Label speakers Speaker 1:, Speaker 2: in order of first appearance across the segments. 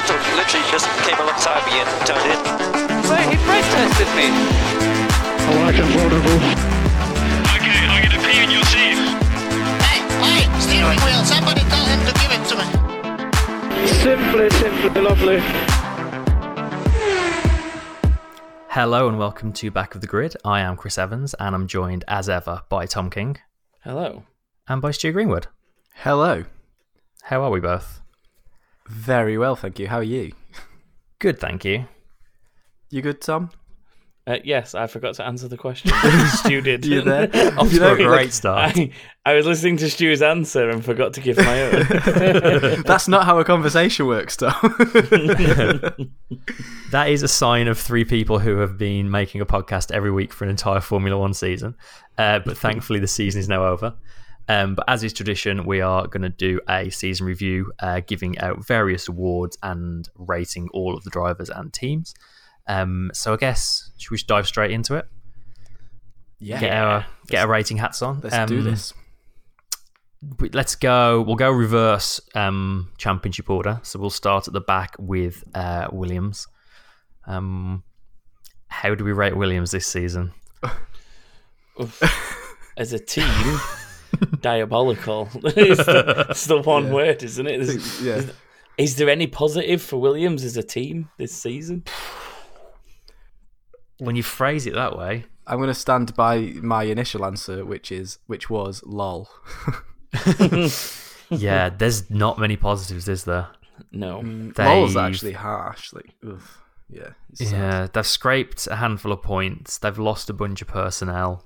Speaker 1: Vettel literally just came alongside me and turned in.
Speaker 2: So he brake tested me.
Speaker 3: I like it vulnerable.
Speaker 4: Okay, I'm gonna pee in your seat.
Speaker 5: Hey, hey, steering wheel, somebody tell him to give it to me.
Speaker 3: Simply, simply lovely.
Speaker 6: Hello and welcome to Back of the Grid. I am Chris Evans and I'm joined as ever by Tom King
Speaker 7: Hello.
Speaker 6: and by Stu Greenwood.
Speaker 8: Hello.
Speaker 6: How are we both?
Speaker 8: Very well, thank you. How are you?
Speaker 6: Good, thank you.
Speaker 8: You good, Tom?
Speaker 7: Uh, yes, I forgot to answer the question. Stu did.
Speaker 8: You there?
Speaker 6: Off
Speaker 8: You
Speaker 6: to a
Speaker 8: know,
Speaker 6: great start.
Speaker 7: I, I was listening to Stu's answer and forgot to give my own.
Speaker 8: That's not how a conversation works, Tom.
Speaker 6: That is a sign of three people who have been making a podcast every week for an entire Formula One season. Uh, but thankfully, the season is now over. Um, but as is tradition, we are going to do a season review, uh, giving out various awards and rating all of the drivers and teams. Um, so I guess should we just dive straight into it?
Speaker 8: yeah.
Speaker 6: Get our get our rating hats on.
Speaker 8: Let's do
Speaker 6: Um,
Speaker 8: this.
Speaker 6: let's go. We'll go reverse um, championship order. So we'll start at the back with uh, Williams. Um, how do we rate Williams this season?
Speaker 7: As a team, diabolical. it's, the, it's the one word, isn't it? Is,
Speaker 8: Yeah.
Speaker 7: is there any positive for Williams as a team this season?
Speaker 6: When you phrase it that way,
Speaker 8: I'm going to stand by my initial answer, which is which was lol.
Speaker 6: yeah, there's not many positives, is there?
Speaker 7: No.
Speaker 8: Mm, lol's
Speaker 6: They've-
Speaker 8: actually harsh. Like, oof. yeah. it's sad.
Speaker 6: Yeah, they've scraped a handful of points. They've lost a bunch of personnel.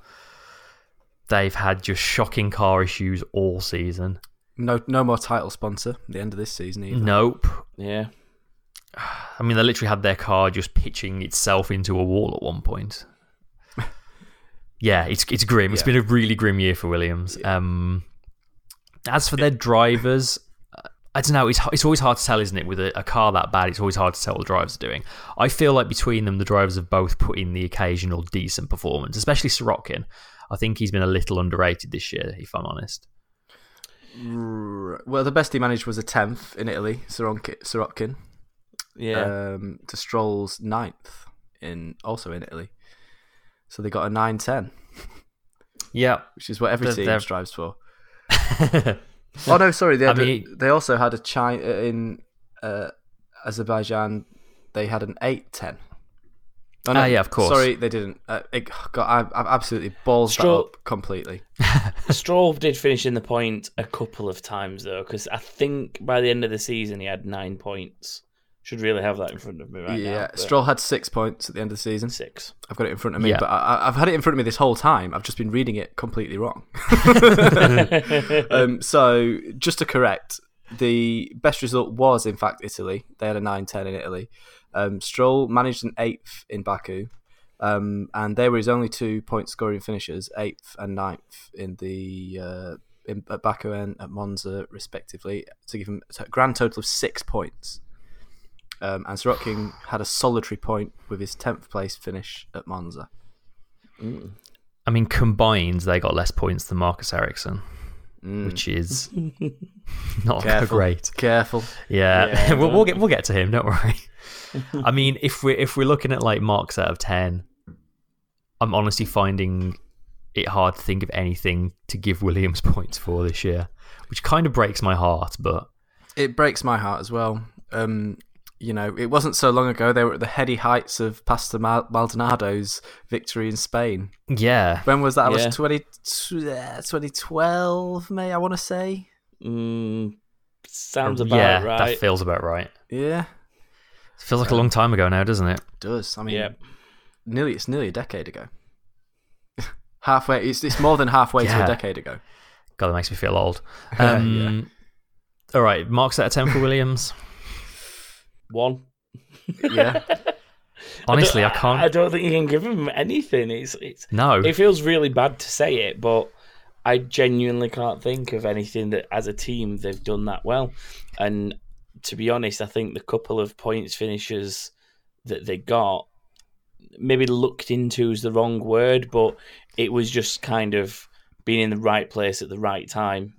Speaker 6: They've had just shocking car issues all season.
Speaker 8: No, no more title sponsor. At the end of this season, either.
Speaker 6: Nope.
Speaker 7: Yeah.
Speaker 6: I mean, they literally had their car just pitching itself into a wall at one point. yeah, it's it's grim. It's
Speaker 8: Yeah.
Speaker 6: been a really grim year for Williams. Um, as for their drivers, uh, I don't know. It's it's always hard to tell, isn't it? With a, a car that bad, it's always hard to tell what the drivers are doing. I feel like between them, the drivers have both put in the occasional decent performance, especially Sirotkin. I think he's been a little underrated this year, if I'm honest.
Speaker 8: Well, the best he managed was a tenth in Italy, Sirotkin.
Speaker 7: Yeah.
Speaker 8: Um, to Stroll's ninth in also in Italy, so they got a 9-10.
Speaker 6: Yeah,
Speaker 8: which is what every
Speaker 6: they're,
Speaker 8: team
Speaker 6: they're...
Speaker 8: strives for. oh no, sorry. They,
Speaker 6: I
Speaker 8: mean, a, they also had a China uh, in uh, Azerbaijan. They had an 8-10. Oh,
Speaker 6: no, uh, yeah, of course.
Speaker 8: Sorry, they didn't. Uh, it, oh, God, I, have absolutely balls
Speaker 7: Stroll,
Speaker 8: up completely.
Speaker 7: Stroll did finish in the point a couple of times though, because I think by the end of the season he had nine points. Should really have that in front of me right yeah, now.
Speaker 8: Yeah, Stroll had six points at the end of the season.
Speaker 7: Six.
Speaker 8: I've got it in front of me,
Speaker 6: yeah.
Speaker 8: but I, have had it in front of me this whole time. I've just been reading it completely wrong. um, so, just to correct, the best result was in fact Italy. They had a 9-10 in Italy. Um, Stroll managed an eighth in Baku, um, and they were his only two point scoring finishers, eighth and ninth in the uh, in, at Baku and at Monza respectively, to give him a grand total of six points. Um, and Sirotkin had a solitary point with his tenth place finish at Monza.
Speaker 6: I mean, combined, they got less points than Marcus Ericsson, which is not
Speaker 8: Careful.
Speaker 6: great.
Speaker 8: Careful.
Speaker 6: Yeah,
Speaker 7: Yeah,
Speaker 6: we'll, we'll get we'll get to him. Don't worry. I mean, if we if we're looking at like marks out of ten, I'm honestly finding it hard to think of anything to give Williams points for this year, which kind of breaks my heart. But
Speaker 8: It breaks my heart as well. Um, you know, it wasn't so long ago they were at the heady heights of Pastor Maldonado's victory in Spain.
Speaker 6: yeah,
Speaker 8: When was that? It
Speaker 7: Yeah.
Speaker 8: was 20, uh, 2012, May I want to say.
Speaker 7: Mm, sounds about
Speaker 6: yeah,
Speaker 7: right.
Speaker 6: that feels about right.
Speaker 8: Yeah,
Speaker 6: It feels like a long time ago now, doesn't it?
Speaker 8: it does. I mean,
Speaker 7: yeah.
Speaker 8: nearly it's nearly a decade ago. halfway, it's it's more than halfway to a decade ago.
Speaker 6: God, that makes me feel old. Um, All right, marks out of ten for Williams.
Speaker 7: One.
Speaker 8: Yeah,
Speaker 6: Honestly, I
Speaker 7: don't-
Speaker 6: can't.
Speaker 7: I don't think you can give him anything. It's it's.
Speaker 6: no,
Speaker 7: It feels really bad to say it, but I genuinely can't think of anything that, as a team, they've done that well. And to be honest, I think the couple of points finishes that they got maybe looked into is the wrong word, but it was just kind of being in the right place at the right time.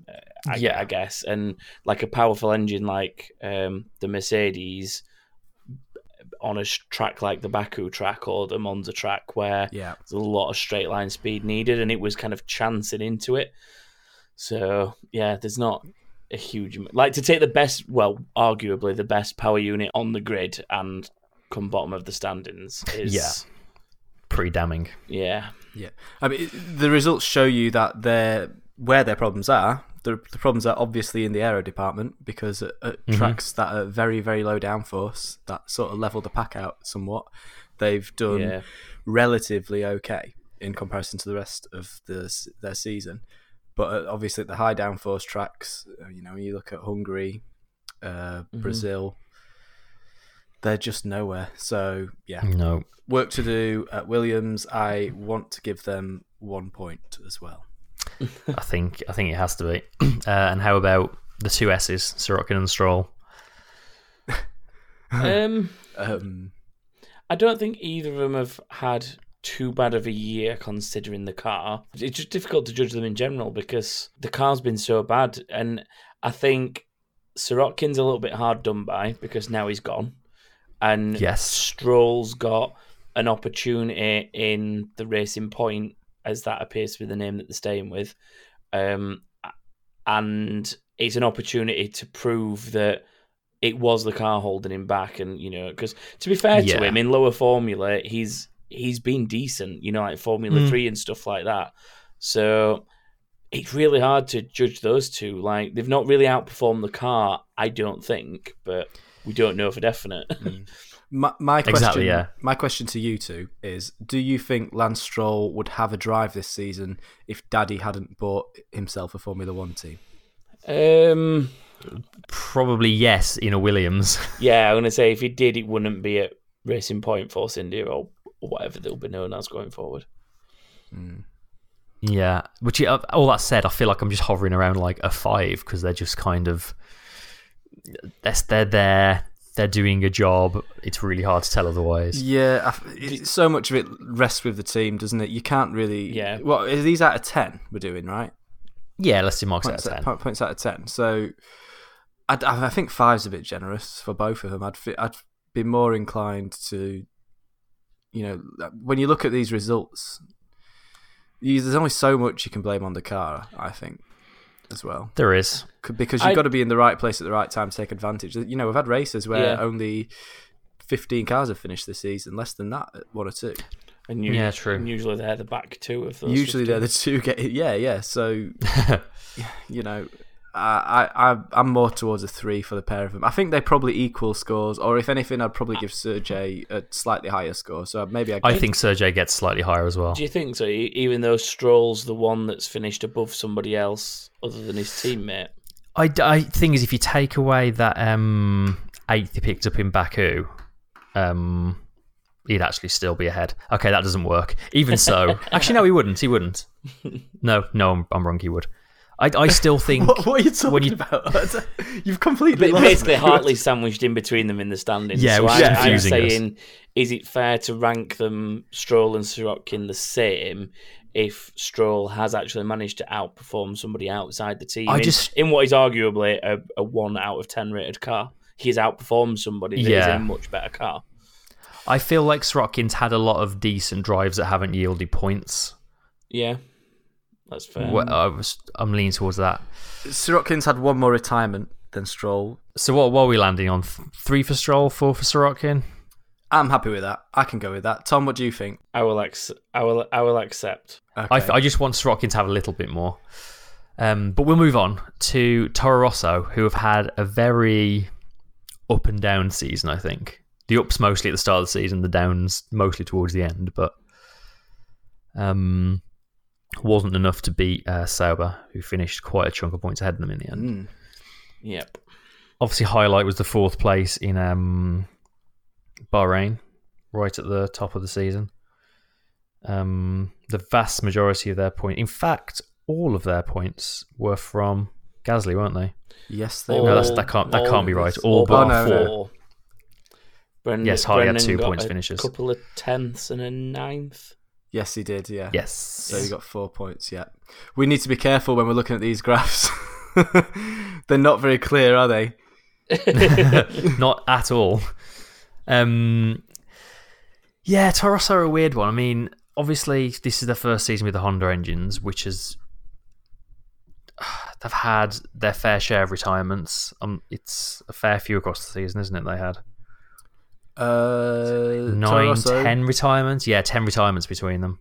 Speaker 7: I,
Speaker 6: Yeah.
Speaker 7: I guess, and like a powerful engine like um, the Mercedes on a track like the Baku track or the Monza track, where
Speaker 8: Yeah.
Speaker 7: there's a lot of straight line speed needed, and it was kind of chancing into it. So yeah, there's not a huge like to take the best, well, arguably the best power unit on the grid and come bottom of the standings is
Speaker 6: Yeah. Pretty damning.
Speaker 7: yeah.
Speaker 8: Yeah, I mean, the results show you that they're where their problems are. The, the problems are obviously in the aero department because at, at tracks that are very very low downforce that sort of level the pack out somewhat, they've done
Speaker 7: Yeah.
Speaker 8: relatively okay in comparison to the rest of the, their season. But uh, obviously at the high downforce tracks, uh, you know, you look at Hungary, uh, Brazil, they're just nowhere. So yeah,
Speaker 6: No.
Speaker 8: work to do at Williams. I want to give them one point as well.
Speaker 6: I think I think it has to be. Uh, and how about the two S's, Sirotkin and Stroll?
Speaker 7: Um,
Speaker 8: Um,
Speaker 7: I don't think either of them have had too bad of a year considering the car. It's just difficult to judge them in general because the car's been so bad, and I think Sirotkin's a little bit hard done by because now he's gone, and
Speaker 6: Yes.
Speaker 7: Stroll's got an opportunity in the Racing Point, as that appears to be the name that they're staying with, um, and it's an opportunity to prove that it was the car holding him back, and you know, because to be fair
Speaker 6: Yeah.
Speaker 7: to him, in lower formula, he's he's been decent, you know, like Formula
Speaker 6: Mm.
Speaker 7: Three and stuff like that. So it's really hard to judge those two. Like they've not really outperformed the car, I don't think, but we don't know for definite.
Speaker 8: my, my question,
Speaker 6: Exactly, yeah.
Speaker 8: my question to you two is: Do you think Lance Stroll would have a drive this season if Daddy hadn't bought himself a Formula One team?
Speaker 7: um,
Speaker 6: Probably yes in a Williams.
Speaker 7: yeah, I'm gonna say if he did, it wouldn't be at Racing Point, Force India, or whatever they'll be known as going forward.
Speaker 6: yeah. Which all that said, I feel like I'm just hovering around like a five because they're just kind of they're, they're there. They're doing a job. It's really hard to tell otherwise.
Speaker 8: Yeah, I f- it, so much of it rests with the team, doesn't it? You can't really.
Speaker 7: Yeah.
Speaker 8: Well, are these out of ten? We're doing right.
Speaker 6: Yeah, let's do marks out of ten.
Speaker 8: po- points out of 10. So I'd, I think five's a bit generous for both of them. I'd, fi- I'd be more inclined to, you know, when you look at these results, you, there's only so much you can blame on the car, I think, as well.
Speaker 6: There is.
Speaker 8: Because you've
Speaker 7: I-
Speaker 8: got to be in the right place at the right time to take advantage. You know, we've had races where
Speaker 7: Yeah.
Speaker 8: only 15 cars have finished this season, less than that, one or two.
Speaker 7: And you,
Speaker 6: Yeah, true.
Speaker 7: And usually they're the back two of those.
Speaker 8: Usually they're the two get yeah yeah. So you know, I I I- I'm more towards a three for the pair of them. I think they probably equal scores, or if anything, I'd probably give Sergey a slightly higher score. So maybe I.
Speaker 6: I think Sergey gets slightly higher as well.
Speaker 7: Do you think so? Even though Stroll's the one that's finished above somebody else other than his teammate.
Speaker 6: I, I think is if you take away that um, eighth he picked up in Baku, um, he'd actually still be ahead. Okay, that doesn't work. Even so, actually, no, he wouldn't. He wouldn't. No, no, I'm, I'm wrong. He would. I, I still think.
Speaker 8: What, what are you talking
Speaker 6: when you-
Speaker 8: about? You've completely
Speaker 7: But
Speaker 8: lost
Speaker 7: basically,
Speaker 8: me.
Speaker 7: Hartley's sandwiched in between them in the standings.
Speaker 6: Yeah,
Speaker 7: so
Speaker 6: which
Speaker 8: is
Speaker 7: I, I'm
Speaker 6: confusing us.
Speaker 7: saying, is it fair to rank them Stroll and Sirotkin the same if Stroll has actually managed to outperform somebody outside the team
Speaker 6: I
Speaker 7: in,
Speaker 6: just-
Speaker 7: in what is arguably a, a one out of ten rated car? He has outperformed somebody that is
Speaker 6: Yeah.
Speaker 7: in a much better car.
Speaker 6: I feel like Sirotkin's had a lot of decent drives that haven't yielded points.
Speaker 7: Yeah, that's fair.
Speaker 6: Well, I was, I'm leaning towards that.
Speaker 8: Sirotkin's had one more retirement than Stroll.
Speaker 6: So what, what are we landing on? Three for Stroll, four for Sirotkin?
Speaker 8: I'm happy with that. I can go with that. Tom, what do you think?
Speaker 7: I will ex- I will I will accept.
Speaker 8: Okay.
Speaker 6: I, I just want Sirotkin to have a little bit more. Um, but we'll move on to Toro Rosso, who have had a very up and down season, I think. The ups mostly at the start of the season, the downs mostly towards the end, but um, wasn't enough to beat uh, Sauber, who finished quite a chunk of points ahead of them in the end.
Speaker 8: Mm.
Speaker 7: Yep.
Speaker 6: Obviously, highlight was the fourth place in um, Bahrain, right at the top of the season. Um, the vast majority of their point, in fact, all of their points were from Gasly, weren't they?
Speaker 8: Yes, they
Speaker 6: No,
Speaker 8: were.
Speaker 6: that's- that can't- that can't be right. All
Speaker 7: All
Speaker 8: but
Speaker 7: but
Speaker 8: four.
Speaker 7: four. Brendon,
Speaker 6: Yes, Hartley had two points finishes.
Speaker 7: a
Speaker 6: finishes.
Speaker 7: couple of tenths and a ninth.
Speaker 8: Yes, he did. Yeah.
Speaker 6: Yes.
Speaker 8: So you got four points. Yeah. We need to be careful when we're looking at these graphs. They're not very clear, are they?
Speaker 6: not at all. Um, yeah, Toro Rosso are a weird one. I mean, obviously, this is the first season with the Honda engines, which is they've had their fair share of retirements. Um, it's a fair few across the season, isn't it? They had
Speaker 8: Uh, Toro
Speaker 6: nine,
Speaker 8: Rosso?
Speaker 6: ten retirements. Yeah, ten retirements between them.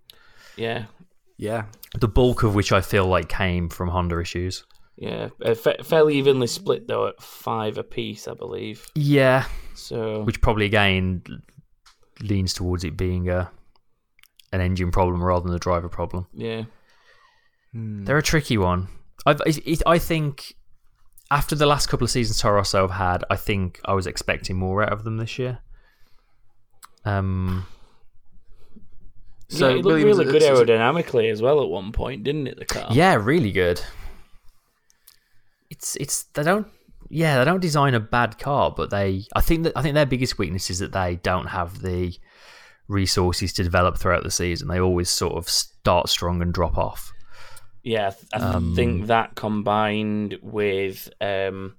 Speaker 7: Yeah,
Speaker 8: Yeah,
Speaker 6: The bulk of which I feel like came from Honda issues.
Speaker 7: yeah, fa- fairly evenly split though at five apiece, I believe.
Speaker 6: Yeah,
Speaker 7: So
Speaker 6: which probably again leans towards it being a an engine problem rather than a driver problem.
Speaker 7: yeah,
Speaker 6: They're a tricky one. I've, it, it, I think after the last couple of seasons Toro Rosso have had, I think I was expecting more out of them this year. Um,
Speaker 8: So
Speaker 7: yeah, it looked
Speaker 8: Williams-
Speaker 7: really good aerodynamically as well at one point, didn't it? The car.
Speaker 6: yeah, really good. It's it's they don't yeah they don't design a bad car, but they I think that I think their biggest weakness is that they don't have the resources to develop throughout the season. They always sort of start strong and drop off.
Speaker 7: Yeah, I, th-
Speaker 6: Um,
Speaker 7: think that combined with um,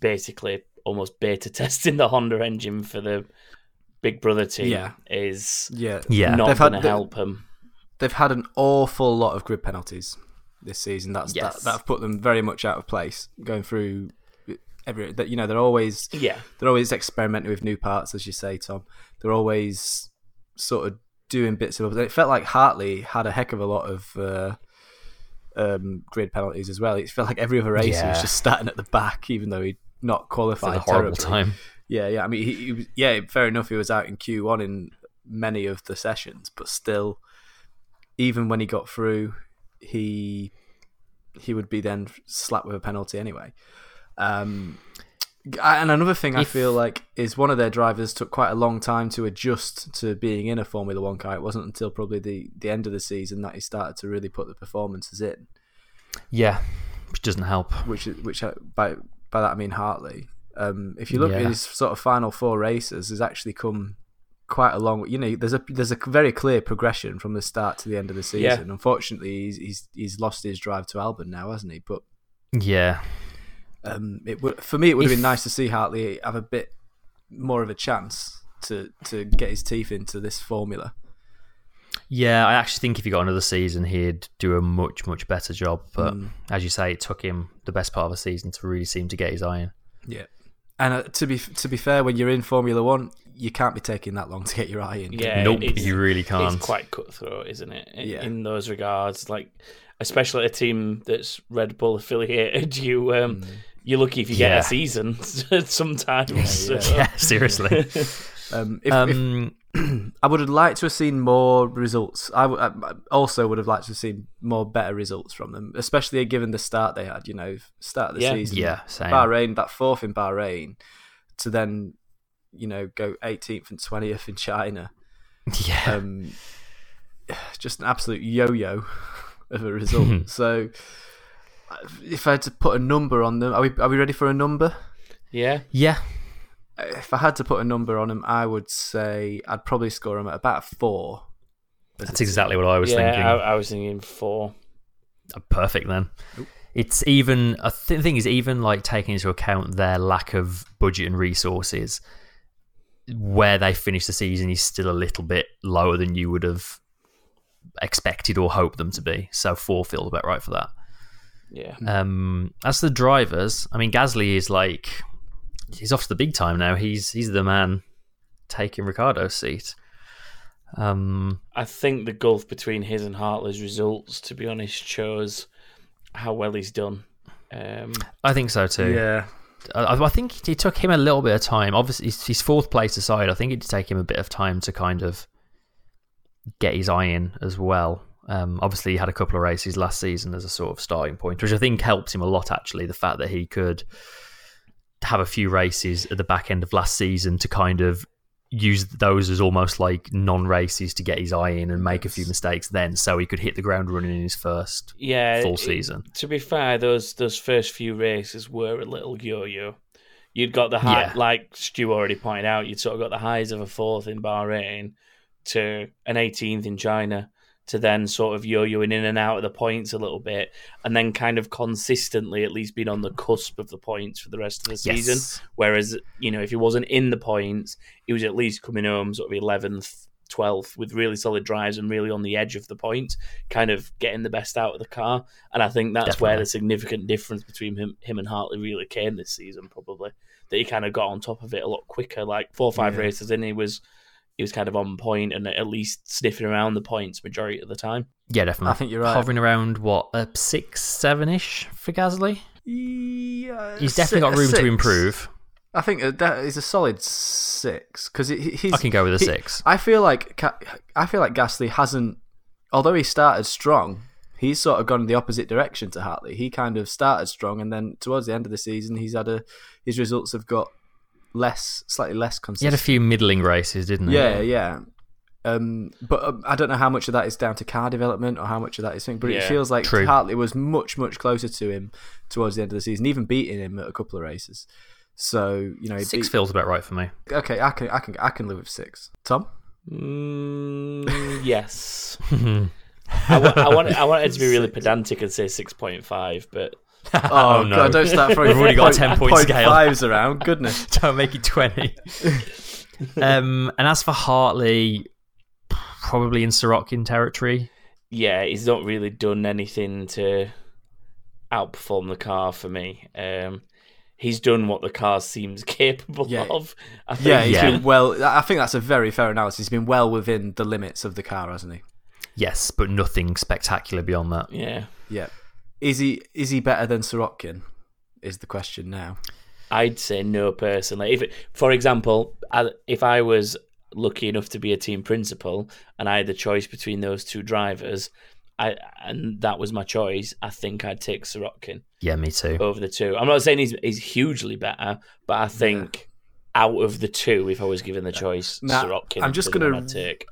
Speaker 7: basically almost beta testing the Honda engine for the Big Brother team
Speaker 8: Yeah.
Speaker 7: is
Speaker 8: yeah,
Speaker 6: Yeah.
Speaker 7: not
Speaker 8: They've
Speaker 7: going
Speaker 8: had
Speaker 7: to
Speaker 8: the-
Speaker 7: help them.
Speaker 8: They've had an awful lot of grid penalties this season. That's
Speaker 6: Yes.
Speaker 8: that, that have put them very much out of place. Going through every that you know they're always
Speaker 7: Yeah,
Speaker 8: they're always experimenting with new parts, as you say, Tom. They're always sort of doing bits of. It felt like Hartley had a heck of a lot of uh, um, grid penalties as well. It felt like every other race he was just starting at the back, even though he'd not
Speaker 6: It's
Speaker 8: qualified.
Speaker 6: a horrible
Speaker 8: terribly.
Speaker 6: time.
Speaker 8: Yeah, yeah. I mean, he, he was, yeah, fair enough. He was out in Q one in many of the sessions, but still, even when he got through, he he would be then slapped with a penalty anyway. Um, and another thing I feel like is one of their drivers took quite a long time to adjust to being in a Formula One car. It wasn't until probably the, the end of the season that he started to really put the performances in.
Speaker 6: Yeah, which doesn't help.
Speaker 8: Which which by by that I mean Hartley. Um, if you look at his sort of final four races, has actually come quite a long. You know, there's a there's a very clear progression from the start to the end of the
Speaker 7: Yeah.
Speaker 8: season. Unfortunately, he's, he's he's lost his drive to Albon now, hasn't he? But
Speaker 6: Yeah,
Speaker 8: um, it would for me it would have
Speaker 6: If-
Speaker 8: been nice to see Hartley have a bit more of a chance to to get his teeth into this formula.
Speaker 6: Yeah, I actually think if he got another season, he'd do a much, much better job. But
Speaker 8: Mm.
Speaker 6: as you say, it took him the best part of a season to really seem to get his eye in.
Speaker 8: Yeah. And uh, to be to be fair, when you're in Formula One, you can't be taking that long to get your eye in.
Speaker 7: yeah.
Speaker 6: nope,
Speaker 7: it's-
Speaker 6: you really can't.
Speaker 7: It's quite cutthroat, isn't it? In,
Speaker 8: Yeah.
Speaker 7: in those regards, like especially a team that's Red Bull affiliated, you um, you're lucky if you get
Speaker 6: Yeah.
Speaker 7: a season sometimes.
Speaker 8: Yeah,
Speaker 7: so-
Speaker 6: yeah, seriously.
Speaker 8: Um, if, if,
Speaker 6: um,
Speaker 8: I would have liked to have seen more results. I, w- I also would have liked to have seen more better results from them, especially given the start they had. You know, start of the
Speaker 7: Yeah.
Speaker 8: season.
Speaker 6: yeah, same.
Speaker 8: Bahrain, that fourth in Bahrain, to then, you know, go 18th and 20th in China.
Speaker 6: Yeah,
Speaker 8: Um, just an absolute yo-yo of a result. so, if I had to put a number on them, are we are we ready for a number?
Speaker 7: yeah,
Speaker 6: yeah,
Speaker 8: If I had to put a number on them, I would say I'd probably score them at about four.
Speaker 6: that's exactly what I was
Speaker 7: yeah.
Speaker 6: thinking.
Speaker 7: I, I was thinking four.
Speaker 6: Uh, Perfect then. It's even. I think the thing is, even like taking into account their lack of budget and resources, where they finish the season is still a little bit lower than you would have expected or hoped them to be. So four feels about right for that.
Speaker 7: Yeah,
Speaker 6: Um, as the drivers, I mean, Gasly is like he's off to the big time now. He's he's the man taking Ricciardo's seat. Um,
Speaker 7: I think the gulf between his and Hartley's results, to be honest, shows how well he's done. Um,
Speaker 6: I think so too.
Speaker 8: Yeah,
Speaker 6: I, I think it took him a little bit of time. Obviously, his, his fourth place aside, I think it did take him a bit of time to kind of get his eye in as well. Um, obviously, he had a couple of races last season as a sort of starting point, which I think helped him a lot. Actually, the fact that he could have a few races at the back end of last season to kind of use those as almost like non-races to get his eye in and make a few mistakes then so he could hit the ground running in his first
Speaker 7: yeah,
Speaker 6: full
Speaker 7: it-
Speaker 6: season.
Speaker 7: to be fair, those those first few races were a little yo-yo. You'd got the high,
Speaker 6: Yeah.
Speaker 7: like Stu already pointed out, you'd sort of got the highs of a fourth in Bahrain to an 18th in China to then sort of yo-yoing in and out of the points a little bit, and then kind of consistently at least being on the cusp of the points for the rest of the season.
Speaker 6: Yes.
Speaker 7: Whereas you know if he wasn't in the points, he was at least coming home sort of eleventh. 12th with really solid drives and really on the edge of the point, kind of getting the best out of the car. And I think that's where the significant difference between him, him and Hartley really came this season, probably. That he kind of got on top of it a lot quicker. Like four or five
Speaker 8: Yeah.
Speaker 7: races in, he was he was kind of on point and at least sniffing around the points majority of the time.
Speaker 6: Yeah, definitely.
Speaker 8: I think you're right.
Speaker 6: Hovering around what a six, seven ish for Gasly.
Speaker 8: Yeah,
Speaker 6: He's definitely got room to improve.
Speaker 8: I think uh, that is a solid six because he's.
Speaker 6: I can go with a
Speaker 8: he-
Speaker 6: six.
Speaker 8: I feel like I feel like Gasly hasn't, although he started strong, he's sort of gone in the opposite direction to Hartley. He kind of started strong, and then towards the end of the season, he's had a his results have got less, slightly less consistent.
Speaker 6: He had a few middling races, didn't he?
Speaker 8: yeah, yeah. Um, but um, I don't know how much of that is down to car development or how much of that is thing. But it feels like
Speaker 6: true.
Speaker 8: Hartley was much, much closer to him towards the end of the season, even beating him at a couple of races. So you know, he
Speaker 6: Six
Speaker 8: beat-
Speaker 6: feels about right for me.
Speaker 8: Okay, I can, I can, I can live with six. Tom,
Speaker 7: Mm, yes. I, wa- I, want, I wanted to be really pedantic and say 6.5 but
Speaker 8: Oh,
Speaker 6: no.
Speaker 8: God, don't start throwing
Speaker 6: We've already got a
Speaker 8: point-
Speaker 6: 10 point
Speaker 8: point
Speaker 6: scale.
Speaker 8: fives around. Goodness.
Speaker 6: Don't make it 20. um, and as for Hartley, probably in Sirotkin territory.
Speaker 7: yeah, he's not really done anything to outperform the car for me. Um, he's done what the car seems capable
Speaker 8: Yeah.
Speaker 7: of. I think.
Speaker 8: Yeah, he's
Speaker 6: Yeah.
Speaker 8: been well. I think that's a very fair analysis. He's been well within the limits of the car, hasn't he?
Speaker 6: Yes, but nothing spectacular beyond that.
Speaker 7: yeah.
Speaker 8: Yeah. Is he is he better than Sirotkin? Is the question now?
Speaker 7: I'd say no personally. If, for example, if I was lucky enough to be a team principal and I had the choice between those two drivers, I and that was my choice, I think I'd take Sirotkin
Speaker 6: Yeah, me too.
Speaker 7: over the two. I'm not saying he's he's hugely better, but I think out of the two, if I was given the choice,
Speaker 8: Now,
Speaker 7: Sirotkin.
Speaker 8: I'm just gonna-
Speaker 7: I'd take.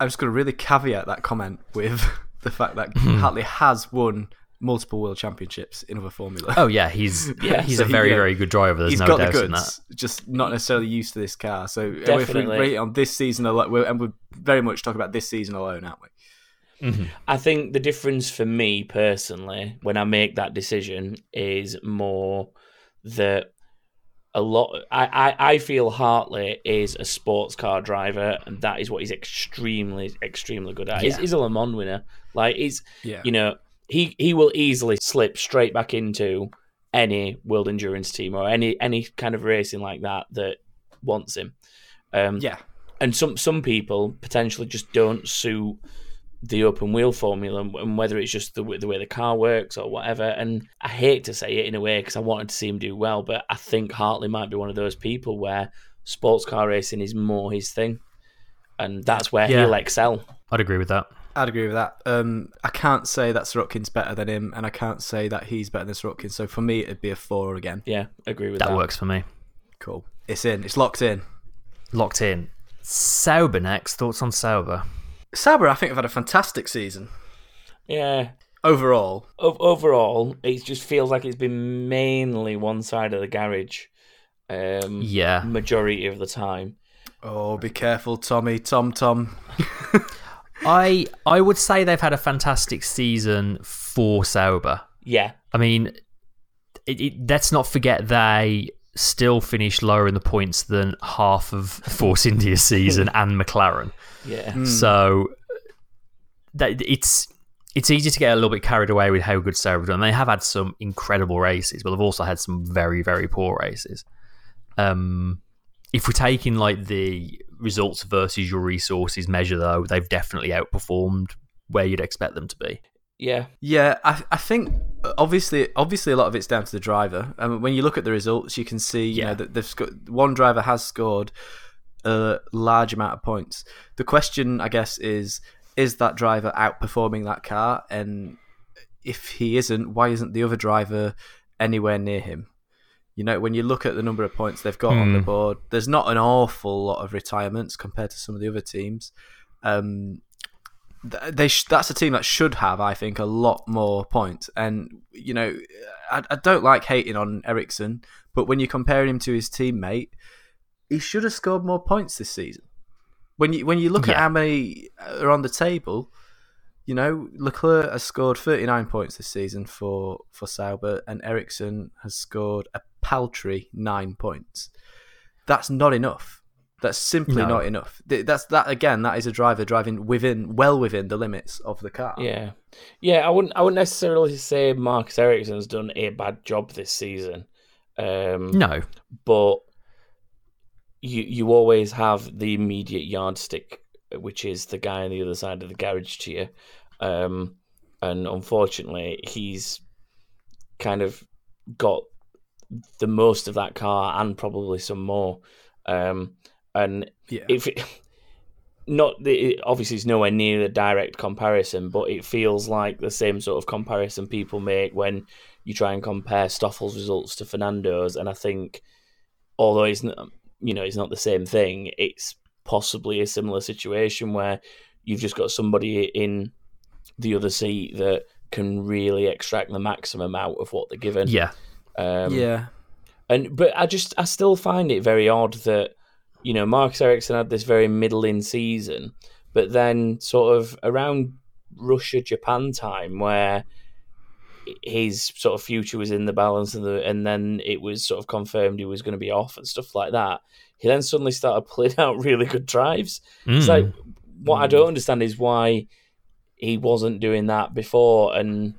Speaker 8: I'm just going to really caveat that comment with the fact that
Speaker 6: Hmm.
Speaker 8: Hartley has won multiple world championships in other formula.
Speaker 6: Oh yeah, he's
Speaker 7: Yeah,
Speaker 6: he's
Speaker 8: so
Speaker 6: a
Speaker 8: he-
Speaker 6: very
Speaker 8: yeah.
Speaker 6: very good driver. There's
Speaker 8: He's
Speaker 6: no
Speaker 8: got the
Speaker 6: doubt in that.
Speaker 8: just not necessarily used to this car. So if we
Speaker 7: Definitely.
Speaker 8: rate on this season alone, we're, and we're very much talking about this season alone, aren't we? Mm-hmm.
Speaker 7: I think the difference for me personally, when I make that decision, is more that a lot. I, I, I feel Hartley is a sports car driver, and that is what he's extremely, extremely good at. He's, he's a Le Mans winner. Like he's,
Speaker 8: Yeah.
Speaker 7: you know, he he will easily slip straight back into any world endurance team or any any kind of racing like that that wants him. Um,
Speaker 8: Yeah.
Speaker 7: and some some people potentially just don't suit the open wheel formula and- whether it's just the, the way the car works or whatever and i hate to say it in a way because i wanted to see him do well but i think hartley might be one of those people where sports car racing is more his thing and that's where
Speaker 6: Yeah.
Speaker 7: he'll excel
Speaker 6: I'd agree with that.
Speaker 8: I'd agree with that. Um, I can't say that Sirotkin's better than him, and I can't say that he's better than Sorokin. So for me, it'd be a four again.
Speaker 7: yeah agree with
Speaker 6: That
Speaker 7: that,
Speaker 6: works for me.
Speaker 8: Cool. It's in. It's locked in.
Speaker 6: Locked in. Sauber next. Thoughts on Sauber?
Speaker 8: Sauber, I think, have had a fantastic season
Speaker 7: yeah
Speaker 8: overall.
Speaker 7: o- overall it just feels like it's been mainly one side of the garage um
Speaker 6: Yeah.
Speaker 7: majority of the time
Speaker 8: Oh, be careful, Tommy. Tom, Tom.
Speaker 6: I I would say they've had a fantastic season for Sauber.
Speaker 7: yeah
Speaker 6: I mean, it, it, let's not forget they still finished lower in the points than half of Force India's season and McLaren.
Speaker 7: yeah
Speaker 6: So that it's it's easy to get a little bit carried away with how good Sauber have done. They have had some incredible races, but they've also had some very very poor races. Um, if we're taking like the results versus your resources measure, though, they've definitely outperformed where you'd expect them to be.
Speaker 7: yeah
Speaker 8: Yeah, I, I think uh, obviously, obviously, a lot of it's down to the driver. I mean, when you look at the results, you can see, you
Speaker 6: Yeah.
Speaker 8: know, that they've sco- one driver has scored a large amount of points. The question, I guess, is is that driver outperforming that car? And if he isn't, why isn't the other driver anywhere near him? You know, when you look at the number of points they've got on the
Speaker 6: Hmm.
Speaker 8: board, there's not an awful lot of retirements compared to some of the other teams. Um, they sh- that's a team that should have, I think, a lot more points. And you know, I, I don't like hating on Ericsson, but when you compare him to his teammate, he should have scored more points this season. When you when you look at how many are on the table, You know, Leclerc has scored 39 points this season for for Sauber, and Ericsson has scored a paltry nine points. That's not enough. That's simply
Speaker 6: No.
Speaker 8: not enough. That's that again. That is a driver driving within, well within the limits of the car.
Speaker 7: Yeah, yeah. I wouldn't. I wouldn't necessarily say Marcus Ericsson's done a bad job this season. Um,
Speaker 6: No,
Speaker 7: but you you always have the immediate yardstick, which is the guy on the other side of the garage to you. Um, and unfortunately, he's kind of got the most of that car and probably some more. Um, and
Speaker 8: Yeah.
Speaker 7: if it, not the, it- obviously it's nowhere near a direct comparison, but it feels like the same sort of comparison people make when you try and compare Stoffel's results to Fernando's, and I think although it's not, you know, it's not the same thing, it's possibly a similar situation where you've just got somebody in the other seat that can really extract the maximum out of what they're given.
Speaker 6: yeah,
Speaker 7: Um,
Speaker 8: yeah.
Speaker 7: and but I just I still find it very odd that you know Marcus Ericsson had this very middling season, but then sort of around Russia Japan time where his sort of future was in the balance and the and then it was sort of confirmed he was going to be off and stuff like that. He then suddenly started pulling out really good drives. It's
Speaker 6: Mm.
Speaker 7: like what I don't understand is why he wasn't doing that before, and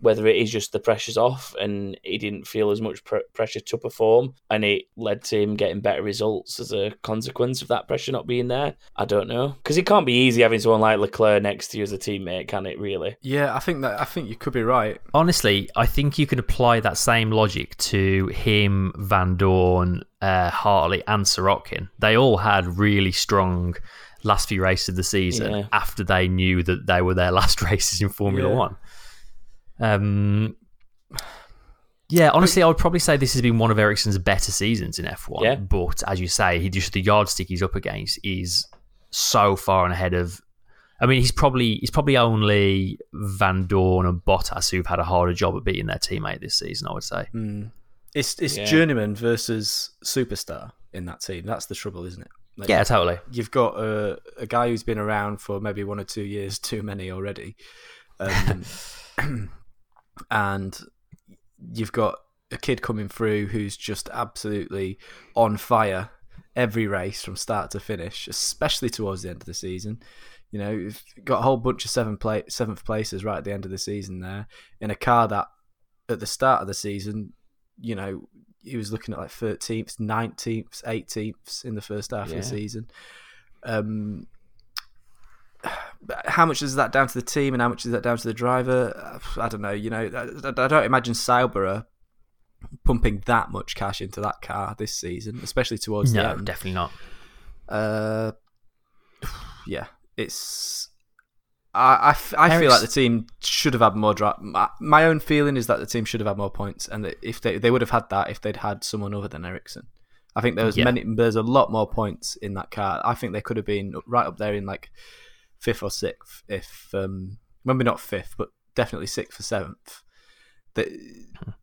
Speaker 7: whether it is just the pressure's off and he didn't feel as much pr- pressure to perform, and it led to him getting better results as a consequence of that pressure not being there. I don't know because it can't be easy having someone like Leclerc next to you as a teammate, can it? Really?
Speaker 8: Yeah, I think that I think you could be right.
Speaker 6: honestly, I think you can apply that same logic to him, Vandoorne, uh, Hartley, and Sirotkin. They all had really strong last few races of the season
Speaker 7: Yeah.
Speaker 6: after they knew that they were their last races in Formula
Speaker 8: Yeah.
Speaker 6: One. Um, yeah, honestly, I would probably say this has been one of Ericsson's better seasons in F1.
Speaker 7: Yeah.
Speaker 6: But as you say, he just the yardstick he's up against is so far and ahead of. I mean, he's probably he's probably only Vandoorne and Bottas who've had a harder job of beating their teammate this season. I would say.
Speaker 8: It's it's
Speaker 7: Yeah.
Speaker 8: journeyman versus superstar in that team. That's the trouble, isn't it? Like,
Speaker 6: Yeah, totally.
Speaker 8: you've got a, a guy who's been around for maybe one or two years too many already, um, and you've got a kid coming through who's just absolutely on fire every race from start to finish, especially towards the end of the season. You know, you've got a whole bunch of seven pla- seventh places right at the end of the season there in a car that at the start of the season, you know, he was looking at like 13th, 19th, 18th in the first half of the season. Um, how much is that down to the team and how much is that down to the driver? I don't know. You know, I, I don't imagine Sauber pumping that much cash into that car this season, especially towards the
Speaker 6: No,
Speaker 8: end.
Speaker 6: definitely not.
Speaker 8: Uh, yeah, it's. I, I, f- I feel like the team should have had more. Dri- my, my own feeling is that the team should have had more points, and that if they they would have had that if they'd had someone other than Ericsson. I think there was
Speaker 6: Yeah.
Speaker 8: many. There's a lot more points in that car. I think they could have been right up there in like fifth or sixth, if um, maybe not fifth, but definitely sixth or seventh. That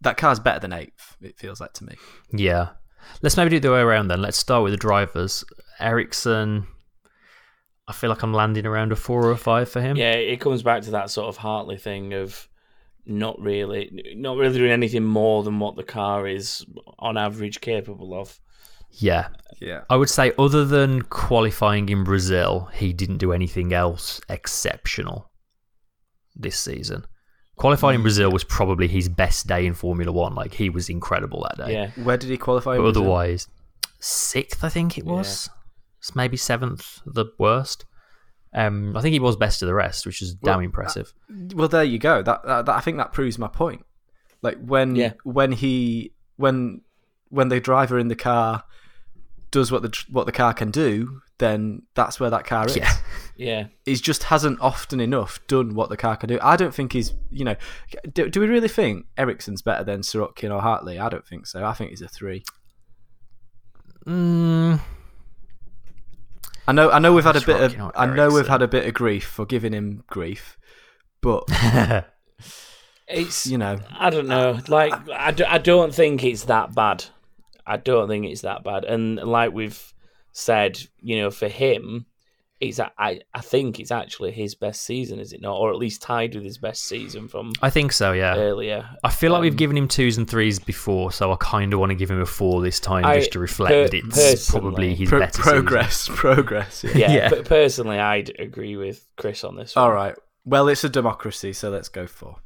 Speaker 8: that car's better than eighth. It feels like to me.
Speaker 6: Yeah. Let's maybe do it the way around then. Let's start with the drivers. Ericsson, I feel like I'm landing around a four or a five for him.
Speaker 7: Yeah, it comes back to that sort of Hartley thing of not really, not really doing anything more than what the car is on average capable of.
Speaker 6: Yeah.
Speaker 8: Yeah.
Speaker 6: I would say, other than qualifying in Brazil, he didn't do anything else exceptional this season. Qualifying in Brazil was probably his best day in Formula One. Like, he was incredible that day.
Speaker 7: Yeah,
Speaker 8: Where did he qualify?
Speaker 6: But otherwise, sixth, I think it was. It's maybe seventh, the worst. Um, I think he was best of the rest, which is damn
Speaker 8: Well,
Speaker 6: impressive.
Speaker 8: Well, there you go. That, that, that I think that proves my point. Like when
Speaker 7: Yeah.
Speaker 8: when he when when the driver in the car does what the what the car can do, then that's where that car is.
Speaker 6: Yeah.
Speaker 7: yeah.
Speaker 8: He just hasn't often enough done what the car can do. I don't think he's you know. Do, do we really think Ericsson's better than Sirotkin or Hartley? I don't think so. I think he's a three.
Speaker 6: Mm,
Speaker 8: I know. I know we've had a bit of. I know we've had a bit of grief for giving him grief, but
Speaker 7: It's
Speaker 8: you know,
Speaker 7: I don't know. Like I, do, I don't think it's that bad. I don't think it's that bad. And like we've said, you know, for him, it's i it's a- I I think it's actually his best season, is it not? Or at least tied with his best season from
Speaker 6: I think so. Yeah.
Speaker 7: earlier.
Speaker 6: I feel like we've
Speaker 7: Um,
Speaker 6: given him twos and threes before, so I kind of want to give him a four this time,
Speaker 7: I-
Speaker 6: just to reflect
Speaker 7: per-
Speaker 6: that it's probably his
Speaker 8: Pro-
Speaker 6: better season.
Speaker 8: progress, progress. Yeah.
Speaker 7: Yeah,
Speaker 6: Yeah.
Speaker 7: but personally, I'd agree with Chris on this. One.
Speaker 8: All right. Well, it's a democracy, so let's go for.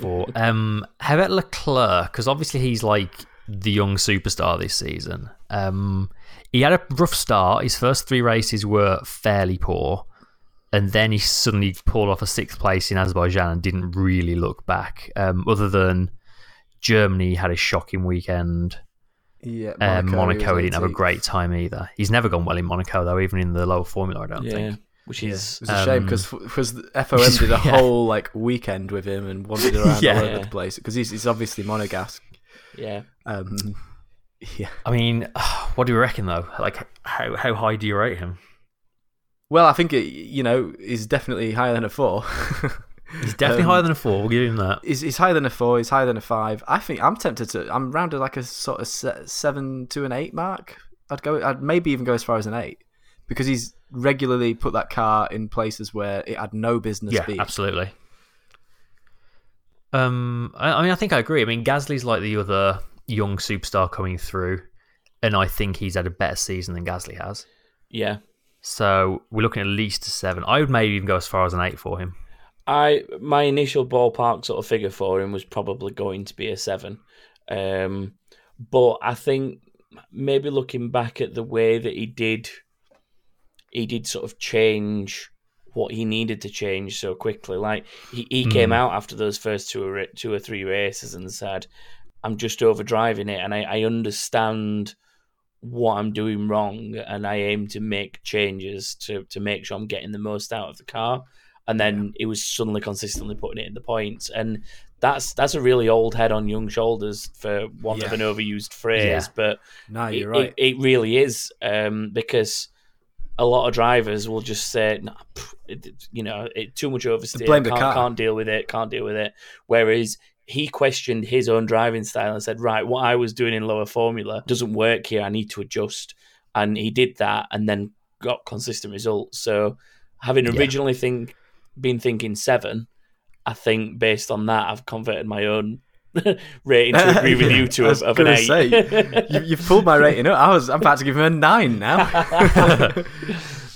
Speaker 6: for. Um, how about Leclerc? Because obviously he's like the young superstar this season. Um, he had a rough start. His first three races were fairly poor, and then he suddenly pulled off a sixth place in Azerbaijan and didn't really look back. Um, other than Germany had a shocking weekend.
Speaker 8: Yeah,
Speaker 6: Um, Monaco, he didn't have a great time either. He's never gone well in Monaco though, even in the lower formula. I don't
Speaker 7: yeah,
Speaker 6: think.
Speaker 7: which is
Speaker 8: It was a shame
Speaker 6: Um,
Speaker 8: because the FOM did a
Speaker 6: yeah.
Speaker 8: whole like weekend with him and wandered around
Speaker 6: Yeah.
Speaker 8: all over the place because he's, he's obviously monegasque.
Speaker 7: Yeah.
Speaker 8: Um, yeah.
Speaker 6: I mean, what do you reckon though? Like, how how high do you rate him?
Speaker 8: Well, I think it, you know he's definitely higher than a four.
Speaker 6: He's definitely
Speaker 8: Um,
Speaker 6: higher than a four. We'll give him that.
Speaker 8: He's, he's higher than a four. He's higher than a five. I think I'm tempted to. I'm rounded like a sort of seven to an eight mark. I'd go. I'd maybe even go as far as an eight because he's regularly put that car in places where it had no business
Speaker 6: Yeah,
Speaker 8: being.
Speaker 6: absolutely. Um, I, I mean, I think I agree. I mean, Gasly's like the other young superstar coming through, and I think he's had a better season than Gasly has.
Speaker 7: Yeah.
Speaker 6: So we're looking at least a seven. I would maybe even go as far as an eight for him.
Speaker 7: I my initial ballpark sort of figure for him was probably going to be a seven, um, but I think maybe looking back at the way that he did, he did sort of change what he needed to change so quickly. Like he, he came
Speaker 6: Mm.
Speaker 7: out after those first two or two or three races and said, "I'm just overdriving it, and I, I understand." what I'm doing wrong and I aim to make changes to to make sure I'm getting the most out of the car and then it was suddenly consistently putting it in the points and that's that's a really old head on young shoulders for want of an overused phrase
Speaker 6: Yeah.
Speaker 7: but
Speaker 8: No, you're right.
Speaker 7: it, it really is um, because a lot of drivers will just say nah, pff, it, you know it, too much oversteer
Speaker 8: blame the
Speaker 7: can't,
Speaker 8: car.
Speaker 7: can't deal with it can't deal with it whereas he questioned his own driving style and said right what I was doing in lower formula doesn't work here I need to adjust and he did that and then got consistent results so having
Speaker 6: Yeah.
Speaker 7: originally think been thinking seven I think based on that I've converted my own rating to agree with
Speaker 8: Yeah,
Speaker 7: you to
Speaker 8: I was
Speaker 7: of, of an
Speaker 8: gonna
Speaker 7: eight
Speaker 8: say, you, you've pulled my rating up. I was. I'm about to give him a nine now.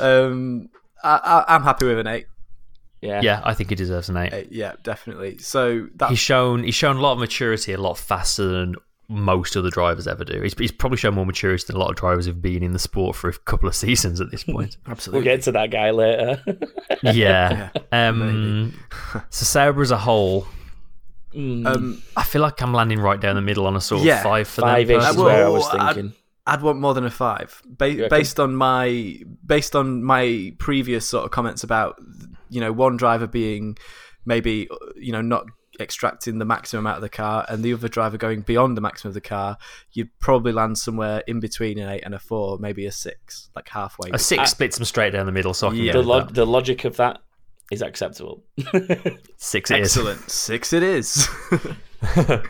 Speaker 8: um, I, I, I'm happy with an eight.
Speaker 7: yeah
Speaker 6: Yeah, I think he deserves an eight.
Speaker 8: Eight, Yeah, definitely. So that
Speaker 6: He's shown he's shown a lot of maturity a lot faster than most other drivers ever do. He's, he's probably shown more maturity than a lot of drivers who've been in the sport for a couple of seasons at this point.
Speaker 8: Absolutely.
Speaker 7: We'll get to that guy later.
Speaker 6: yeah. Um, so Sauber as a whole,
Speaker 7: Mm,
Speaker 8: Um,
Speaker 6: I feel like I'm landing right down the middle on a sort of
Speaker 8: Yeah,
Speaker 6: five for
Speaker 7: Five
Speaker 6: them.
Speaker 7: ish is where I
Speaker 8: well,
Speaker 7: was
Speaker 8: I'd-
Speaker 7: thinking.
Speaker 8: I'd want more than a five, ba- based on my based on my previous sort of comments about you know one driver being maybe you know not extracting the maximum out of the car and the other driver going beyond the maximum of the car. You'd probably land somewhere in between an eight and a four, maybe a six, like halfway.
Speaker 6: A six splits them straight down the middle, so I can
Speaker 8: Yeah.
Speaker 7: the,
Speaker 6: with
Speaker 7: log-
Speaker 6: that.
Speaker 7: the logic of that is acceptable.
Speaker 6: Six it is.
Speaker 8: Excellent, six it is.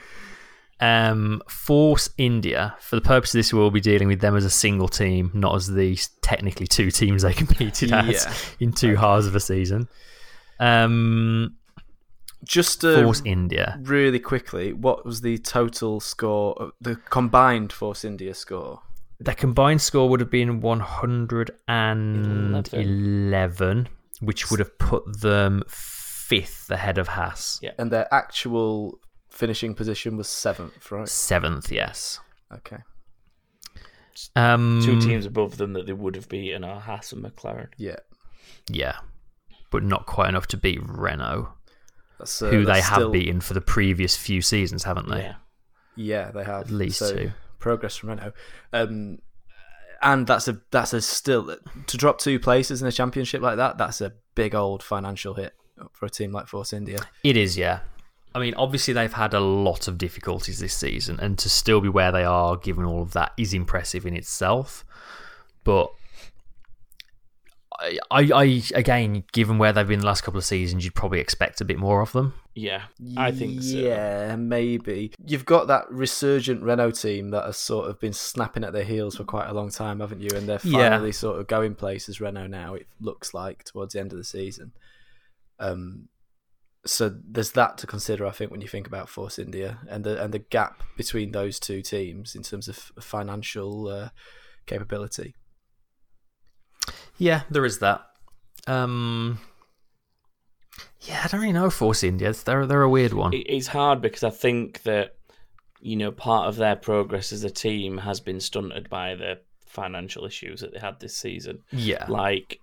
Speaker 6: Um, Force India. For the purpose of this, we'll be dealing with them as a single team, not as the technically two teams they competed as
Speaker 8: Yeah.
Speaker 6: in two halves of a season. Um,
Speaker 8: Just uh,
Speaker 6: Force India.
Speaker 8: really quickly, what was the total score, of- the combined Force India score?
Speaker 6: Their combined score would have been 111, which would have put them fifth ahead of Haas.
Speaker 7: Yeah.
Speaker 8: And their actual finishing position was seventh, right?
Speaker 6: Seventh, yes.
Speaker 8: Okay.
Speaker 6: Um,
Speaker 7: Two teams above them that they would have beaten are Haas and McLaren.
Speaker 8: Yeah.
Speaker 6: Yeah. But not quite enough to beat Renault,
Speaker 8: That's, uh,
Speaker 6: who they have
Speaker 8: still-
Speaker 6: beaten for the previous few seasons, haven't they?
Speaker 7: Yeah.
Speaker 8: Yeah, they have
Speaker 6: At least
Speaker 8: so,
Speaker 6: two.
Speaker 8: progress from Renault. Um, and that's a that's a still to drop two places in a championship like that. That's a big old financial hit for a team like Force India.
Speaker 6: It is, yeah. I mean, obviously they've had a lot of difficulties this season, and to still be where they are, given all of that, is impressive in itself. But I, I, I again, given where they've been the last couple of seasons, you'd probably expect a bit more of them.
Speaker 7: Yeah, I think so.
Speaker 8: Yeah, maybe. You've got that resurgent Renault team that has sort of been snapping at their heels for quite a long time, haven't you? And they're
Speaker 6: Yeah.
Speaker 8: finally sort of going places Renault now, it looks like, towards the end of the season. Um, so there's that to consider, I think, when you think about Force India and the and the gap between those two teams in terms of financial uh, capability.
Speaker 6: Yeah, there is that. Um, yeah, I don't really know Force India. They're they're a weird one.
Speaker 7: It's hard because I think that you know part of their progress as a team has been stunted by the financial issues that they had this season.
Speaker 6: yeah,
Speaker 7: Like,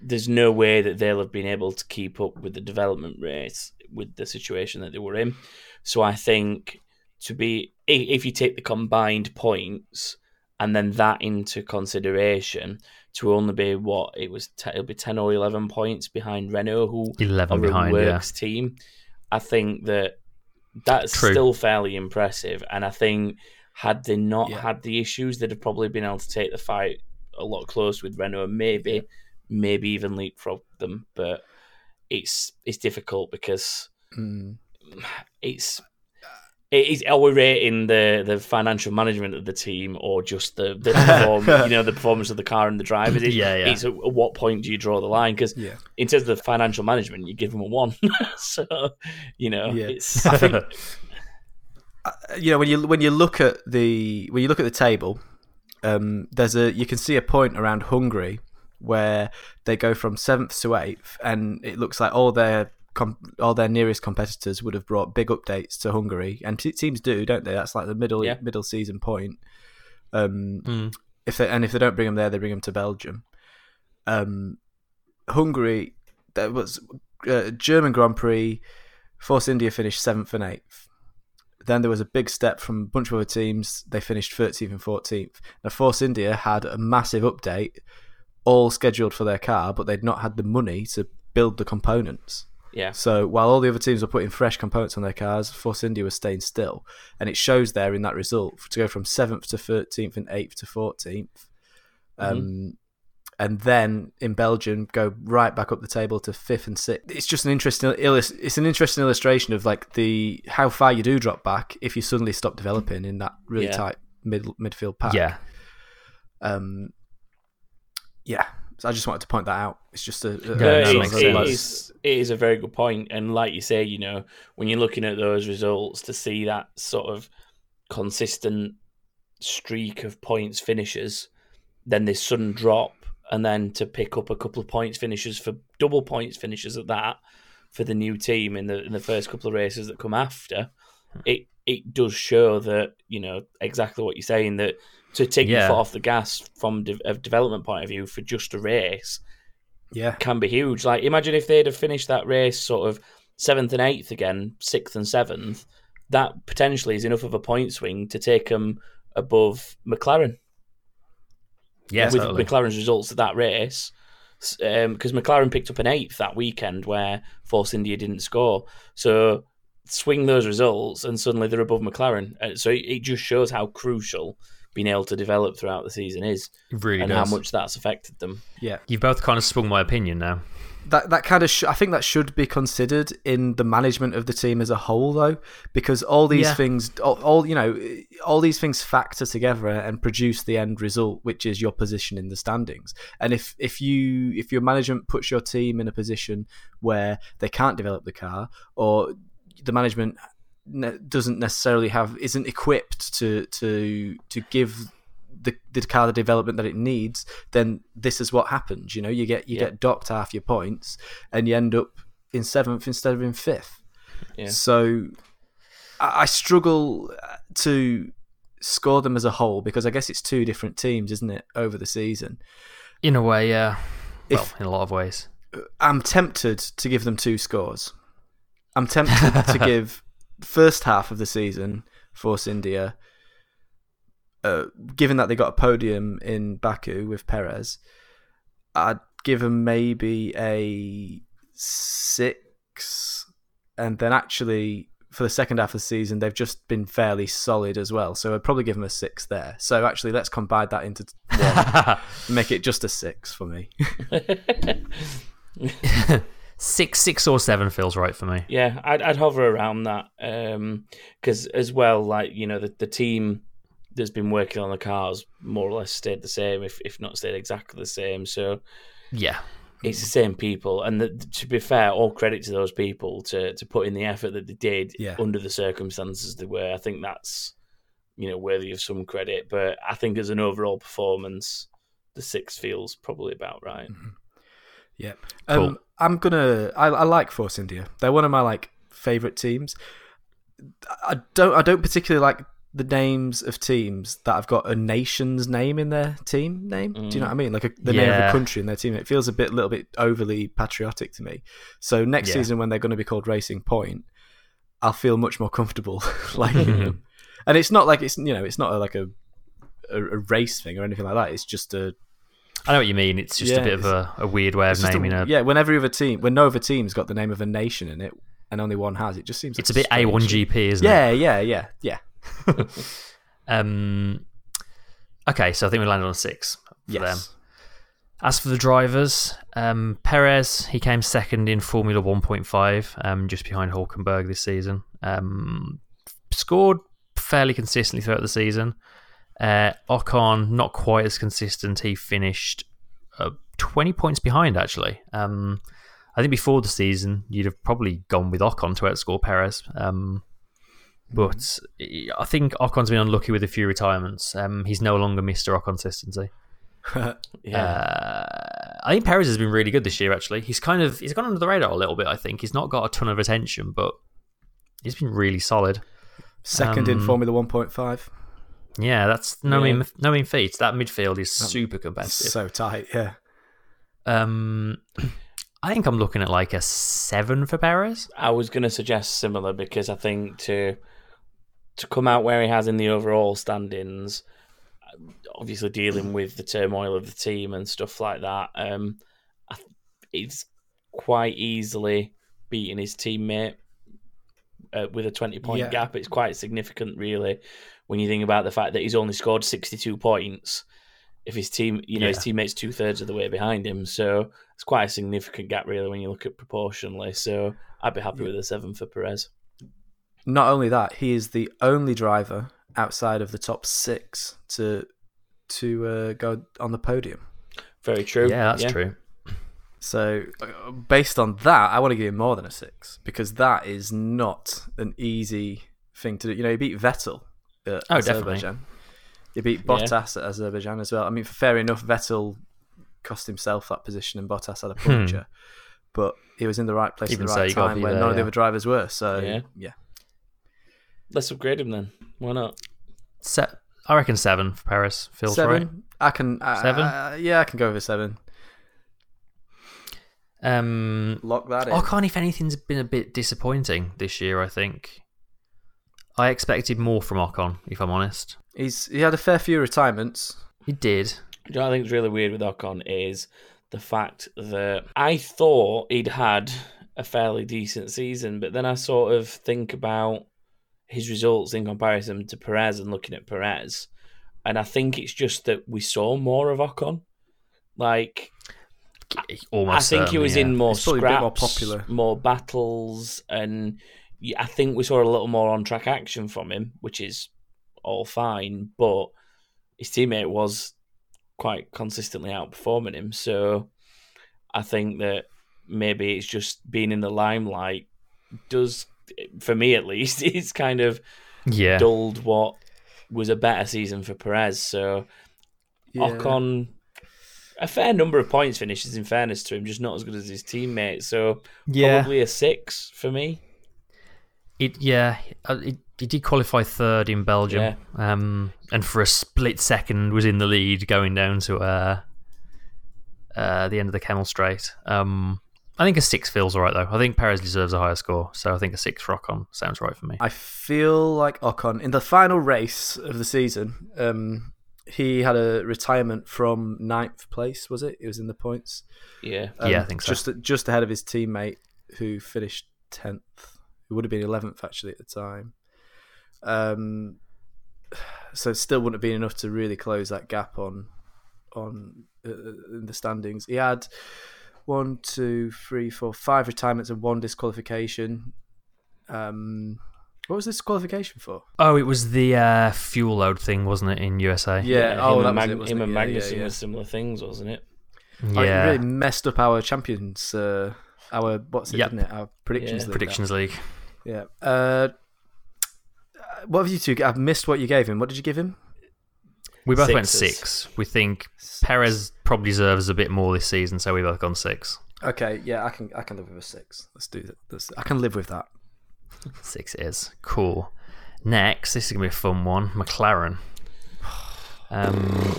Speaker 7: there's no way that they'll have been able to keep up with the development rates with the situation that they were in. So I think to be if you take the combined points and then that into consideration to only be what it was te- it'll be 10 or 11 points behind Renault who
Speaker 6: 11
Speaker 7: are
Speaker 6: behind,
Speaker 7: a
Speaker 6: yeah.
Speaker 7: works team I think that that's
Speaker 6: True.
Speaker 7: still fairly impressive and I think had they not
Speaker 8: Yeah.
Speaker 7: had the issues they'd have probably been able to take the fight a lot closer with Renault and maybe maybe even leapfrog them but it's it's difficult because
Speaker 8: Mm.
Speaker 7: it's it is are we rating the the financial management of the team or just the the perform, you know the performance of the car and the drivers? It,
Speaker 6: Yeah, yeah.
Speaker 7: It's at what point do you draw the line? Because
Speaker 8: Yeah.
Speaker 7: in terms of the financial management, you give them a one. so you know,
Speaker 8: Yeah.
Speaker 7: it's
Speaker 8: I think you know when you when you look at the when you look at the table, um, there's a you can see a point around Hungary where they go from seventh to eighth, and it looks like all their com- all their nearest competitors would have brought big updates to Hungary, and t- teams do, don't they? That's like the middle
Speaker 7: Yeah.
Speaker 8: middle season point. Um,
Speaker 6: Mm.
Speaker 8: if they, and if they don't bring them there, they bring them to Belgium. Um, Hungary, there was uh, German Grand Prix. Force India finished seventh and eighth. Then there was a big step from a bunch of other teams. They finished 13th and 14th. Now, Force India had a massive update, all scheduled for their car, but they'd not had the money to build the components.
Speaker 7: Yeah,
Speaker 8: So while all the other teams were putting fresh components on their cars, Force India was staying still, and it shows there in that result to go from seventh to thirteenth and eighth to 14th um, and then in Belgium go right back up the table to fifth and sixth. It's just an interesting It's an interesting illustration of like the how far you do drop back if you suddenly stop developing in that really
Speaker 7: Yeah.
Speaker 8: tight mid midfield pack.
Speaker 6: yeah,
Speaker 8: Um, yeah. So I just wanted to point that out. It's just a, a-
Speaker 6: Yeah,
Speaker 7: No,
Speaker 6: that
Speaker 8: a-
Speaker 6: makes
Speaker 7: it's-
Speaker 6: sense.
Speaker 7: it is it is a very good point, and like you say, you know, when you're looking at those results to see that sort of consistent streak of points finishes, then this sudden drop, and then to pick up a couple of points finishes for double points finishes at that for the new team in the in the first couple of races that come after, it it does show that you know exactly what you're saying that to take your
Speaker 6: Yeah.
Speaker 7: foot off the gas from de- a development point of view for just a race
Speaker 8: yeah.
Speaker 7: can be huge. Like imagine if they'd have finished that race sort of seventh and eighth again, sixth and seventh. That potentially is enough of a point swing to take them above McLaren
Speaker 6: yeah,
Speaker 7: with
Speaker 6: totally.
Speaker 7: McLaren's results at that race. Because McLaren picked up an eighth that weekend where Force India didn't score. So swing those results and suddenly they're above McLaren. Uh, So it, it just shows how crucial being able to develop throughout the season is
Speaker 6: really
Speaker 7: and
Speaker 6: does.
Speaker 7: how much that's affected them.
Speaker 8: Yeah.
Speaker 6: You've both kind of sprung my opinion now.
Speaker 8: that that kind of sh- I think that should be considered in the management of the team as a whole, though, because all these
Speaker 6: Yeah.
Speaker 8: things, all, all you know, all these things factor together and produce the end result, which is your position in the standings. And if if you if your management puts your team in a position where they can't develop the car, or the management ne- doesn't necessarily have isn't equipped to to to give the, the car the development that it needs, then this is what happens. You know, you get you
Speaker 7: Yeah.
Speaker 8: get docked half your points, and you end up in seventh instead of in fifth.
Speaker 7: Yeah.
Speaker 8: So I, I struggle to score them as a whole because I guess it's two different teams, isn't it, over the season?
Speaker 6: In a way, yeah. Well,
Speaker 8: If-
Speaker 6: in a lot of ways.
Speaker 8: I'm tempted to give them two scores. I'm tempted to give first half of the season Force India, uh, given that they got a podium in Baku with Perez, I'd give them maybe a six, and then actually for the second half of the season, they've just been fairly solid as well. So I'd probably give them a six there. So actually, let's combine that into one, make it just a six for me.
Speaker 6: six, six or seven feels right for me.
Speaker 7: Yeah, I'd, I'd hover around that because as well, like you know, the the team that's been working on the cars more or less stayed the same, if if not stayed exactly the same. So
Speaker 6: Yeah,
Speaker 7: it's the same people, and the, to be fair, all credit to those people to to put in the effort that they did
Speaker 8: Yeah.
Speaker 7: under the circumstances they were. I think that's you know worthy of some credit, but I think as an overall performance, the six feels probably about right.
Speaker 8: Yeah.
Speaker 6: Cool.
Speaker 8: Um, I'm gonna. I, I like Force India. They're one of my like favorite teams. I don't. I don't particularly like the names of teams that have got a nation's name in their team name. Do you know what I mean? Like a, the name of a country in their team. It feels a bit, little bit overly patriotic to me. So next
Speaker 6: Yeah.
Speaker 8: season, when they're going to be called Racing Point, I'll feel much more comfortable liking them. Mm-hmm. And it's not like it's you know it's not a, like a, a a race thing or anything like that. It's just a
Speaker 6: I know what you mean. It's just
Speaker 8: Yeah,
Speaker 6: a bit of a, a weird way of
Speaker 8: just a-
Speaker 6: naming a.
Speaker 8: yeah, when every other team, when no other team's got the name of a nation in it, and only one has, it just seems.
Speaker 6: It's a
Speaker 8: like
Speaker 6: bit. A1GP, isn't it?
Speaker 8: Yeah, yeah, yeah, yeah.
Speaker 6: Um, okay, so I think we landed on six for them.
Speaker 8: Yes.
Speaker 6: As for the drivers, um, Perez he came second in Formula 1.5, um, just behind Hulkenberg this season. Um, scored fairly consistently throughout the season. Uh, Ocon not quite as consistent. He finished uh, 20 points behind actually. Um, I think before the season you'd have probably gone with Ocon to outscore Perez. Um, but I think Ocon's been unlucky with a few retirements. Um, he's no longer Mr. Ocon consistency.
Speaker 7: Yeah,
Speaker 6: Uh, I think Perez has been really good this year. Actually, he's kind of he's gone under the radar a little bit. I think he's not got a ton of attention, but he's been really solid.
Speaker 8: Second in
Speaker 6: Um,
Speaker 8: Formula One point five.
Speaker 6: Yeah, that's no
Speaker 7: Yeah.
Speaker 6: mean no mean feat. That midfield is super competitive.
Speaker 8: So tight. Yeah.
Speaker 6: Um, I think I'm looking at like a seven for Perez.
Speaker 7: I was going to suggest similar because I think to to come out where he has in the overall standings, obviously dealing with the turmoil of the team and stuff like that, um, I he's quite easily beating his teammate uh, with a twenty point
Speaker 8: Yeah.
Speaker 7: gap. It's quite significant, really, when you think about the fact that he's only scored sixty two points. If his team, you know, his teammates two thirds of the way behind him, so it's quite a significant gap, really, when you look at proportionally. So I'd be happy with a seven for Perez.
Speaker 8: Not only that, he is the only driver outside of the top six to to uh, go on the podium.
Speaker 7: Very true.
Speaker 6: Yeah, that's true.
Speaker 8: So, uh, based on that, I want to give him more than a six because that is not an easy thing to do. You know, he beat Vettel at
Speaker 6: Oh,
Speaker 8: Azerbaijan. He beat Bottas at Azerbaijan as well. I mean, fair enough, Vettel cost himself that position and Bottas had a puncture, but he was in the right place
Speaker 6: Hmm. Even
Speaker 8: at the
Speaker 6: so,
Speaker 8: right
Speaker 6: you
Speaker 8: time where
Speaker 6: there,
Speaker 8: none of the other drivers were. So,
Speaker 7: Yeah.
Speaker 8: yeah.
Speaker 7: Let's upgrade him then. Why not?
Speaker 6: Se- I reckon seven for Perez. feels
Speaker 8: seven.
Speaker 6: right.
Speaker 8: I can. Uh,
Speaker 6: Seven?
Speaker 8: Uh, yeah, I can go over seven.
Speaker 6: Um,
Speaker 8: Lock that in.
Speaker 6: Ocon, if anything's been a bit disappointing this year. I think I expected more from Ocon. If I'm honest,
Speaker 8: He's he had a fair few retirements.
Speaker 6: he did.
Speaker 7: Do you know what I think is really weird with Ocon is the fact that I thought he'd had a fairly decent season, but then I sort of think about his results in comparison to Perez and looking at Perez, and I think it's just that we saw more of Ocon. Like
Speaker 6: Almost.
Speaker 7: I think he was
Speaker 6: yeah.
Speaker 7: in more
Speaker 8: He's probably more
Speaker 7: scraps,
Speaker 8: popular.
Speaker 7: more battles, and yeah, I think we saw a little more on track action from him, which is all fine. But his teammate was quite consistently outperforming him, so I think that maybe it's just being in the limelight does, for me at least, it's kind of
Speaker 6: Yeah.
Speaker 7: dulled what was a better season for Perez. So
Speaker 8: Yeah.
Speaker 7: Ocon, a fair number of points finishes, in fairness to him, just not as good as his teammate. So
Speaker 6: Yeah.
Speaker 7: probably a six for me.
Speaker 6: It yeah, uh, it, he did qualify third in Belgium,
Speaker 7: Yeah.
Speaker 6: um, and for a split second was in the lead going down to uh, uh, the end of the Kemmel Straight. Um, I think a six feels alright though. I think Perez deserves a higher score, so I think a six for Ocon sounds right for me.
Speaker 8: I feel like Ocon in the final race of the season, um, he had a retirement from ninth place. Was it? It was in the points.
Speaker 7: Yeah.
Speaker 8: Um,
Speaker 6: Yeah, I think so.
Speaker 8: Just just ahead of his teammate who finished tenth. Who would have been 11th actually at the time. Um, so still wouldn't have been enough to really close that gap on on uh, in the standings. He had one, two, three, four, five retirements and one disqualification. Um, what was this qualification for?
Speaker 6: Oh, it was the uh, fuel load thing, wasn't it, in USA?
Speaker 8: Yeah,
Speaker 7: him
Speaker 8: oh,
Speaker 7: and,
Speaker 8: that was
Speaker 7: Mag-
Speaker 8: wasn't
Speaker 7: him
Speaker 8: it?
Speaker 7: and
Speaker 8: Yeah, yeah, yeah.
Speaker 7: were similar things, wasn't it?
Speaker 8: Oh, it
Speaker 6: Yeah.
Speaker 8: really messed up our champions. Uh, our what's it?
Speaker 6: Yep.
Speaker 8: Didn't it? Our predictions.
Speaker 7: Yeah.
Speaker 8: league,
Speaker 6: Predictions League.
Speaker 8: That. Yeah. Uh, what have you two? I've missed what you gave him. What did you give him?
Speaker 6: We both went
Speaker 7: Sixes.
Speaker 6: six. We think Perez probably deserves a bit more this season, so we both gone six.
Speaker 8: Okay. Yeah, I can. I can live with a six. Let's do that. Let's, I can live with that.
Speaker 6: Six it is cool. Next, this is gonna be a fun one. McLaren. Um,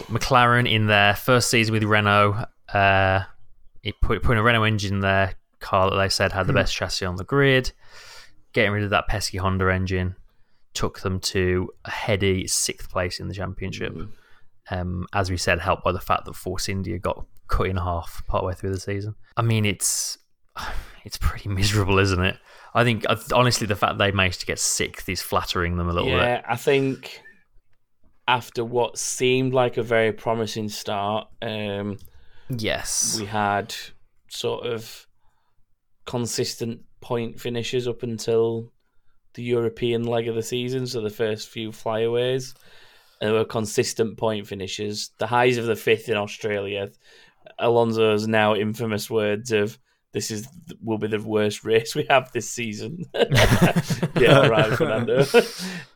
Speaker 6: McLaren in their first season with Renault, uh, it put putting a Renault engine in their car that they said had the best chassis on the grid. Getting rid of that pesky Honda engine took them to a heady sixth place in the championship. Um, as we said, helped by the fact that Force India got cut in half partway through the season. I mean, it's it's pretty miserable, isn't it? I think honestly, the fact they managed to get sixth is flattering them a little bit.
Speaker 7: yeah,
Speaker 6: bit.
Speaker 7: I think after what seemed like a very promising start, um,
Speaker 6: Yes,
Speaker 7: we had sort of consistent point finishes up until the European leg of the season, so the first few flyaways. And there were consistent point finishes. The highs of the fifth in Australia. Alonso's now infamous words of this is will be the worst race we have this season. yeah, right, Fernando.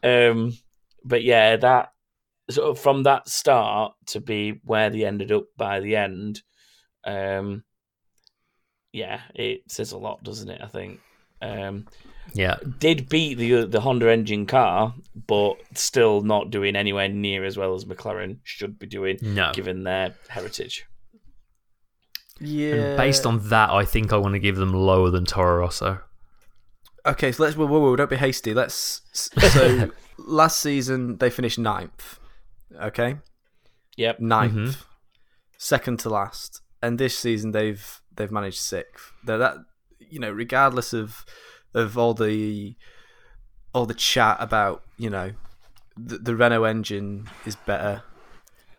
Speaker 7: um, but yeah, that sort of from that start to be where they ended up by the end, um, yeah, it says a lot, doesn't it? I think. Um,
Speaker 6: yeah,
Speaker 7: did beat the the Honda engine car, but still not doing anywhere near as well as McLaren should be doing,
Speaker 6: no.
Speaker 7: given their heritage.
Speaker 8: Yeah.
Speaker 6: And based on that, I think I want to give them lower than Toro Rosso.
Speaker 8: Okay, so let's whoa, whoa, whoa, don't be hasty. Let's so last season they finished ninth. Okay,
Speaker 7: Yep.
Speaker 8: 9th second to last, and this season they've they've managed sixth. They're that you know, regardless of of all the all the chat about you know the, the Renault engine is better,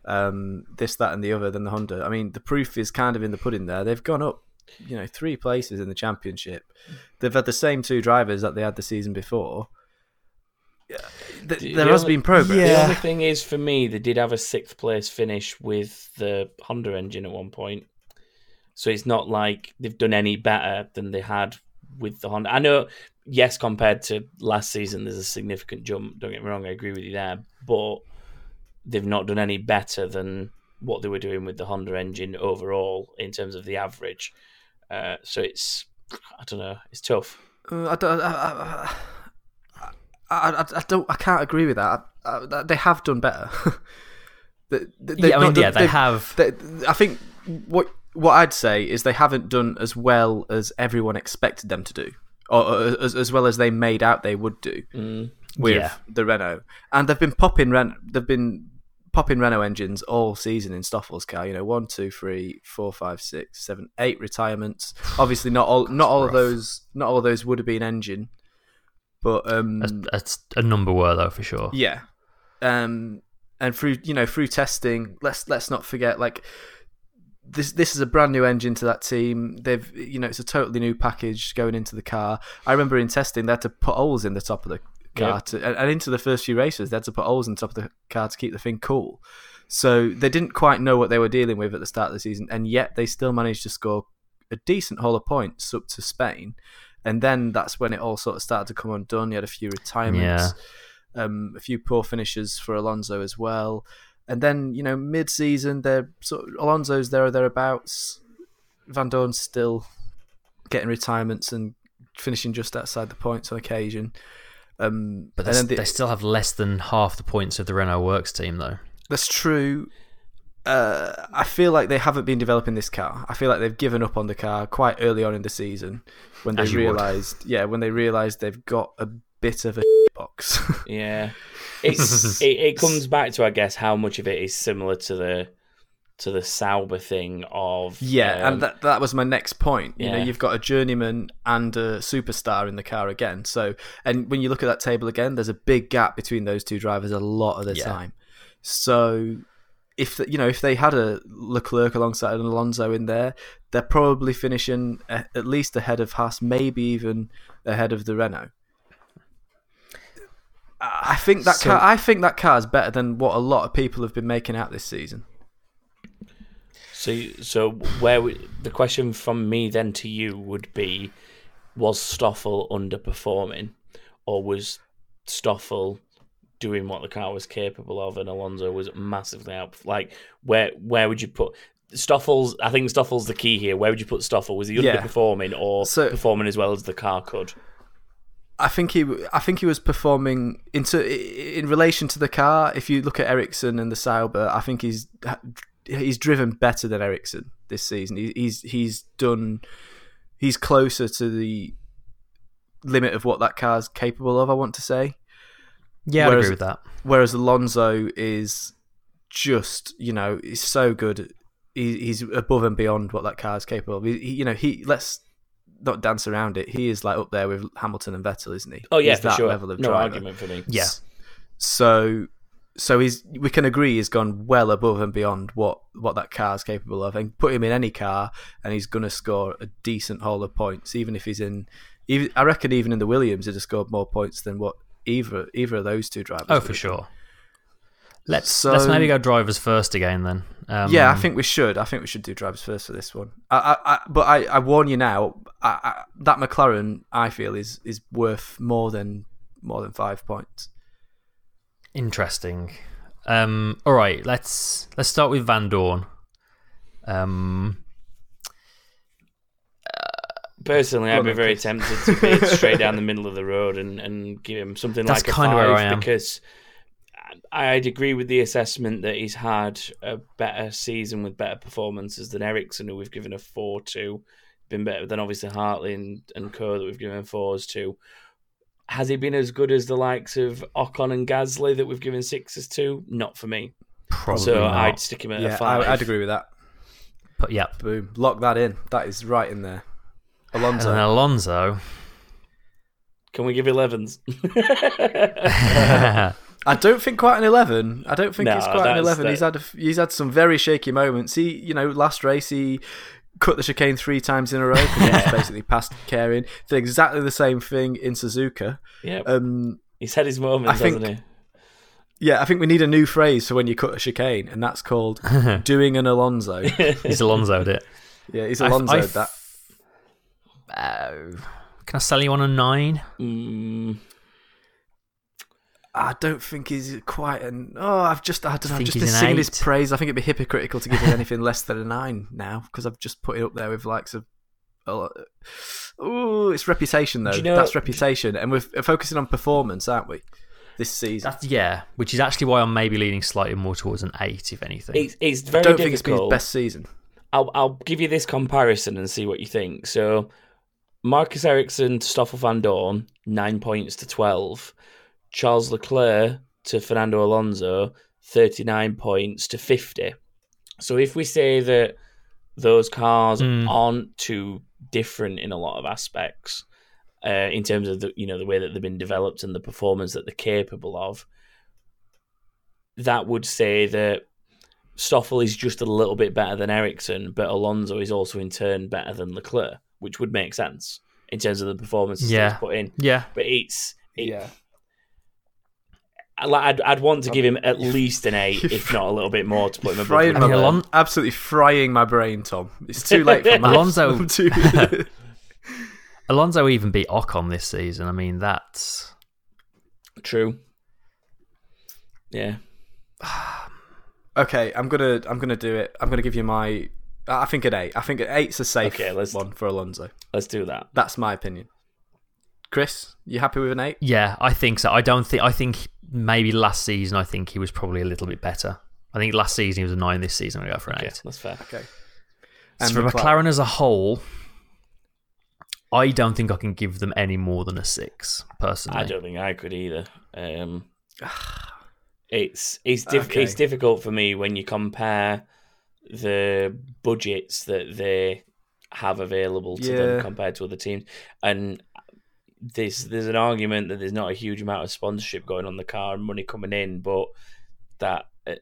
Speaker 8: um, this that and the other than the Honda. I mean, the proof is kind of in the pudding. There, they've gone up, you know, three places in the championship. They've had the same two drivers that they had the season before. Yeah, th-
Speaker 7: The-
Speaker 8: there
Speaker 7: the
Speaker 8: has
Speaker 7: only-
Speaker 8: been progress.
Speaker 7: The only thing is, for me, they did have a sixth place finish with the Honda engine at one point. So it's not like they've done any better than they had with the Honda. I know, yes, compared to last season, there's a significant jump. Don't get me wrong, I agree with you there. But they've not done any better than what they were doing with the Honda engine overall in terms of the average. Uh, so it's, I don't know, it's tough.
Speaker 8: Uh, I don't. I, I, I, I, don't. I can't agree with that. They have done better. They- they-
Speaker 6: Yeah, I mean,
Speaker 8: not
Speaker 6: yeah, they
Speaker 8: they've-
Speaker 6: have.
Speaker 8: they- I think what what I'd say is they haven't done as well as everyone expected them to do, or, as, as well as they made out they would do
Speaker 7: Mm.
Speaker 8: with
Speaker 6: Yeah.
Speaker 8: the Renault. And they've been popping Ren- they've been popping Renault engines all season in Stoffels car. You know, one, two, three, four, five, six, seven, eight retirements. Obviously, not all not all of those not all of those would have been engine, but um,
Speaker 6: That's, that's a number were though for sure.
Speaker 8: yeah. Um, and through you know through testing, let's let's not forget like this this is a brand new engine to that team. They've you know it's a totally new package going into the car. I remember in testing they had to put holes in the top of the car
Speaker 7: Yep.
Speaker 8: to, and, and into the first few races they had to put holes in the top of the car to keep the thing cool. So they didn't quite know what they were dealing with at the start of the season, and yet they still managed to score a decent haul of points up to Spain. And then that's when it all sort of started to come undone. You had a few retirements, um, a few poor finishes for Alonso as well. And then, you know, mid season, they're sort of, Alonso's there or thereabouts. Vandoorne's still getting retirements and finishing just outside the points on occasion. Um,
Speaker 6: But
Speaker 8: and
Speaker 6: they,
Speaker 8: then the-
Speaker 6: they still have less than half the points of the Renault Works team though.
Speaker 8: That's true. Uh, I feel like they haven't been developing this car. I feel like they've given up on the car quite early on in the season when they
Speaker 6: you would.
Speaker 8: yeah, when they realised they've got a bit of a box.
Speaker 7: Yeah, it's it, it comes back to I guess how much of it is similar to the to the Sauber thing of
Speaker 8: Yeah,
Speaker 7: um,
Speaker 8: and that that was my next point. You know, you've got a journeyman and a superstar in the car again. So, and when you look at that table again, there's a big gap between those two drivers a lot of the
Speaker 6: Yeah.
Speaker 8: time. So, if you know if they had a Leclerc alongside an Alonso in there, they're probably finishing at least ahead of Haas, maybe even ahead of the Renault. I I think that
Speaker 6: So-
Speaker 8: car. I think that car is better than what a lot of people have been making out this season.
Speaker 7: So, so where we, the question from me then to you would be: Was Stoffel underperforming, or was Stoffel doing what the car was capable of, and Alonso was massively out? Like, where where would you put Stoffel's? I think Stoffel's the key here. Where would you put Stoffel? Was he
Speaker 8: Yeah.
Speaker 7: underperforming or
Speaker 8: So-
Speaker 7: performing as well as the car could?
Speaker 8: I think he, I think he was performing into in relation to the car. If you look at Ericsson and the Sauber, I think he's he's driven better than Ericsson this season. He, he's he's done, he's closer to the limit of what that car's capable of. I want to say.
Speaker 6: Yeah, I
Speaker 8: Whereas-
Speaker 6: agree with that.
Speaker 8: Whereas Alonso is just, you know, he's so good. He, he's above and beyond what that car's capable of. He, he- you know, he let's not dance around it. He is like up there with Hamilton and Vettel, isn't he?
Speaker 7: Oh yeah,
Speaker 8: He's
Speaker 7: for sure.
Speaker 8: level of
Speaker 7: no
Speaker 8: driver.
Speaker 7: argument for me.
Speaker 6: Yeah.
Speaker 8: So, so he's we can agree he's gone well above and beyond what what that car's capable of, and put him in any car, and he's going to score a decent haul of points, even if he's in. Even I reckon even in the Williams, he'd have scored more points than what either either of those two drivers.
Speaker 6: Oh, for sure. Let's
Speaker 8: So-
Speaker 6: let's maybe go drivers first again then. Um,
Speaker 8: yeah, I think we should. I think we should do drivers first for this one. I, I, I but I, I warn you now. I, I, that McLaren, I feel, is is worth more than more than five points.
Speaker 6: interesting. Um, all right, let's let's start with Van Dorn. Um,
Speaker 7: Personally, I'd be very tempted to be straight down the middle of the road and, and give him something
Speaker 6: That's
Speaker 7: like a
Speaker 6: kinda
Speaker 7: five
Speaker 6: where I am.
Speaker 7: because I'd agree with the assessment that he's had a better season with better performances than Ericsson, who we've given a four to. Been better than obviously Hartley and, and Co that we've given fours to. Has he been as good as the likes of Ocon and Gasly that we've given sixes to? Not for me.
Speaker 6: probably
Speaker 7: so
Speaker 6: not.
Speaker 7: I'd stick him at a five.
Speaker 8: I, I'd agree with that.
Speaker 6: But yeah,
Speaker 8: Boom, lock that in. That is right in there.
Speaker 6: and
Speaker 8: Alonso.
Speaker 6: then Alonso.
Speaker 7: Can we give 11s?
Speaker 8: I don't think quite an eleven. I don't think
Speaker 7: No,
Speaker 8: it's quite an
Speaker 7: that's-
Speaker 8: eleven. He's had a f he's had some very shaky moments. He, you know, last race he cut the chicane three times in a row. 'cause he was basically passed Caring. Did exactly the same thing in Suzuka.
Speaker 7: yeah,
Speaker 8: Um,
Speaker 7: he's had his moments,
Speaker 8: I think-
Speaker 7: hasn't he?
Speaker 8: yeah, I think we need a new phrase for when you cut a chicane, and that's called doing an Alonso.
Speaker 6: He's Alonso'd it.
Speaker 8: Yeah, he's
Speaker 6: I-
Speaker 8: Alonso.
Speaker 6: I-
Speaker 8: that
Speaker 6: Uh, can I sell you on a nine?
Speaker 7: Mm,
Speaker 8: I don't think he's quite an. Oh, I've just I don't know. I've just been
Speaker 6: an
Speaker 8: singing his praise. I think it'd be hypocritical to give him anything less than a nine now because I've just put it up there with likes of. Oh, it's reputation though.
Speaker 7: You know-
Speaker 8: That's reputation, and we're focusing on performance, aren't we? This season,
Speaker 6: That's yeah, which is actually why I'm maybe leaning slightly more towards an eight, if anything.
Speaker 7: it's, it's
Speaker 8: I don't think it's been his best season.
Speaker 7: I'll, I'll give you this comparison and see what you think. So, Marcus Ericsson to Stoffel Vandoorne, nine points to 12. Charles Leclerc to Fernando Alonso, 39 points to 50. So, if we say that those cars
Speaker 6: Mm.
Speaker 7: aren't too different in a lot of aspects, uh, in terms of the you know the way that they've been developed and the performance that they're capable of, that would say that Stoffel is just a little bit better than Ericsson, but Alonso is also in turn better than Leclerc, which would make sense in terms of the performances
Speaker 6: Yeah.
Speaker 7: he's put in.
Speaker 6: yeah,
Speaker 7: But it's it,
Speaker 8: Yeah,
Speaker 7: I- like, I'd I'd want to give him at least an eight, if not a little bit more, to put him above.
Speaker 8: frying my,
Speaker 6: I mean,
Speaker 7: Leclerc.
Speaker 6: Alon-
Speaker 8: absolutely frying my brain, Tom. It's too late for maths.
Speaker 6: Alonso-
Speaker 8: too-
Speaker 6: Alonso even beat Ocon this season. I mean, that's
Speaker 7: True. Yeah.
Speaker 8: okay, I'm gonna I'm gonna do it. I'm gonna give you my. I think an eight. I think an eight's a safe
Speaker 7: Okay, let's-
Speaker 8: one for Alonso.
Speaker 7: Let's do that.
Speaker 8: That's my opinion. Chris, you happy with an eight?
Speaker 6: yeah. I think so. I don't think. I think maybe last season. I think he was probably a little bit better. I think last season he was a nine. This season I go for an
Speaker 7: Okay,
Speaker 6: eight.
Speaker 7: that's fair.
Speaker 8: Okay.
Speaker 6: So for McLaren as a whole, I don't think I can give them any more than a six. Personally,
Speaker 7: I don't think I could either. Um, it's it's diff-
Speaker 8: Okay.
Speaker 7: it's difficult for me when you compare the budgets that they have available to
Speaker 8: Yeah.
Speaker 7: them compared to other teams. And there's there's an argument that there's not a huge amount of sponsorship going on the car and money coming in, but that uh,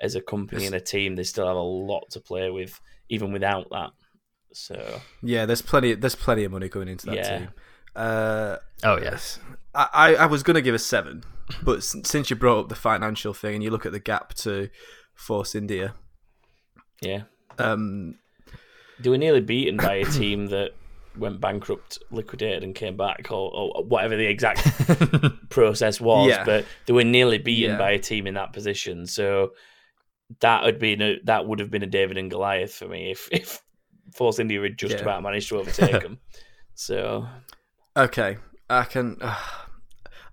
Speaker 7: as a company and a team, they still have a lot to play with, even without that. So
Speaker 8: Yeah, there's plenty. There's plenty of money going into that
Speaker 7: Yeah.
Speaker 8: team. Uh,
Speaker 6: Oh yes.
Speaker 8: I, I, I was going to give a seven, but since you brought up the financial thing and you look at the gap to Force India,
Speaker 7: yeah,
Speaker 8: um,
Speaker 7: they were nearly beaten by a team that went bankrupt, liquidated, and came back, or, or whatever the exact process was.
Speaker 8: Yeah.
Speaker 7: But they were nearly beaten
Speaker 8: Yeah.
Speaker 7: by a team in that position. So that would be a, that would have been a David and Goliath for me if if Force India had just
Speaker 8: Yeah.
Speaker 7: about managed to overtake them. So
Speaker 8: okay, I can. Uh,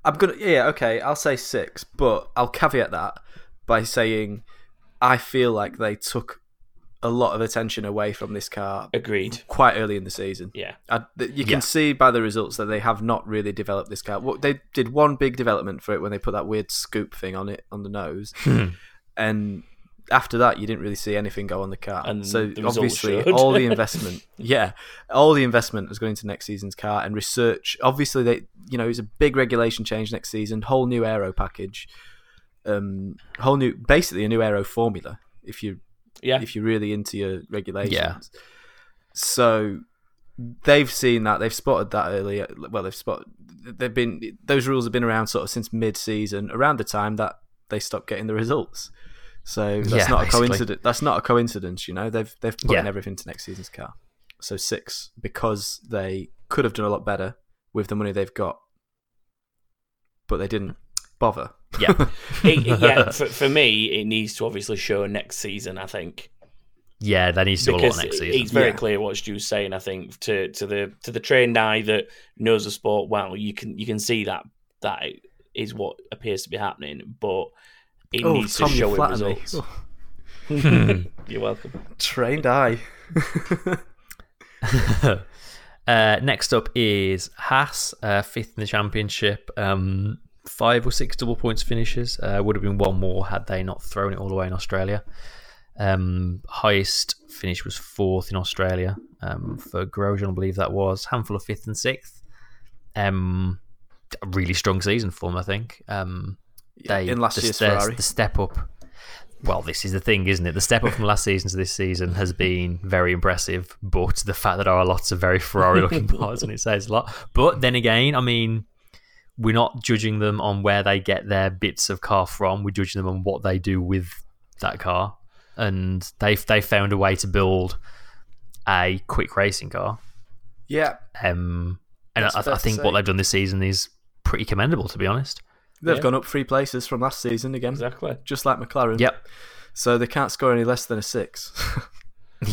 Speaker 8: I'm gonna. Yeah, okay. I'll say six, but I'll caveat that by saying I feel like they took a lot of attention away from this car
Speaker 7: agreed.
Speaker 8: quite early in the season.
Speaker 7: Yeah,
Speaker 8: I, you
Speaker 6: Yeah.
Speaker 8: can see by the results that they have not really developed this car. What they did one big development for it when they put that weird scoop thing on it on the nose, and after that you didn't really see anything go on the car.
Speaker 7: And
Speaker 8: so
Speaker 7: the
Speaker 8: obviously all the investment, yeah, all the investment was going into next season's car and research. Obviously they, you know, it's a big regulation change next season, whole new aero package, um, whole new, basically a new aero formula. If you
Speaker 7: yeah,
Speaker 8: if you're really into your regulations.
Speaker 6: Yeah.
Speaker 8: So they've seen that, they've spotted that earlier. Well, they've spotted. They've been those rules have been around sort of since mid-season, around the time that they stopped getting the results. So that's
Speaker 6: Yeah,
Speaker 8: not a coincidence. That's not a coincidence, you know. They've they've put in everything to next season's car. So six because they could have done a lot better with the money they've got, but they didn't bother.
Speaker 6: Yeah.
Speaker 7: It- yeah. For, for me, it needs to obviously show next season. I think
Speaker 6: Yeah, that needs to lot next season.
Speaker 7: it's very
Speaker 8: Yeah.
Speaker 7: clear what Stu's saying. I think to to the to the trained eye that knows the sport well, you can you can see that that is what appears to be happening, but it
Speaker 8: oh,
Speaker 7: needs
Speaker 8: Tom,
Speaker 7: to show in results.
Speaker 8: Oh,
Speaker 7: You're welcome.
Speaker 8: trained eye.
Speaker 6: uh, next up is Haas, uh, fifth in the championship. Um, five or six double points finishes. Uh, would have been one more had they not thrown it all away in Australia. Um, highest finish was fourth in Australia um, for Grosjean, I believe that was. Handful of fifth and sixth. Um, a really strong season for them, I think. Um, they
Speaker 8: in last
Speaker 6: the,
Speaker 8: year's
Speaker 6: the-
Speaker 8: Ferrari.
Speaker 6: the step up. Well, this is the thing, isn't it? The step up from last season to this season has been very impressive, but the fact that there are lots of very Ferrari looking parts and it says a lot. But then again, I mean, we're not judging them on where they get their bits of car from. We're judging them on what they do with that car, and they've they found a way to build a quick racing car.
Speaker 8: Yeah,
Speaker 6: Um, and I, I think what they've done this season is pretty commendable, to be honest.
Speaker 8: they've
Speaker 7: Yeah.
Speaker 8: gone up three places from last season again,
Speaker 7: Exactly.
Speaker 8: just like McLaren.
Speaker 6: Yep.
Speaker 8: So they can't score any less than a six.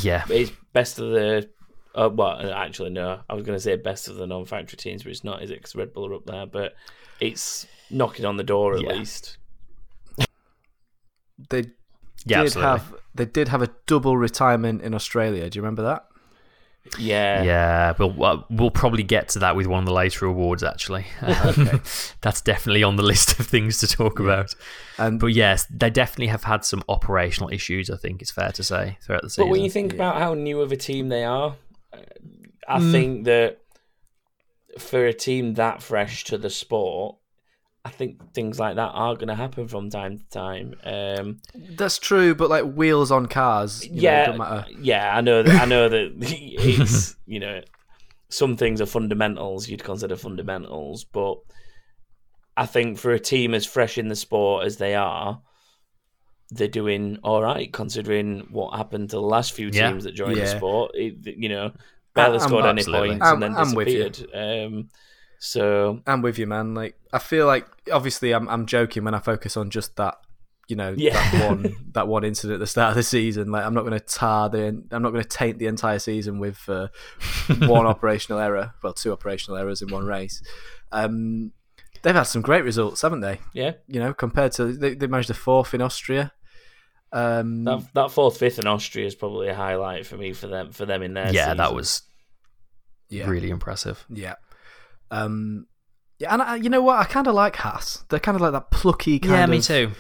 Speaker 6: Yeah.
Speaker 7: It's best of the. Uh, well, actually, no. I was going to say best of the non-factory teams, but it's not, is it? Because Red Bull are up there, but it's knocking on the door at
Speaker 6: Yeah.
Speaker 7: least.
Speaker 8: they
Speaker 6: Yeah,
Speaker 8: did
Speaker 6: absolutely.
Speaker 8: have they did have a double retirement in Australia. Do you remember that?
Speaker 7: Yeah.
Speaker 6: Yeah, but we'll, we'll probably get to that with one of the later awards. Actually, that's definitely on the list of things to talk about.
Speaker 8: And
Speaker 6: But yes, they definitely have had some operational issues. I think it's fair to say throughout the season.
Speaker 7: But when you think about how new of a team they are, uh, I
Speaker 8: Mm.
Speaker 7: think that for a team that fresh to the sport, I think things like that are going to happen from time to time. Um,
Speaker 8: that's true, but like wheels on cars, you know,
Speaker 7: yeah,
Speaker 8: don't matter.
Speaker 7: yeah, I know that. I know that it's you know some things are fundamentals you'd consider fundamentals, but I think for a team as fresh in the sport as they are, they're doing all right considering what happened to the last few
Speaker 6: Yeah.
Speaker 7: teams that joined the
Speaker 8: Yeah.
Speaker 7: sport. It, you know, barely
Speaker 8: I'm-
Speaker 7: scored any points
Speaker 8: I'm-
Speaker 7: and then
Speaker 8: I'm with you.
Speaker 7: disappeared. Um, so
Speaker 8: I'm with you, man. Like I feel like obviously I'm I'm joking when I focus on just that. You know
Speaker 7: Yeah.
Speaker 8: that one that one incident at the start of the season. Like I'm not going to tar the I'm not going to taint the entire season with uh, one operational error. Well, two operational errors in one race. Um, they've had some great results, haven't they?
Speaker 7: yeah,
Speaker 8: You know, compared to they, they managed a fourth in Austria. Um,
Speaker 7: that that fourth fifth in Austria is probably a highlight for me for them for them in their
Speaker 6: yeah, that was
Speaker 8: yeah,
Speaker 6: really impressive.
Speaker 8: yeah. Um, yeah, and I, you know what? I kind of like Haas. They're kind of like that plucky kind
Speaker 6: yeah,
Speaker 8: of.
Speaker 6: me too.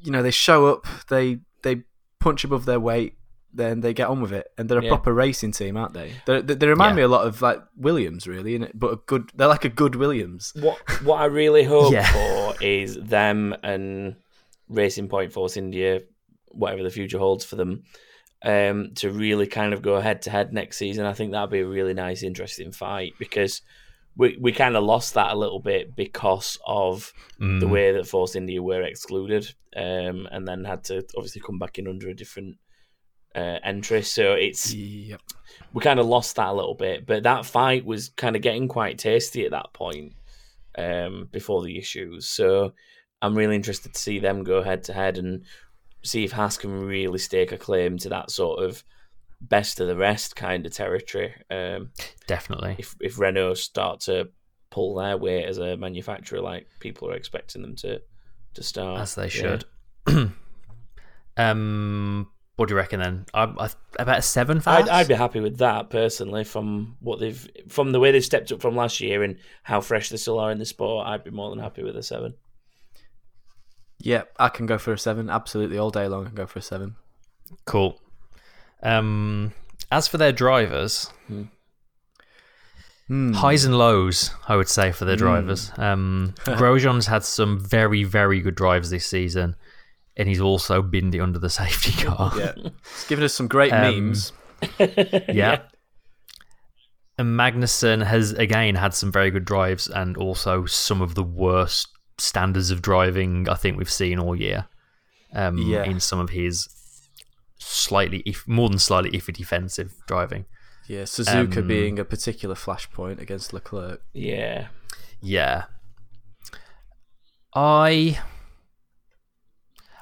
Speaker 8: you know they show up they they punch above their weight, then they get on with it, and they're a
Speaker 7: Yeah.
Speaker 8: proper racing team, aren't they? They're, they they remind
Speaker 6: Yeah.
Speaker 8: me a lot of like Williams, really, innit? but a good. They're like a good Williams.
Speaker 7: What what I really hope
Speaker 6: Yeah.
Speaker 7: for is them and Racing Point Force India, whatever the future holds for them, um, to really kind of go head to head next season. I think that'd be a really nice, interesting fight because we we kind of lost that a little bit because of the
Speaker 6: Mm.
Speaker 7: way that Force India were excluded, um, and then had to obviously come back in under a different uh, entry. So it's
Speaker 8: Yep.
Speaker 7: we kind of lost that a little bit. But that fight was kind of getting quite tasty at that point um, before the issues. So I'm really interested to see them go head to head and see if Haas can really stake a claim to that sort of best of the rest kind of territory. Um,
Speaker 6: Definitely.
Speaker 7: if if Renault start to pull their weight as a manufacturer, like people are expecting them to to start,
Speaker 6: as they
Speaker 7: Yeah.
Speaker 6: should. um, what do you reckon then? I, I, about a seven for
Speaker 7: I'd, I'd be happy with that personally. From what they've, from the way they've stepped up from last year and how fresh they still are in the sport, I'd be more than happy with a seven.
Speaker 8: Yeah, I can go for a seven. Absolutely, all day long, I can go for a seven.
Speaker 6: Cool. Um, as for their drivers,
Speaker 8: Hmm.
Speaker 6: highs and lows, I would say for their drivers. Um, Grosjean's had some very, very good drives this season, and he's also binned it under the safety car.
Speaker 8: Yeah, it's given us some great
Speaker 6: Um,
Speaker 8: memes.
Speaker 6: yeah. And Magnussen has again had some very good drives and also some of the worst standards of driving I think we've seen all year. Um,
Speaker 8: Yeah.
Speaker 6: in some of his slightly, if, more than slightly iffy defensive driving.
Speaker 8: Yeah, Suzuka
Speaker 6: um,
Speaker 8: being a particular flashpoint against Leclerc.
Speaker 7: Yeah,
Speaker 6: Yeah. I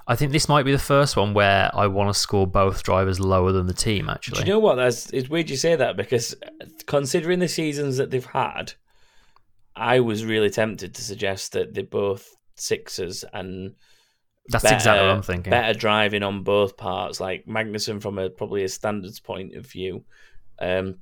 Speaker 6: I think this might be the first one where I want to score both drivers lower than the team actually.
Speaker 7: do
Speaker 6: actually.
Speaker 7: you know what? That's it's weird you say that because considering the seasons that they've had, I was really tempted to suggest that they're both sixes and
Speaker 6: That's exactly what I'm thinking.
Speaker 7: Better driving on both parts, like Magnussen from a probably a standards point of view, um,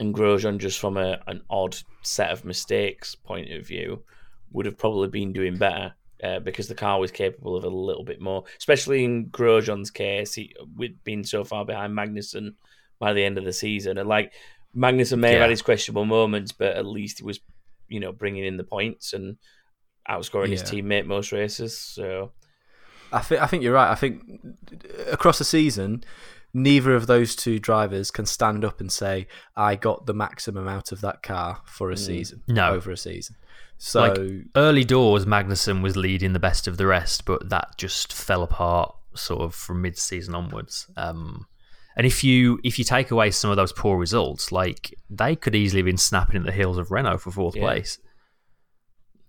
Speaker 7: and Grosjean just from a an odd set of mistakes point of view, would have probably been doing better uh, because the car was capable of a little bit more. Especially in Grosjean's case, he with being so far behind Magnussen by the end of the season, and like Magnussen may have had his questionable moments, but at least he was, you know, bringing in the points and outscoring his teammate most races. So.
Speaker 8: I think I think you're right. I think across the season, neither of those two drivers can stand up and say, "I got the maximum out of that car for a season,
Speaker 6: No.
Speaker 8: over a season." So
Speaker 6: like early doors, Magnussen was leading the best of the rest, but that just fell apart sort of from mid-season onwards. Um, and if you if you take away some of those poor results, like they could easily have been snapping at the heels of Renault for fourth
Speaker 7: Yeah.
Speaker 6: place.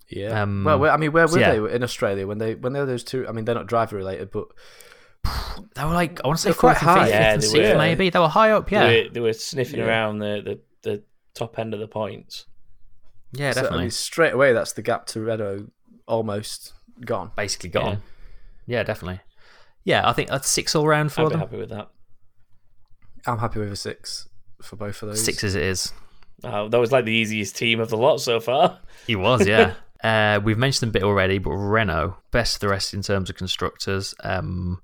Speaker 8: yeah,
Speaker 6: um,
Speaker 8: well, where- I mean, where were
Speaker 6: yeah.
Speaker 8: they in Australia when they when they were those two? I mean, they're not driver related, but
Speaker 6: They were like I want to say
Speaker 8: quite high.
Speaker 6: fifth,
Speaker 7: Yeah,
Speaker 6: fifth and
Speaker 7: they
Speaker 6: sixth,
Speaker 7: were.
Speaker 6: maybe they were high up. Yeah,
Speaker 7: They were, they were sniffing
Speaker 8: Yeah.
Speaker 7: around the, the, the top end of the points.
Speaker 6: yeah,
Speaker 8: so, I
Speaker 6: definitely.
Speaker 8: mean, straight away that's the gap to Renault almost gone.
Speaker 6: Basically gone. Yeah. definitely. Yeah, I think that's six all round for
Speaker 7: I'd be
Speaker 6: them.
Speaker 7: happy with that.
Speaker 8: I'm happy with a six for both of those.
Speaker 6: Six as it is.
Speaker 7: Uh, that was like the easiest team of the lot so far.
Speaker 6: He was, yeah. uh, we've mentioned them a bit already, but Renault, best of the rest in terms of constructors, um,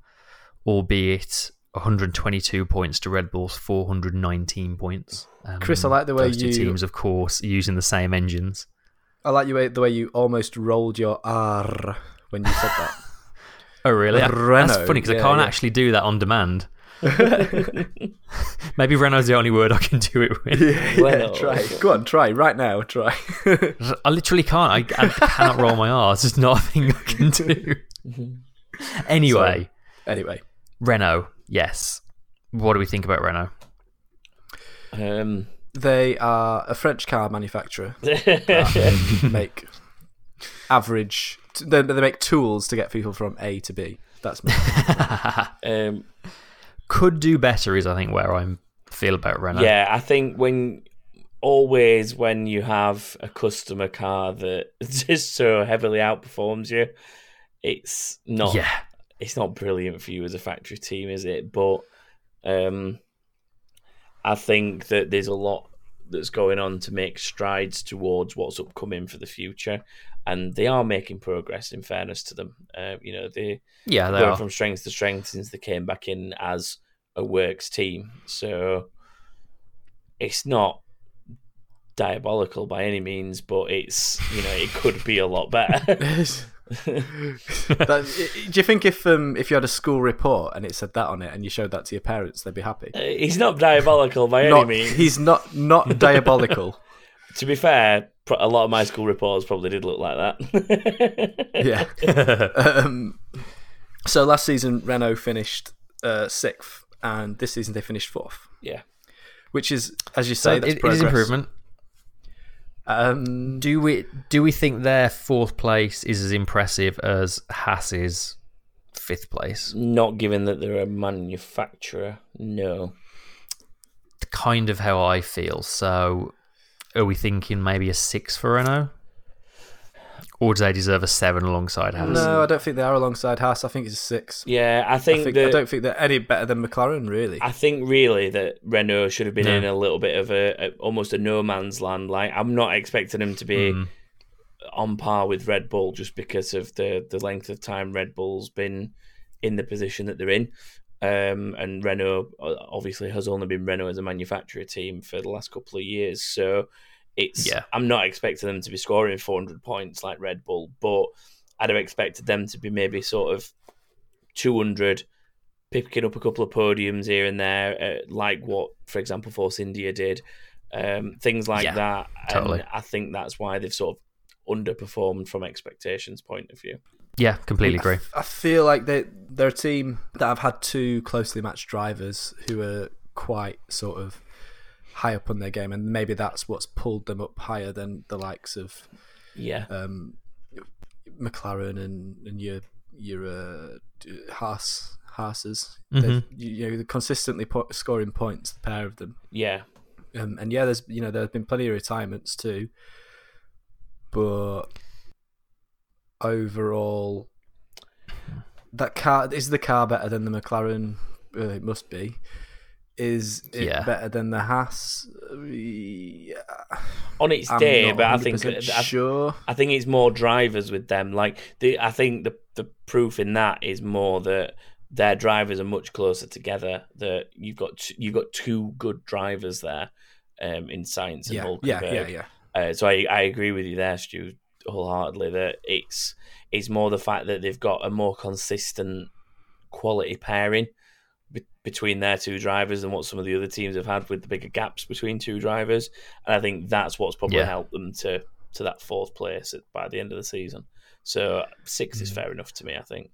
Speaker 6: albeit 122 points to Red Bull's 419 points. Um,
Speaker 8: Chris, I like the way
Speaker 6: those two
Speaker 8: you-
Speaker 6: teams, of course, using the same engines.
Speaker 8: I like you the way you almost rolled your R when you said that.
Speaker 6: Oh, really?
Speaker 8: Renault,
Speaker 6: That's funny because I can't
Speaker 8: yeah.
Speaker 6: actually do that on demand. Maybe Renault's the only word I can do it with.
Speaker 8: yeah,
Speaker 7: Renault.
Speaker 8: try. Go on, try right now. Try.
Speaker 6: I literally can't. I, I cannot roll my R. It's just not a thing I can do. anyway,
Speaker 8: anyway,
Speaker 6: Renault, yes. What do we think about Renault?
Speaker 7: Um,
Speaker 8: they are a French car manufacturer. that make average. They, they make tools to get people from A to B. That's me.
Speaker 7: um,
Speaker 6: Could do better is I think where I feel about Renault.
Speaker 7: yeah, I think when always when you have a customer car that just so heavily outperforms you, it's not
Speaker 6: Yeah.
Speaker 7: it's not brilliant for you as a factory team, is it? But um, I think that there's a lot that's going on to make strides towards what's upcoming for the future, and they are making progress. In fairness to them, uh, you know they
Speaker 6: Yeah, they
Speaker 7: going
Speaker 6: are.
Speaker 7: from strength to strength since they came back in as a works team. So it's not diabolical by any means, but it's you know it could be a lot better.
Speaker 8: That- do you think if um, if you had a school report and it said that on it and you showed that to your parents, they'd be happy?
Speaker 7: Uh, He's not diabolical by any means.
Speaker 8: he's not not diabolical.
Speaker 7: To be fair, a lot of my school reports probably did look like that.
Speaker 8: yeah. um, so last season Renault finished uh, sixth, and this season they finished fourth,
Speaker 7: yeah.
Speaker 8: which is, as you
Speaker 6: So
Speaker 8: say,
Speaker 6: it,
Speaker 8: that's
Speaker 6: it is improvement.
Speaker 8: Um,
Speaker 6: Do we do we think their fourth place is as impressive as Haas's fifth place?
Speaker 7: Not given that they're a manufacturer, no.
Speaker 6: Kind of how I feel. So, are we thinking maybe a six for Renault, or do they deserve a seven alongside Haas?
Speaker 8: no, I don't think they are alongside Haas. I think it's a six.
Speaker 7: Yeah, I
Speaker 8: I,
Speaker 7: think,
Speaker 8: think,
Speaker 7: that
Speaker 8: I don't think they're any better than McLaren, really.
Speaker 7: I think really that Renault should have been
Speaker 6: No.
Speaker 7: in a little bit of a, a almost a no man's land. Like I'm not expecting them to be
Speaker 6: Mm.
Speaker 7: on par with Red Bull just because of the the length of time Red Bull's been in the position that they're in. Um, and Renault uh, obviously has only been Renault as a manufacturer team for the last couple of years, so it's
Speaker 6: Yeah.
Speaker 7: I'm not expecting them to be scoring 400 points like Red Bull, but I'd have expected them to be maybe sort of 200, picking up a couple of podiums here and there, uh, like what, for example, Force India did, um, things like
Speaker 6: Yeah,
Speaker 7: that.
Speaker 6: totally.
Speaker 7: And I think that's why they've sort of underperformed from expectations point of view.
Speaker 6: Yeah, completely
Speaker 8: I
Speaker 6: agree.
Speaker 8: f- I feel like they they're a team that have had two closely matched drivers who are quite sort of high up on their game, and maybe that's what's pulled them up higher than the likes of
Speaker 7: Yeah,
Speaker 8: um, McLaren and and your your uh, Haas Haas's. They've- You, you know, they're consistently po- scoring points, the pair of them.
Speaker 7: yeah,
Speaker 8: Um, and yeah, there's you know there's been plenty of retirements too, but overall, that car is the car better than the McLaren. Uh, it must be. Is it
Speaker 6: Yeah.
Speaker 8: better than the Haas? Yeah,
Speaker 7: on its
Speaker 8: I'm
Speaker 7: day, but I think
Speaker 8: 100%
Speaker 7: I,
Speaker 8: sure.
Speaker 7: I think it's more drivers with them. Like the, I think the the proof in that is more that their drivers are much closer together. That you've got t- you've got two good drivers there, um, in Sainz and
Speaker 8: Yeah, yeah, yeah, yeah.
Speaker 7: Uh, so I, I agree with you there, Stu, wholeheartedly. That it's it's more the fact that they've got a more consistent quality pairing be- between their two drivers than what some of the other teams have had with the bigger gaps between two drivers, and I think that's what's probably
Speaker 6: Yeah.
Speaker 7: helped them to to that fourth place at, by the end of the season. So six
Speaker 8: Mm.
Speaker 7: is fair enough to me, I think.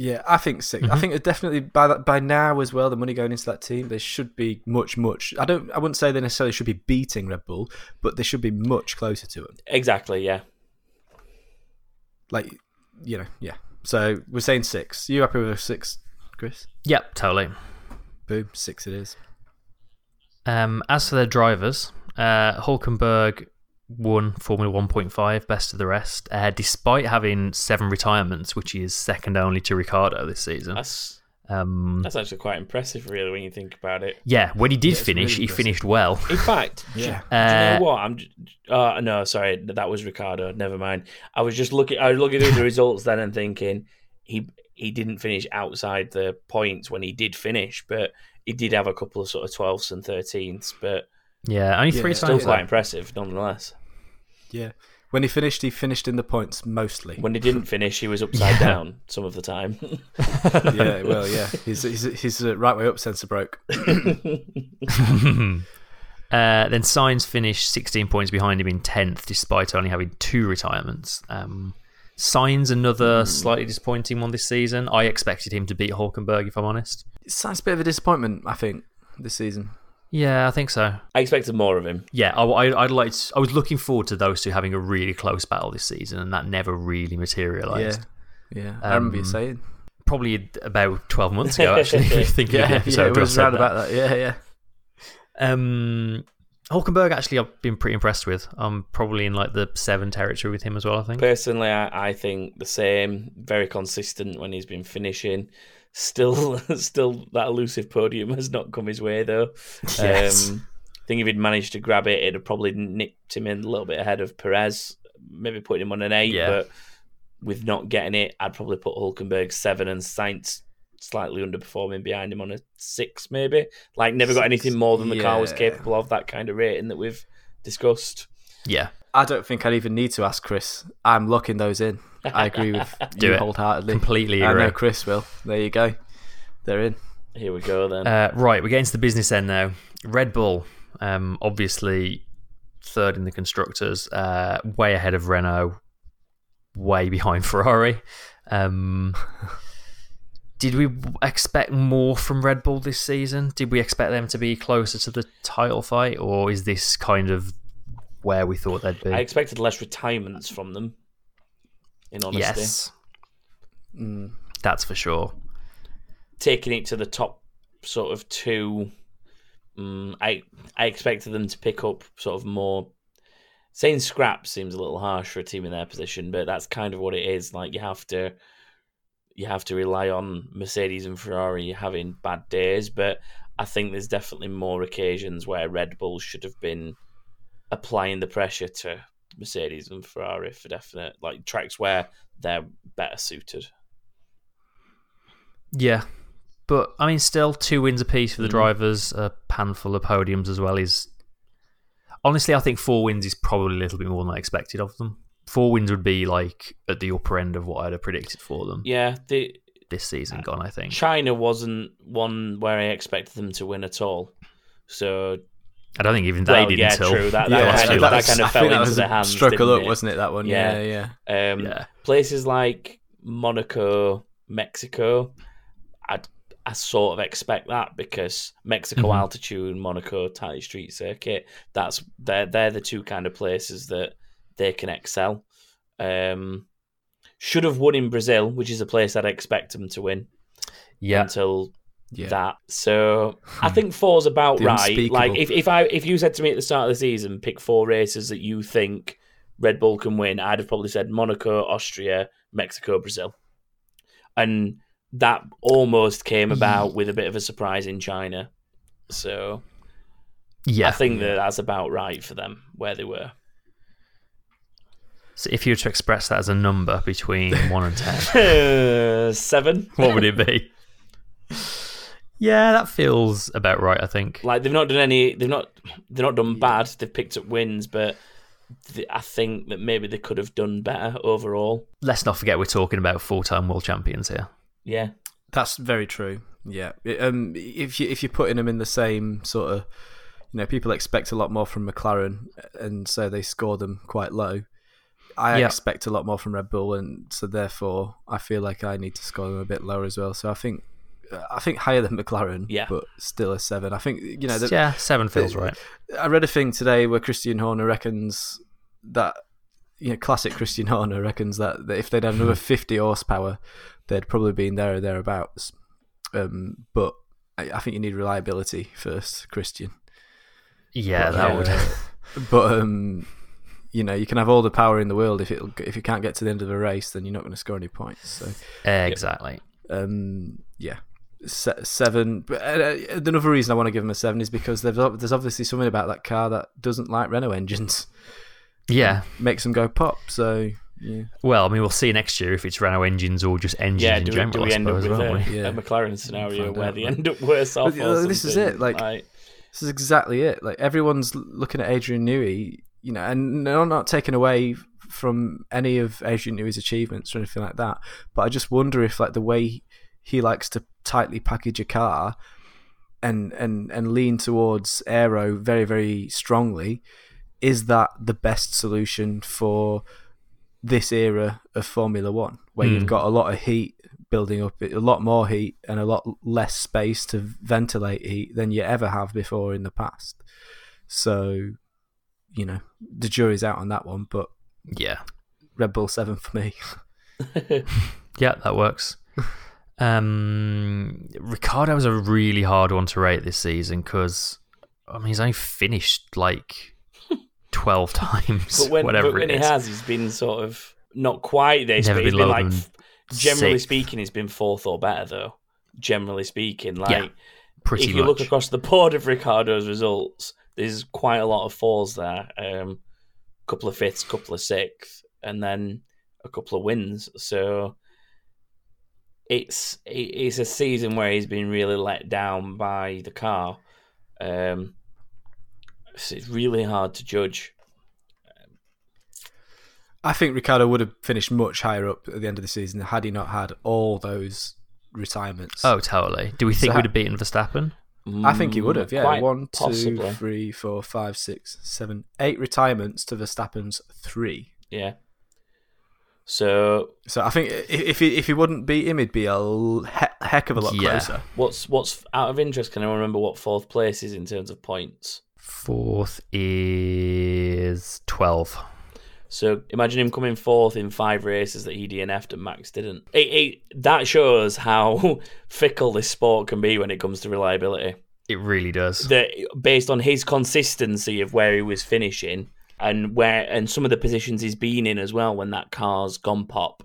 Speaker 8: Yeah, I think 6
Speaker 6: Mm-hmm.
Speaker 8: I think definitely by that by now as well. The money going into that team, they should be much, much. I don't. I wouldn't say they necessarily should be beating Red Bull, but they should be much closer to them.
Speaker 7: Exactly, yeah.
Speaker 8: Like, you know, yeah. So we're saying six. You happy with a six, Chris?
Speaker 6: Yep, totally.
Speaker 8: Boom, six it is.
Speaker 6: Um, as for their drivers, uh, Hulkenberg won Formula 1.5, best of the rest, uh, despite having seven retirements, which is second only to Ricciardo this season.
Speaker 7: That's
Speaker 6: Um,
Speaker 7: that's actually quite impressive, really, when you think about it.
Speaker 6: yeah, when he did
Speaker 8: it's
Speaker 6: finish,
Speaker 8: really
Speaker 6: he finished well.
Speaker 7: In fact,
Speaker 8: Yeah.
Speaker 7: Do you know
Speaker 6: Uh,
Speaker 7: what? I'm. j- Uh, no, sorry, that was Ricciardo. Never mind. I was just looking. I was looking through the results then and thinking he he didn't finish outside the points when he did finish, but he did have a couple of sort of twelfths and thirteenths, but
Speaker 6: yeah, only three
Speaker 8: Yeah,
Speaker 7: still
Speaker 6: times.
Speaker 7: quite
Speaker 6: though.
Speaker 7: impressive nonetheless.
Speaker 8: Yeah. When he finished, he finished in the points mostly.
Speaker 7: When he didn't finish, he was upside
Speaker 6: Yeah.
Speaker 7: down some of the time.
Speaker 8: yeah, well, yeah. He's he's, he's uh, right way up sensor broke.
Speaker 6: Uh, then Sainz finished 16 points behind him in 10th, despite only having two retirements. Um, Sainz, another slightly disappointing one this season. I expected him to beat Hulkenberg, if I'm honest.
Speaker 8: It's a bit of a disappointment, I think, this season.
Speaker 6: Yeah, I think so.
Speaker 7: I expected more of him.
Speaker 6: Yeah, I, I, I'd like. To, I was looking forward to those two having a really close battle this season, and that never really
Speaker 8: Yeah,
Speaker 6: materialised.
Speaker 8: yeah. I remember you
Speaker 6: Um,
Speaker 8: saying.
Speaker 6: Probably about 12 months ago, actually. if you think of
Speaker 8: Yeah, yeah, it was
Speaker 6: said
Speaker 8: round
Speaker 6: that.
Speaker 8: about that. Yeah, yeah.
Speaker 6: Um, Hulkenberg, actually, I've been pretty impressed with. I'm probably in like the seven territory with him as well. I think.
Speaker 7: Personally, I, I think the same. Very consistent when he's been finishing. Still, still that elusive podium has not come his way though.
Speaker 6: Yes.
Speaker 7: Um, think if he'd managed to grab it, it'd have probably nipped him in a little bit ahead of Perez, maybe putting him on an eight.
Speaker 6: Yeah.
Speaker 7: But with not getting it, I'd probably put Hulkenberg seven and Sainz slightly underperforming behind him on a six, maybe. Like never got anything more than the car was capable of. That kind of rating that we've discussed.
Speaker 6: Yeah.
Speaker 8: I don't think I'd even need to ask Chris. I'm locking those in. I agree with
Speaker 6: Do
Speaker 8: you
Speaker 6: it.
Speaker 8: wholeheartedly.
Speaker 6: Completely
Speaker 8: I
Speaker 6: agree.
Speaker 8: know Chris will. There you go. They're in.
Speaker 7: Here we go then.
Speaker 6: Uh, right, we're getting to the business end now. Red Bull, um, obviously third in the constructors, uh, way ahead of Renault, way behind Ferrari. Um, did we expect more from Red Bull this season? Did we expect them to be closer to the title fight, or is this kind of where we thought they'd be?
Speaker 7: I expected less retirements from them. In honesty,
Speaker 6: yes, that's for sure.
Speaker 7: taking it to the top sort of two. Um, I I expected them to pick up sort of more. Saying scrap seems a little harsh for a team in their position, but that's kind of what it is. Like you have to, you have to rely on Mercedes and Ferrari having bad days. But I think there's definitely more occasions where Red Bull should have been applying the pressure to Mercedes and Ferrari for definite, like tracks where they're better suited.
Speaker 6: Yeah, but I mean, still two wins apiece for the
Speaker 7: Mhm.
Speaker 6: drivers, a handful of podiums as well. Is honestly, I think four wins is probably a little bit more than I expected of them. Four wins would be like at the upper end of what I'd have predicted for them
Speaker 7: Yeah, the
Speaker 6: this season. Gone, I think.
Speaker 7: China wasn't one where I expected them to win at all. So
Speaker 6: I don't think even they
Speaker 7: well,
Speaker 6: did
Speaker 7: yeah,
Speaker 6: until
Speaker 7: true. That,
Speaker 6: the
Speaker 7: that,
Speaker 6: last
Speaker 7: kind, of, that
Speaker 6: laps.
Speaker 7: kind of
Speaker 8: I
Speaker 7: fell
Speaker 8: think that
Speaker 7: into
Speaker 8: was
Speaker 7: their
Speaker 8: a
Speaker 7: hands.
Speaker 8: stroke of
Speaker 7: didn't
Speaker 8: luck, wasn't it? That one.
Speaker 7: Yeah.
Speaker 8: Yeah, yeah.
Speaker 7: Um,
Speaker 6: Yeah.
Speaker 7: Places like Monaco, Mexico, I I sort of expect that because Mexico
Speaker 6: Mhm.
Speaker 7: altitude, Monaco tight street circuit. That's they're they're the two kind of places that they can excel. Um, should have won in Brazil, which is a place I'd expect them to win
Speaker 6: Yeah,
Speaker 7: until
Speaker 8: Yeah.
Speaker 7: that. So I hmm. think four's about right. Like if, if I if you said to me at the start of the season, pick four races that you think Red Bull can win, I'd have probably said Monaco, Austria, Mexico, Brazil. And that almost came about with a bit of a surprise in China. So
Speaker 6: yeah.
Speaker 7: I think that that's about right for them where they were.
Speaker 6: so if you were to express that as a number between one and ten,
Speaker 7: Seven.
Speaker 6: what would it be? Yeah, that feels about right. I think.
Speaker 7: Like they've not done any. They've not. They've not done bad. They've picked up wins, but th- I think that maybe they could have done better overall.
Speaker 6: Let's not forget we're talking about full-time world champions here.
Speaker 7: Yeah.
Speaker 8: That's very true. Yeah. Um, if you if you're putting them in the same sort of, you know, people expect a lot more from McLaren, and so they score them quite low. I
Speaker 6: Yeah.
Speaker 8: expect a lot more from Red Bull, and so therefore I feel like I need to score them a bit lower as well. So I think, I think higher than McLaren,
Speaker 7: Yeah.
Speaker 8: but still a seven. I think you know. The,
Speaker 6: yeah, seven feels
Speaker 8: the-
Speaker 6: right.
Speaker 8: I read a thing today where Christian Horner reckons that you know classic Christian Horner reckons that, that if they'd had another fifty horsepower, they'd probably been there or thereabouts. Um, but I, I think you need reliability first, Christian.
Speaker 6: Yeah,
Speaker 8: But,
Speaker 6: that
Speaker 8: uh,
Speaker 6: would.
Speaker 8: But um, you know, you can have all the power in the world if it if you can't get to the end of a race, then you're not going to score any points. So
Speaker 6: exactly.
Speaker 8: um, yeah, Se- seven. But uh, uh, another reason I want to give them a seven is because there's there's obviously something about that car that doesn't like Renault engines,
Speaker 6: Yeah.
Speaker 8: makes them go pop. So yeah,
Speaker 6: Well, I mean, we'll see next year if it's Renault engines or just engines
Speaker 7: Yeah,
Speaker 6: in
Speaker 7: do we,
Speaker 6: general.
Speaker 7: do we
Speaker 6: I
Speaker 7: end up
Speaker 6: suppose,
Speaker 7: with a.
Speaker 8: Yeah.
Speaker 7: a McLaren scenario
Speaker 8: Find
Speaker 7: where
Speaker 8: out,
Speaker 7: they
Speaker 8: right?
Speaker 7: end up worse off?
Speaker 8: But,
Speaker 7: or
Speaker 8: uh, this is it, like- this is exactly it. Like everyone's looking at Adrian Newey, you know, and no, not taking away from any of Adrian Newey's achievements or anything like that. But I just wonder if like the way he likes to tightly package a car and and and lean towards aero very very strongly is that the best solution for this era of Formula One, where
Speaker 6: Hmm.
Speaker 8: you've got a lot of heat building up, a lot more heat, and a lot less space to ventilate heat than you ever have before in the past. So, you know, the jury's out on that one, but
Speaker 6: Yeah.
Speaker 8: Red Bull Seven for me.
Speaker 6: Yeah, that works. Um, Ricciardo Ricciardo's a really hard one to rate this season because I mean he's only finished like twelve times,
Speaker 7: But when,
Speaker 6: whatever
Speaker 7: but when
Speaker 6: it
Speaker 7: he has, he's been sort of not quite this,
Speaker 6: Never
Speaker 7: but he's
Speaker 6: been
Speaker 7: like, generally
Speaker 6: sixth.
Speaker 7: speaking, he's been fourth or better though. Generally speaking, like
Speaker 6: Yeah, Pretty
Speaker 7: if you
Speaker 6: much.
Speaker 7: look across the board of Ricciardo's results, there's quite a lot of fours there. Um, couple of fifths, couple of sixths, and then a couple of wins. So it's it's a season where he's been really let down by the car. Um, so it's really hard to judge.
Speaker 8: I think Ricciardo would have finished much higher up at the end of the season had he not had all those retirements.
Speaker 6: Oh, totally. Do we think
Speaker 8: So
Speaker 6: we'd have beaten Verstappen?
Speaker 8: I think he would have. Yeah,
Speaker 7: quite
Speaker 8: one, two,
Speaker 7: possibly.
Speaker 8: three, four, five, six, seven, eight retirements to Verstappen's three.
Speaker 7: Yeah. So
Speaker 8: So I think if he if he wouldn't beat him, he'd be a he- heck of a lot
Speaker 6: Yeah.
Speaker 8: closer.
Speaker 7: what's what's out of interest? Can I remember what fourth place is in terms of points?
Speaker 6: Fourth is 12.
Speaker 7: So imagine him coming fourth in five races that he DNF'd and Max didn't. It, it, that shows how fickle this sport can be when it comes to reliability.
Speaker 6: It really does.
Speaker 7: That based on his consistency of where he was finishing and where and some of the positions he's been in as well when that car's gone pop,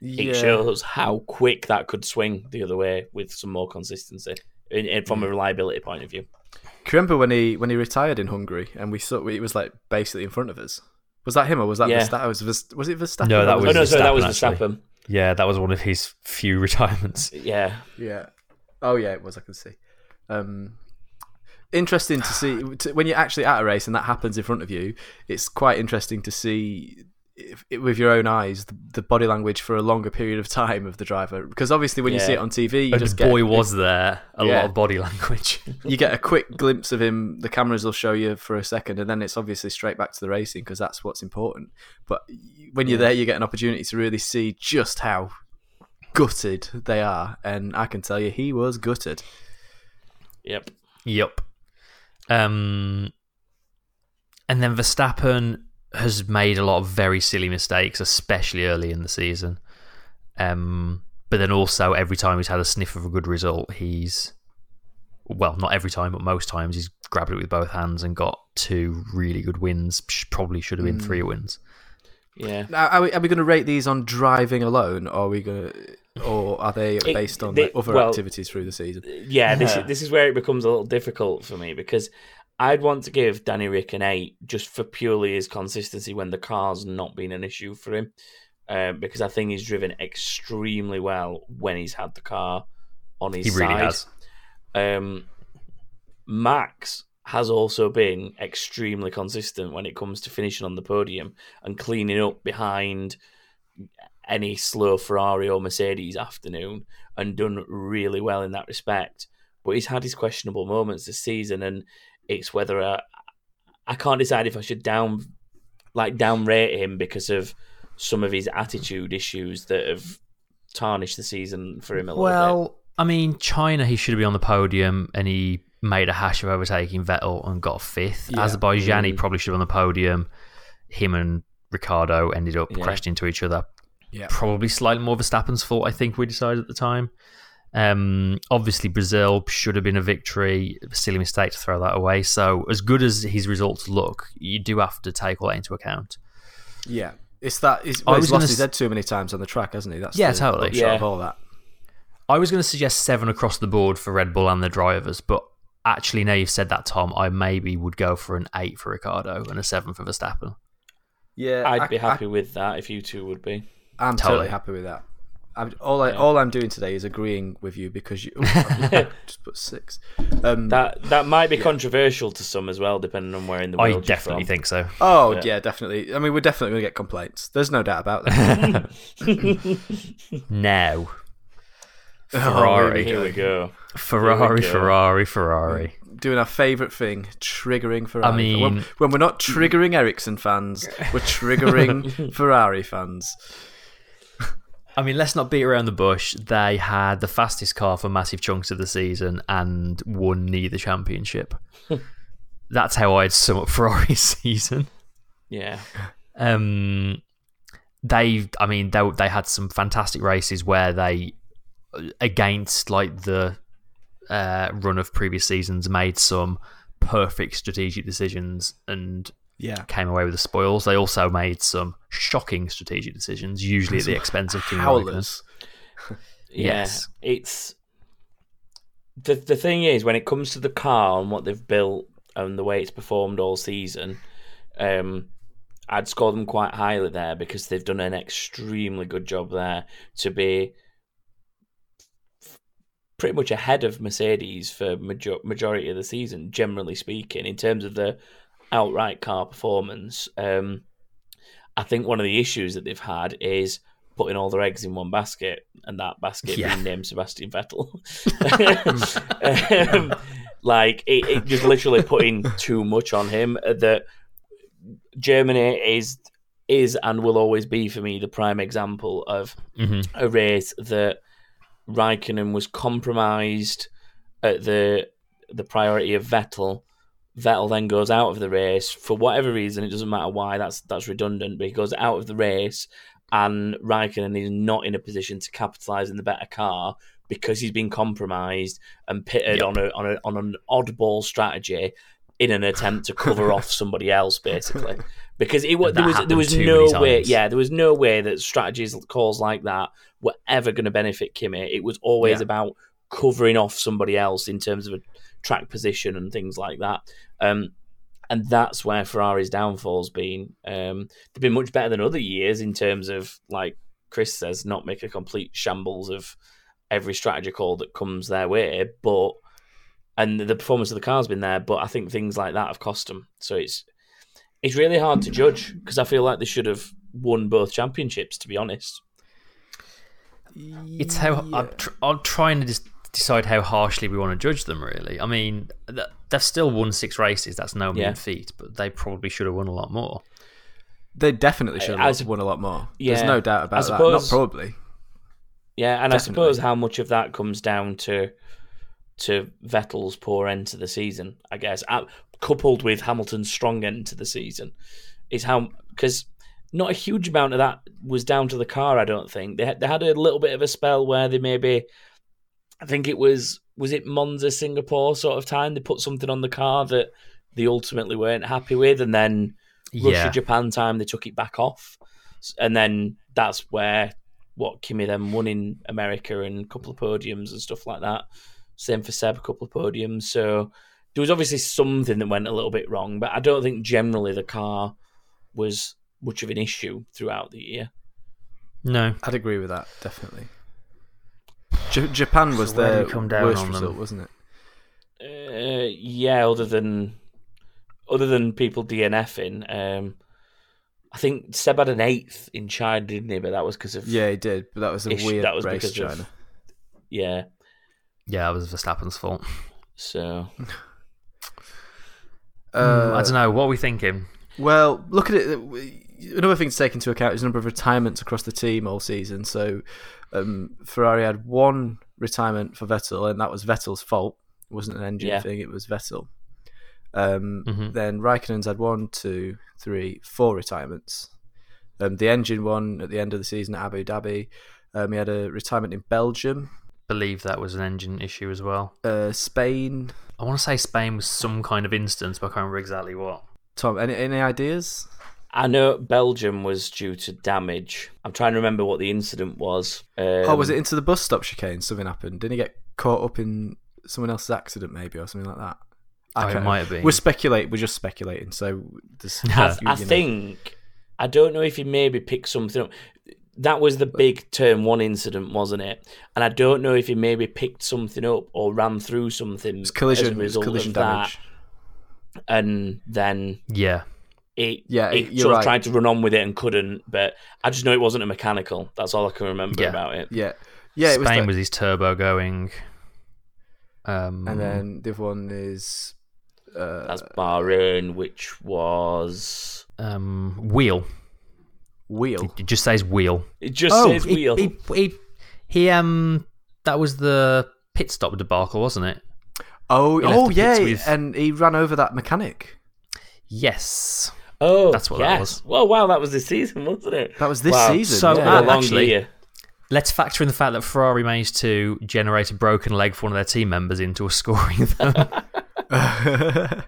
Speaker 7: it shows how quick that could swing the other way with some more consistency in, in, from a reliability point of view.
Speaker 8: Do you remember when he when he retired in Hungary and we thought it was like basically in front of us? Was that him or was that
Speaker 7: Yeah.
Speaker 8: Verstappen? Was, Vers- was it Verstappen?
Speaker 6: No, that
Speaker 8: or
Speaker 7: Oh
Speaker 6: was
Speaker 7: no, sorry, that was
Speaker 6: Verstappen.
Speaker 7: Verstappen.
Speaker 6: Yeah, that was one of his few retirements.
Speaker 7: Yeah,
Speaker 8: Yeah. Oh yeah, it was. I can see. Um, interesting to see to, when you're actually at a race and that happens in front of you. It's quite interesting to see if, it, with your own eyes the, the body language for a longer period of time of the driver. Because obviously, when you see it on TV, you
Speaker 6: And
Speaker 8: just get
Speaker 6: boy, was there a
Speaker 8: Yeah.
Speaker 6: lot of body language.
Speaker 8: you get a quick glimpse of him. The cameras will show you for a second, and then it's obviously straight back to the racing because that's what's important. But when you're there, you get an opportunity to really see just how gutted they are, and I can tell you, he was gutted.
Speaker 7: yep.
Speaker 6: Yep. Um, and then Verstappen has made a lot of very silly mistakes, especially early in the season. Um, but then also every time he's had a sniff of a good result, he's well, not every time, but most times he's grabbed it with both hands and got two really good wins. Probably should have been three wins.
Speaker 7: Yeah.
Speaker 8: Now, are we, are we going to rate these on driving alone, or are we going to, or are they based on
Speaker 7: they-
Speaker 8: like, other
Speaker 7: well-
Speaker 8: activities through the season?
Speaker 7: Yeah, this is, this is where it becomes a little difficult for me because I'd want to give Danny Rick an eight just for purely his consistency when the car's not been an issue for him. Um, because I think he's driven extremely well when he's had the car on his
Speaker 6: He really
Speaker 7: side.
Speaker 6: has.
Speaker 7: Um, Max has also been extremely consistent when it comes to finishing on the podium and cleaning up behind any slow Ferrari or Mercedes afternoon and done really well in that respect. But he's had his questionable moments this season, and it's whether I, I can't decide if I should down like downrate him because of some of his attitude issues that have tarnished the season for him a little bit.
Speaker 6: Well, I mean, China, he should been on the podium and he made a hash of overtaking Vettel and got fifth.
Speaker 8: Yeah.
Speaker 6: Azerbaijan, he
Speaker 7: Mm.
Speaker 6: probably should have on the podium. Him and Ricciardo ended up
Speaker 7: Yeah.
Speaker 6: crashing into each other.
Speaker 8: Yeah.
Speaker 6: Probably slightly more Verstappen's fault, I think we decided at the time. Um, obviously, Brazil should have been a victory. Silly mistake to throw that away. So, as good as his results look, you do have to take all that into account.
Speaker 8: Yeah, it's that. He's,
Speaker 6: I was
Speaker 8: he's lost his head too many times on the track, hasn't he? That's
Speaker 6: Yeah,
Speaker 8: the
Speaker 6: totally.
Speaker 7: Yeah.
Speaker 8: all that.
Speaker 6: I was going to suggest seven across the board for Red Bull and the drivers, but actually, now you've said that, Tom, I maybe would go for an eight for Ricciardo and a seven for Verstappen.
Speaker 8: Yeah,
Speaker 7: I'd
Speaker 8: I-
Speaker 7: be happy
Speaker 8: I,
Speaker 7: with that if you two would be.
Speaker 8: I'm
Speaker 6: Totally.
Speaker 8: totally happy with that. I'm, all I
Speaker 7: Yeah.
Speaker 8: all I'm doing today is agreeing with you because you oh, just put six. Um,
Speaker 7: That that might be controversial to some as well, depending on where in the world
Speaker 6: I
Speaker 7: you're I
Speaker 6: definitely
Speaker 7: from.
Speaker 6: think so.
Speaker 8: oh
Speaker 7: Yeah.
Speaker 8: yeah. definitely. I mean, we're definitely going to get complaints. There's no doubt about that. Oh,
Speaker 6: Ferrari.
Speaker 7: Here we go.
Speaker 6: Ferrari,
Speaker 7: we go.
Speaker 6: Ferrari, Ferrari.
Speaker 8: doing our favourite thing, triggering Ferrari.
Speaker 6: I mean-
Speaker 8: when, when we're not triggering Ericsson fans, we're triggering Ferrari fans.
Speaker 6: I mean, let's not beat around the bush. They had the fastest car for massive chunks of the season and won neither championship. That's how I'd sum up Ferrari's season.
Speaker 7: Yeah.
Speaker 6: Um, they, I mean, they they had some fantastic races where they, against like the uh, run of previous seasons, made some perfect strategic decisions and
Speaker 8: Yeah.
Speaker 6: came away with the spoils. They also made some shocking strategic decisions, usually at the expense of Raikkonen.
Speaker 8: Howlers.
Speaker 7: Yeah.
Speaker 6: Yes.
Speaker 7: It's the the thing is when it comes to the car and what they've built and the way it's performed all season, um, I'd score them quite highly there because they've done an extremely good job there to be pretty much ahead of Mercedes for major- majority of the season, generally speaking, in terms of the outright car performance. Um, I think one of the issues that they've had is putting all their eggs in one basket, and that basket
Speaker 6: Yeah.
Speaker 7: being named Sebastian Vettel. um, like it, it just literally putting too much on him. uh, That Germany is is and will always be for me the prime example of
Speaker 6: Mhm.
Speaker 7: a race that Raikkonen was compromised at the the priority of Vettel. Vettel then goes out of the race for whatever reason. It doesn't matter why. That's that's redundant. But he goes out of the race, and Raikkonen is not in a position to capitalize in the better car because he's been compromised and pitted
Speaker 6: Yep.
Speaker 7: on a on a on an oddball strategy in an attempt to cover off somebody else, basically. Because it was there was there was no way,
Speaker 6: times.
Speaker 7: yeah, there was no way that strategies calls like that were ever going to benefit Kimi. It was always
Speaker 8: Yeah.
Speaker 7: about covering off somebody else in terms of a track position and things like that. Um, and that's where Ferrari's downfall's been. Um, they've been much better than other years in terms of, like Chris says, not make a complete shambles of every strategy call that comes their way. But and the performance of the car's been there, but I think things like that have cost them. So it's it's really hard to judge because I feel like they should have won both championships. To be honest,
Speaker 6: It's how I'm, tr- I'm trying to just decide how harshly we want to judge them. Really, I mean, th- they've still won six races. That's no mean
Speaker 7: Yeah.
Speaker 6: feat, but they probably should have won a lot more.
Speaker 8: They definitely should have
Speaker 7: sup-
Speaker 8: won a lot more.
Speaker 7: Yeah,
Speaker 8: There's no doubt
Speaker 7: I
Speaker 8: about that. Not probably.
Speaker 7: yeah, and I suppose how much of that comes down to to Vettel's poor end to the season, I guess, uh, coupled with Hamilton's strong end to the season, is how because not a huge amount of that was down to the car. I don't think they had, they had a little bit of a spell where they maybe, I think it was was it Monza Singapore sort of time they put something on the car that they ultimately weren't happy with, and then Russia Japan time they took it back off, and then that's where what Kimi then won in America and a couple of podiums and stuff like that. Same for Seb, a couple of podiums. So there was obviously something that went a little bit wrong, but I don't think generally the car was much of an issue throughout the year.
Speaker 6: no,
Speaker 8: I'd agree with that, definitely. J- Japan was
Speaker 6: So
Speaker 8: their
Speaker 6: come down
Speaker 8: worst
Speaker 6: on them?
Speaker 8: result, wasn't it?
Speaker 7: Uh, yeah, other than other than people DNFing, um, I think Seb had an eighth in China, didn't he? But that was because of
Speaker 8: Yeah, he did, but that was a
Speaker 7: Ish,
Speaker 8: weird
Speaker 7: that was
Speaker 8: race,
Speaker 7: because of-
Speaker 8: China.
Speaker 7: yeah.
Speaker 6: yeah, it was Verstappen's fault.
Speaker 7: So
Speaker 8: Uh,
Speaker 6: I don't know. What are we thinking?
Speaker 8: Well, look at it. Another thing to take into account is the number of retirements across the team all season. So, um, Ferrari had one retirement for Vettel, and that was Vettel's fault. It wasn't an engine
Speaker 7: Yeah.
Speaker 8: thing; it was Vettel. Um,
Speaker 6: Mhm.
Speaker 8: Then Raikkonen's had one, two, three, four retirements. Um, the engine one at the end of the season at Abu Dhabi. Um, he had a retirement in Belgium,
Speaker 6: Believe that was an engine issue as well.
Speaker 8: uh, Spain.
Speaker 6: I want to say Spain was some kind of instance, but I can't remember exactly what.
Speaker 8: Tom, any any ideas?
Speaker 7: I know Belgium was due to damage. I'm trying to remember what the incident was. Um,
Speaker 8: oh, was it into the bus stop chicane? Something happened. Didn't he get caught up in someone else's accident, maybe, or something like that?
Speaker 6: Oh, it might have been.
Speaker 8: We're speculate. We're just speculating. So, there's,
Speaker 7: I,
Speaker 8: you
Speaker 7: I think I don't know if he maybe picked something up. That was the big term one incident, wasn't it? And I don't know if he maybe picked something up or ran through something
Speaker 8: it's
Speaker 7: as
Speaker 8: collision.
Speaker 7: a
Speaker 8: It's
Speaker 7: result
Speaker 8: collision
Speaker 7: of
Speaker 8: damage.
Speaker 7: that, and then
Speaker 6: Yeah,
Speaker 7: it
Speaker 8: Yeah,
Speaker 7: it
Speaker 8: you're
Speaker 7: sort
Speaker 8: right.
Speaker 7: of tried to run on with it and couldn't. But I just know it wasn't a mechanical. That's all I can remember
Speaker 6: Yeah.
Speaker 7: about it.
Speaker 8: Yeah, yeah. It was,
Speaker 6: Spain was his turbo going. Um,
Speaker 8: and then the other one is uh,
Speaker 7: That's Bahrain, which was
Speaker 6: um, wheel.
Speaker 8: Wheel.
Speaker 6: It just says wheel.
Speaker 7: it just
Speaker 6: oh,
Speaker 7: says
Speaker 6: he,
Speaker 7: wheel.
Speaker 6: He, he, he, um, that was the pit stop debacle, wasn't it?
Speaker 8: Oh, oh yeah,
Speaker 6: with-
Speaker 8: and he ran over that mechanic.
Speaker 6: Yes.
Speaker 7: oh,
Speaker 6: that's what that was.
Speaker 7: Well, wow, that was this season, wasn't it?
Speaker 8: That was this
Speaker 7: Wow.
Speaker 8: season.
Speaker 6: So,
Speaker 8: yeah.
Speaker 7: a
Speaker 6: actually-
Speaker 7: year.
Speaker 6: Let's factor in the fact that Ferrari managed to generate a broken leg for one of their team members into a scoring them.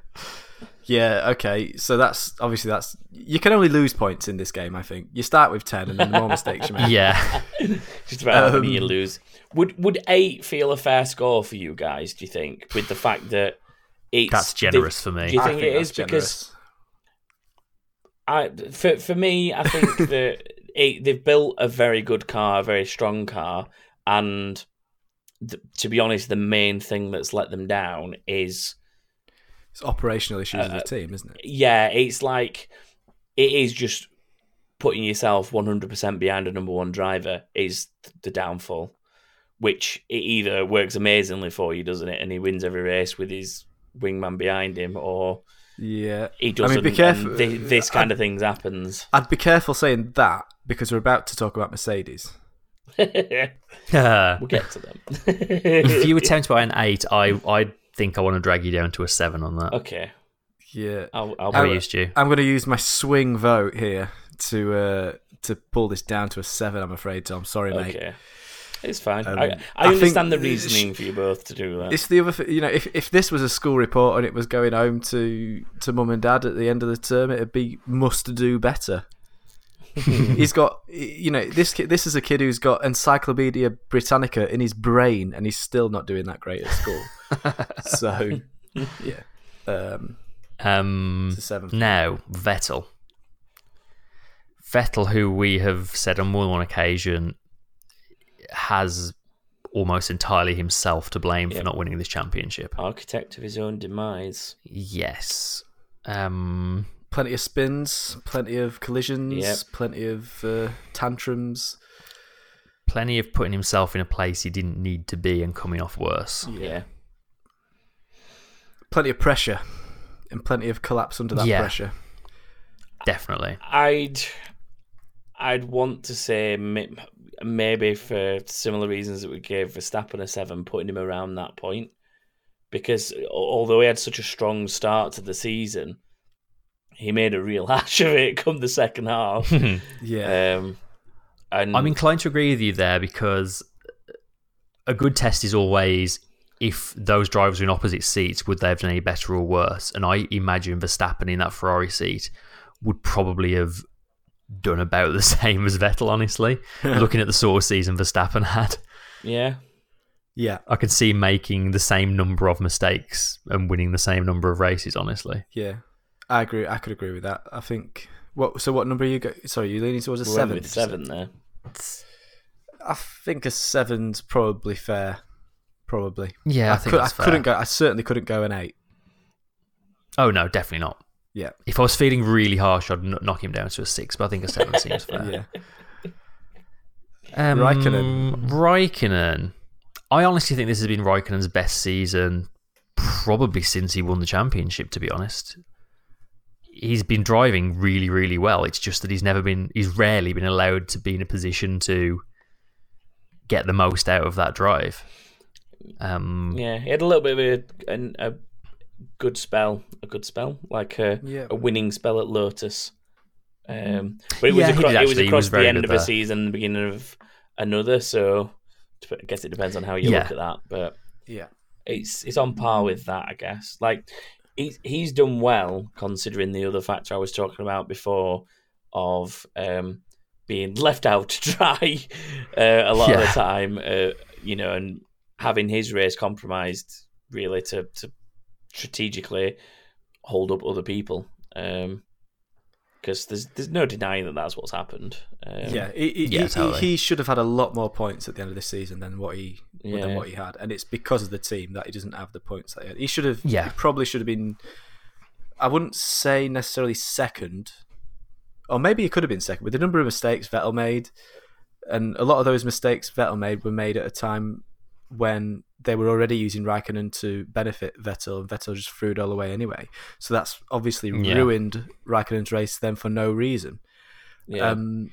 Speaker 8: yeah, okay. So that's obviously that's you can only lose points in this game. I think you start with ten, and then the more mistakes you make.
Speaker 6: yeah.
Speaker 7: Just about how many you
Speaker 8: Um,
Speaker 7: lose. Would would eight feel a fair score for you guys? Do you think, with the fact that it's
Speaker 6: That's generous for me?
Speaker 7: Do
Speaker 6: me.
Speaker 7: you
Speaker 8: I
Speaker 7: think, it
Speaker 8: that's
Speaker 7: is because. I for for me, I think that it, they've built a very good car, a very strong car, and th- to be honest, the main thing that's let them down is
Speaker 8: it's operational issues
Speaker 7: Uh,
Speaker 8: of the team, isn't it?
Speaker 7: yeah, it's like it is just putting yourself one hundred percent behind a number one driver is the downfall, which it either works amazingly for you, doesn't it, and he wins every race with his wingman behind him, or
Speaker 8: Yeah.
Speaker 7: he doesn't.
Speaker 8: I mean, be careful.
Speaker 7: and thi- this kind of things happens.
Speaker 8: I'd be careful saying that because we're about to talk about Mercedes.
Speaker 7: we'll
Speaker 6: if
Speaker 7: get to them.
Speaker 6: If you attempt by an eight, I I think I want to drag you down to a seven on that.
Speaker 7: okay,
Speaker 8: Yeah.
Speaker 7: I'll, I'll
Speaker 6: How are
Speaker 8: Oh,
Speaker 6: you, Stu?
Speaker 8: I'm going to use my swing vote here to uh, to pull this down to a seven. I'm afraid, Tom. Sorry, mate.
Speaker 7: Okay, it's fine.
Speaker 8: Um,
Speaker 7: I,
Speaker 8: I
Speaker 7: I understand
Speaker 8: think
Speaker 7: the
Speaker 8: this-
Speaker 7: reasoning for you both to do that.
Speaker 8: It's the other, th- you know, if if this was a school report and it was going home to to mum and dad at the end of the term, it'd be must do better. He's got, you know, this kid. This is a kid who's got Encyclopedia Britannica in his brain, and he's still not doing that great at school. so, yeah, um,
Speaker 6: Um,
Speaker 8: it's a seven.
Speaker 6: now Vettel. Vettel, who we have said on more than one occasion, has almost entirely himself to blame
Speaker 7: Yeah.
Speaker 6: for not winning this championship.
Speaker 7: Architect of his own demise.
Speaker 6: Yes. Um,
Speaker 8: Plenty of spins, plenty of collisions,
Speaker 7: Yep.
Speaker 8: plenty of uh, tantrums.
Speaker 6: plenty of putting himself in a place he didn't need to be and coming off worse.
Speaker 7: Yeah.
Speaker 8: plenty of pressure, and plenty of collapse under that
Speaker 6: Yeah.
Speaker 8: pressure.
Speaker 6: Definitely.
Speaker 7: I'd I'd want to say maybe for similar reasons that we gave Verstappen a seven, putting him around that point, because although he had such a strong start to the season, he made a real hash of it come the second half.
Speaker 8: Yeah,
Speaker 7: um, and
Speaker 6: I'm inclined to agree with you there because a good test is always if those drivers were in opposite seats, would they have done any better or worse? And I imagine Verstappen in that Ferrari seat would probably have done about the same as Vettel, honestly. Looking at the sort of season Verstappen had,
Speaker 7: yeah,
Speaker 8: yeah,
Speaker 6: I could see making the same number of mistakes and winning the same number of races, honestly.
Speaker 8: yeah. I agree. I could agree with that. I think. What? So, what number are you? Go- Sorry, you leaning towards a
Speaker 7: we went
Speaker 8: seven?
Speaker 7: with
Speaker 8: did you say?
Speaker 7: seven there.
Speaker 8: I think a seven's probably fair. Probably.
Speaker 6: Yeah, I,
Speaker 8: I,
Speaker 6: think
Speaker 8: could, I
Speaker 6: that's fair.
Speaker 8: couldn't go. I certainly couldn't go an eight.
Speaker 6: Oh no, definitely not.
Speaker 8: Yeah.
Speaker 6: If I was feeling really harsh, I'd kn- knock him down to a six, but I think a seven seems fair.
Speaker 8: Yeah.
Speaker 6: Um,
Speaker 8: Raikkonen.
Speaker 6: Raikkonen. I honestly think this has been Raikkonen's best season probably since he won the championship, to be honest. He's been driving really, really well. It's just that he's never been, he's rarely been allowed to be in a position to get the most out of that drive. Um,
Speaker 7: Yeah, he had a little bit of a, an, a good spell, a good spell, like a,
Speaker 8: Yeah.
Speaker 7: a winning spell at Lotus. Um, but it was
Speaker 6: Yeah, he
Speaker 7: across,
Speaker 6: did
Speaker 7: it was across
Speaker 6: was
Speaker 7: the end
Speaker 6: good
Speaker 7: of a season, the beginning of another. So I guess it depends on how you
Speaker 6: Yeah.
Speaker 7: look at that. But
Speaker 8: Yeah.
Speaker 7: it's it's on par with that, I guess. Like he's he's done well considering the other factor I was talking about before of um, being left out to dry uh, a lot of the time, uh, you know, and having his race compromised really to to strategically hold up other people. Um, because there's there's no denying that that's what's happened. Um,
Speaker 8: yeah, he, he,
Speaker 6: yeah, totally.
Speaker 8: he should have had a lot more points at the end of this season than what he
Speaker 7: Yeah.
Speaker 8: than what he had, and it's because of the team that he doesn't have the points that he had. He should have.
Speaker 6: Yeah.
Speaker 8: he probably should have been. I wouldn't say necessarily second, or maybe he could have been second with the number of mistakes Vettel made, and a lot of those mistakes Vettel made were made at a time when they were already using Raikkonen to benefit Vettel, and Vettel just threw it all away anyway. So that's obviously
Speaker 6: Yeah.
Speaker 8: ruined Raikkonen's race then for no reason.
Speaker 7: yeah.
Speaker 8: Um,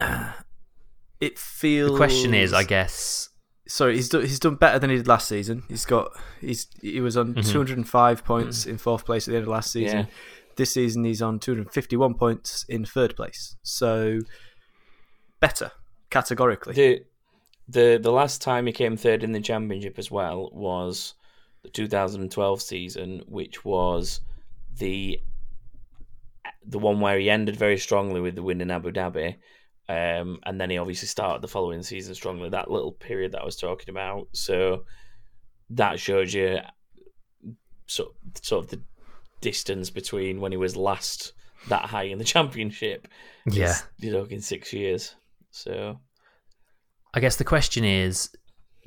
Speaker 8: it feels.
Speaker 6: the question is, I guess,
Speaker 8: Sorry, he's done, he's done better than he did last season. He's got he's he was on 205 points in fourth place at the end of last season.
Speaker 7: Yeah.
Speaker 8: This season he's on 251 points in third place. So better categorically.
Speaker 7: The the the last time he came third in the championship as well was the 2012 season, which was the the one where he ended very strongly with the win in Abu Dhabi, um, and then he obviously started the following season strongly. That little period that I was talking about, so that shows you sort sort of the distance between when he was last that high in the championship.
Speaker 6: Yeah.
Speaker 7: you know, in six years. So
Speaker 6: I guess the question is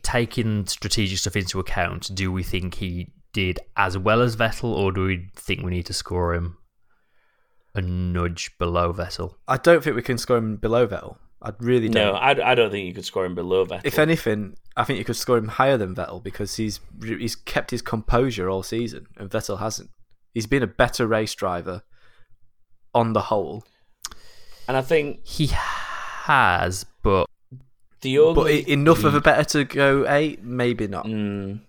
Speaker 6: taking strategic stuff into account, do we think he did as well as Vettel, or do we think we need to score him a nudge below Vettel?
Speaker 8: I don't think we can score him below Vettel. I really don't.
Speaker 7: no, I, I don't think you could score him below Vettel.
Speaker 8: If anything, I think you could score him higher than Vettel because he's he's kept his composure all season, and Vettel hasn't. He's been a better race driver on the whole.
Speaker 7: and I think
Speaker 6: He has, but
Speaker 7: the only
Speaker 8: But enough of a better to go eight, maybe not.
Speaker 7: Mm,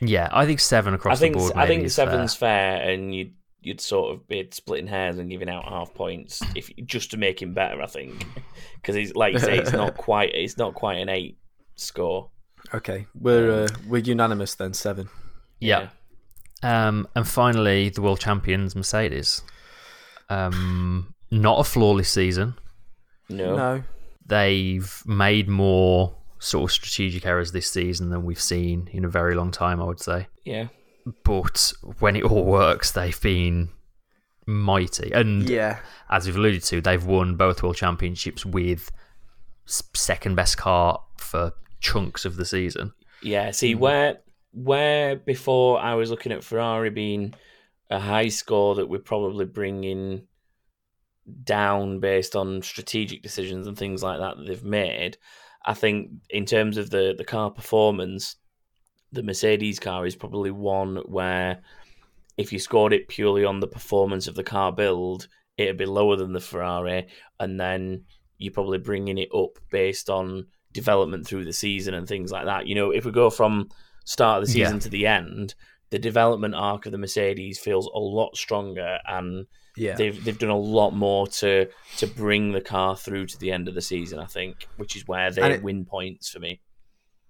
Speaker 6: yeah, I think seven across
Speaker 7: I think
Speaker 6: the board.
Speaker 7: I think
Speaker 6: is
Speaker 7: seven's
Speaker 6: fair.
Speaker 7: fair, and you'd you'd sort of be splitting hairs and giving out half points if just to make him better. I think because he's like you say, it's not quite it's not quite an eight score.
Speaker 8: Okay, we're uh, we're unanimous then. Seven.
Speaker 6: Yeah. Um, and finally, the world champions, Mercedes. Um, not a flawless season.
Speaker 7: No.
Speaker 8: No,
Speaker 6: They've made more sort of strategic errors this season than we've seen in a very long time, I would say.
Speaker 7: Yeah.
Speaker 6: But when it all works, they've been mighty. And
Speaker 8: yeah,
Speaker 6: as we've alluded to, they've won both world championships with second best car for chunks of the season.
Speaker 7: Yeah. See mm. where where before I was looking at Ferrari being a high score that we're probably bringing down based on strategic decisions and things like that that they've made. I think in terms of the the car performance, the Mercedes car is probably one where if you scored it purely on the performance of the car build, it'd be lower than the Ferrari, and then you're probably bringing it up based on development through the season and things like that. You know, if we go from start of the
Speaker 6: Yeah.
Speaker 7: season to the end, the development arc of the Mercedes feels a lot stronger and
Speaker 8: yeah.
Speaker 7: they've they've done a lot more to to bring the car through to the end of the season. I think, which is where they
Speaker 8: it-
Speaker 7: win points for me.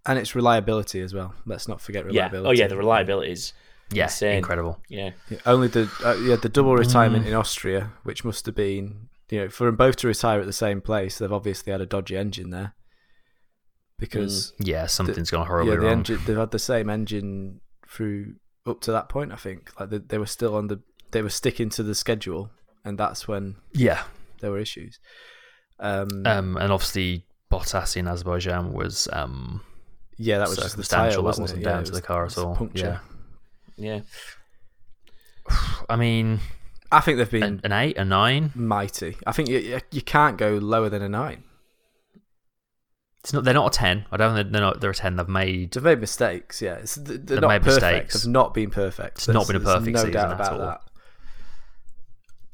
Speaker 8: and it's reliability as well. Let's not forget reliability.
Speaker 7: Yeah.
Speaker 8: reliability.
Speaker 7: Oh yeah, the reliability is
Speaker 6: Yeah,
Speaker 7: Insane.
Speaker 6: incredible.
Speaker 7: yeah.
Speaker 8: Yeah, only the uh, yeah the double retirement in Austria, which must have been you know for them both to retire at the same place. They've obviously had a dodgy engine there because
Speaker 6: Yeah, something's gone horribly
Speaker 8: yeah the
Speaker 6: wrong.
Speaker 8: engine they've had the same engine through up to that point. I think like they, they were still on the they were sticking to the schedule, and that's when
Speaker 6: yeah.
Speaker 8: there were issues. Um,
Speaker 6: Um, and obviously, Bottas in Azerbaijan was um,
Speaker 8: yeah, that was just the tire,
Speaker 6: That
Speaker 8: wasn't
Speaker 6: wasn't
Speaker 8: it?
Speaker 6: down
Speaker 8: Yeah,
Speaker 6: to
Speaker 8: it
Speaker 6: the car at all.
Speaker 8: puncture.
Speaker 7: Yeah.
Speaker 6: I mean,
Speaker 8: I think they've been
Speaker 6: an, an eight, a nine.
Speaker 8: mighty. I think you, you- you can't go lower than a nine.
Speaker 6: It's not. They're not a ten. I don't think they're not. They're a ten. They've made.
Speaker 8: They've made mistakes, yeah. It's, they're
Speaker 6: They've
Speaker 8: not
Speaker 6: made
Speaker 8: perfect.
Speaker 6: mistakes.
Speaker 8: They've not been perfect.
Speaker 6: It's not been a perfect
Speaker 8: no
Speaker 6: season
Speaker 8: doubt
Speaker 6: at all.
Speaker 8: that.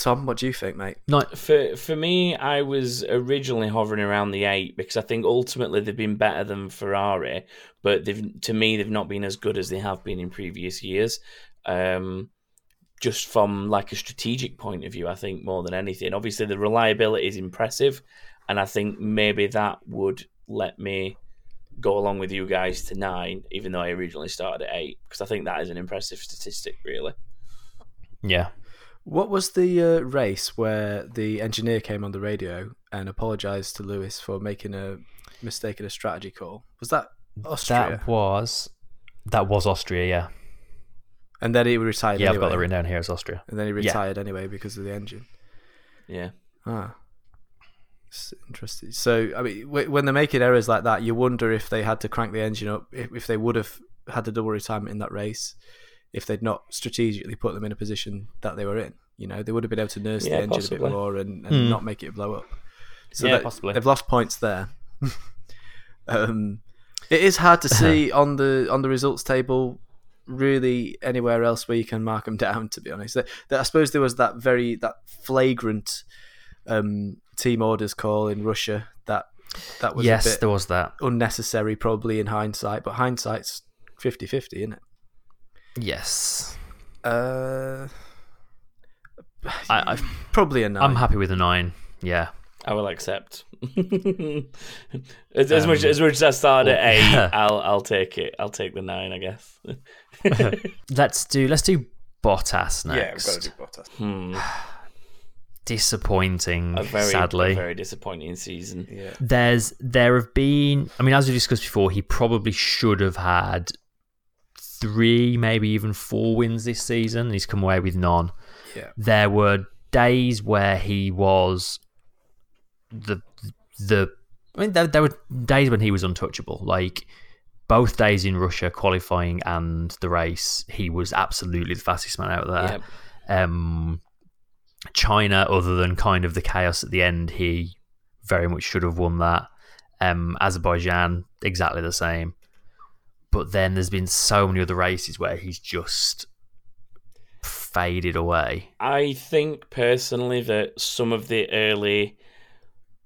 Speaker 8: Tom, what do you think, mate?
Speaker 6: Not.
Speaker 7: For for me, I was originally hovering around the eight because I think ultimately they've been better than Ferrari, but they've to me they've not been as good as they have been in previous years. Um, just from like a strategic point of view, I think more than anything. Obviously, the reliability is impressive, and I think maybe that would let me go along with you guys to nine, even though I originally started at eight, because I think that is an impressive statistic, really.
Speaker 6: Yeah.
Speaker 8: What was the uh, race where the engineer came on the radio and apologised to Lewis for making a mistake in a strategy call? Was that Austria?
Speaker 6: That was. That was Austria. Yeah.
Speaker 8: and then he retired
Speaker 6: Yeah,
Speaker 8: anyway.
Speaker 6: I've got that written down here as Austria.
Speaker 8: And then he
Speaker 6: Yeah.
Speaker 8: retired anyway because of the engine.
Speaker 7: Yeah.
Speaker 8: Ah, it's interesting. So, I mean, when they're making errors like that, you wonder if they had to crank the engine up, if, if they would have had the double retirement in that race, if they'd not strategically put them in a position that they were in. You know, they would have been able to nurse
Speaker 7: Yeah,
Speaker 8: the engine a bit more and, and
Speaker 6: Hmm.
Speaker 8: not make it blow up. So
Speaker 6: Yeah, possibly.
Speaker 8: they've lost points there. um, it is hard to see on the on the results table really anywhere else where you can mark them down. To be honest, That- that- I suppose there was that very that flagrant um, team orders call in Russia that that was a
Speaker 6: yes,
Speaker 8: bit
Speaker 6: there was that.
Speaker 8: unnecessary probably in hindsight, but hindsight's 50-50, isn't it?
Speaker 6: Yes.
Speaker 8: Uh,
Speaker 6: I, I,
Speaker 8: probably a nine.
Speaker 6: I'm happy with a nine. Yeah.
Speaker 7: I will accept. as, as much
Speaker 6: Um,
Speaker 7: as much as I started at eight,
Speaker 6: well-
Speaker 7: I'll I'll take it. I'll take the nine, I guess.
Speaker 6: Let's do. Let's do Bottas next.
Speaker 8: Bottas.
Speaker 7: Hmm.
Speaker 6: Disappointing.
Speaker 7: A very
Speaker 6: sadly.
Speaker 7: a very disappointing season.
Speaker 8: Yeah.
Speaker 6: there's there have been i mean as we discussed before he probably should have had three, maybe even four wins this season. He's come away with none.
Speaker 8: Yeah.
Speaker 6: There were days where he was the the. I mean, there, there were days when he was untouchable. Like both days in Russia, qualifying and the race, he was absolutely the fastest man out there. Um, China, other than kind of the chaos at the end, he very much should have won that. Um, Azerbaijan, exactly the same. But then there's been so many other races where he's just faded away.
Speaker 7: I think personally that some of the early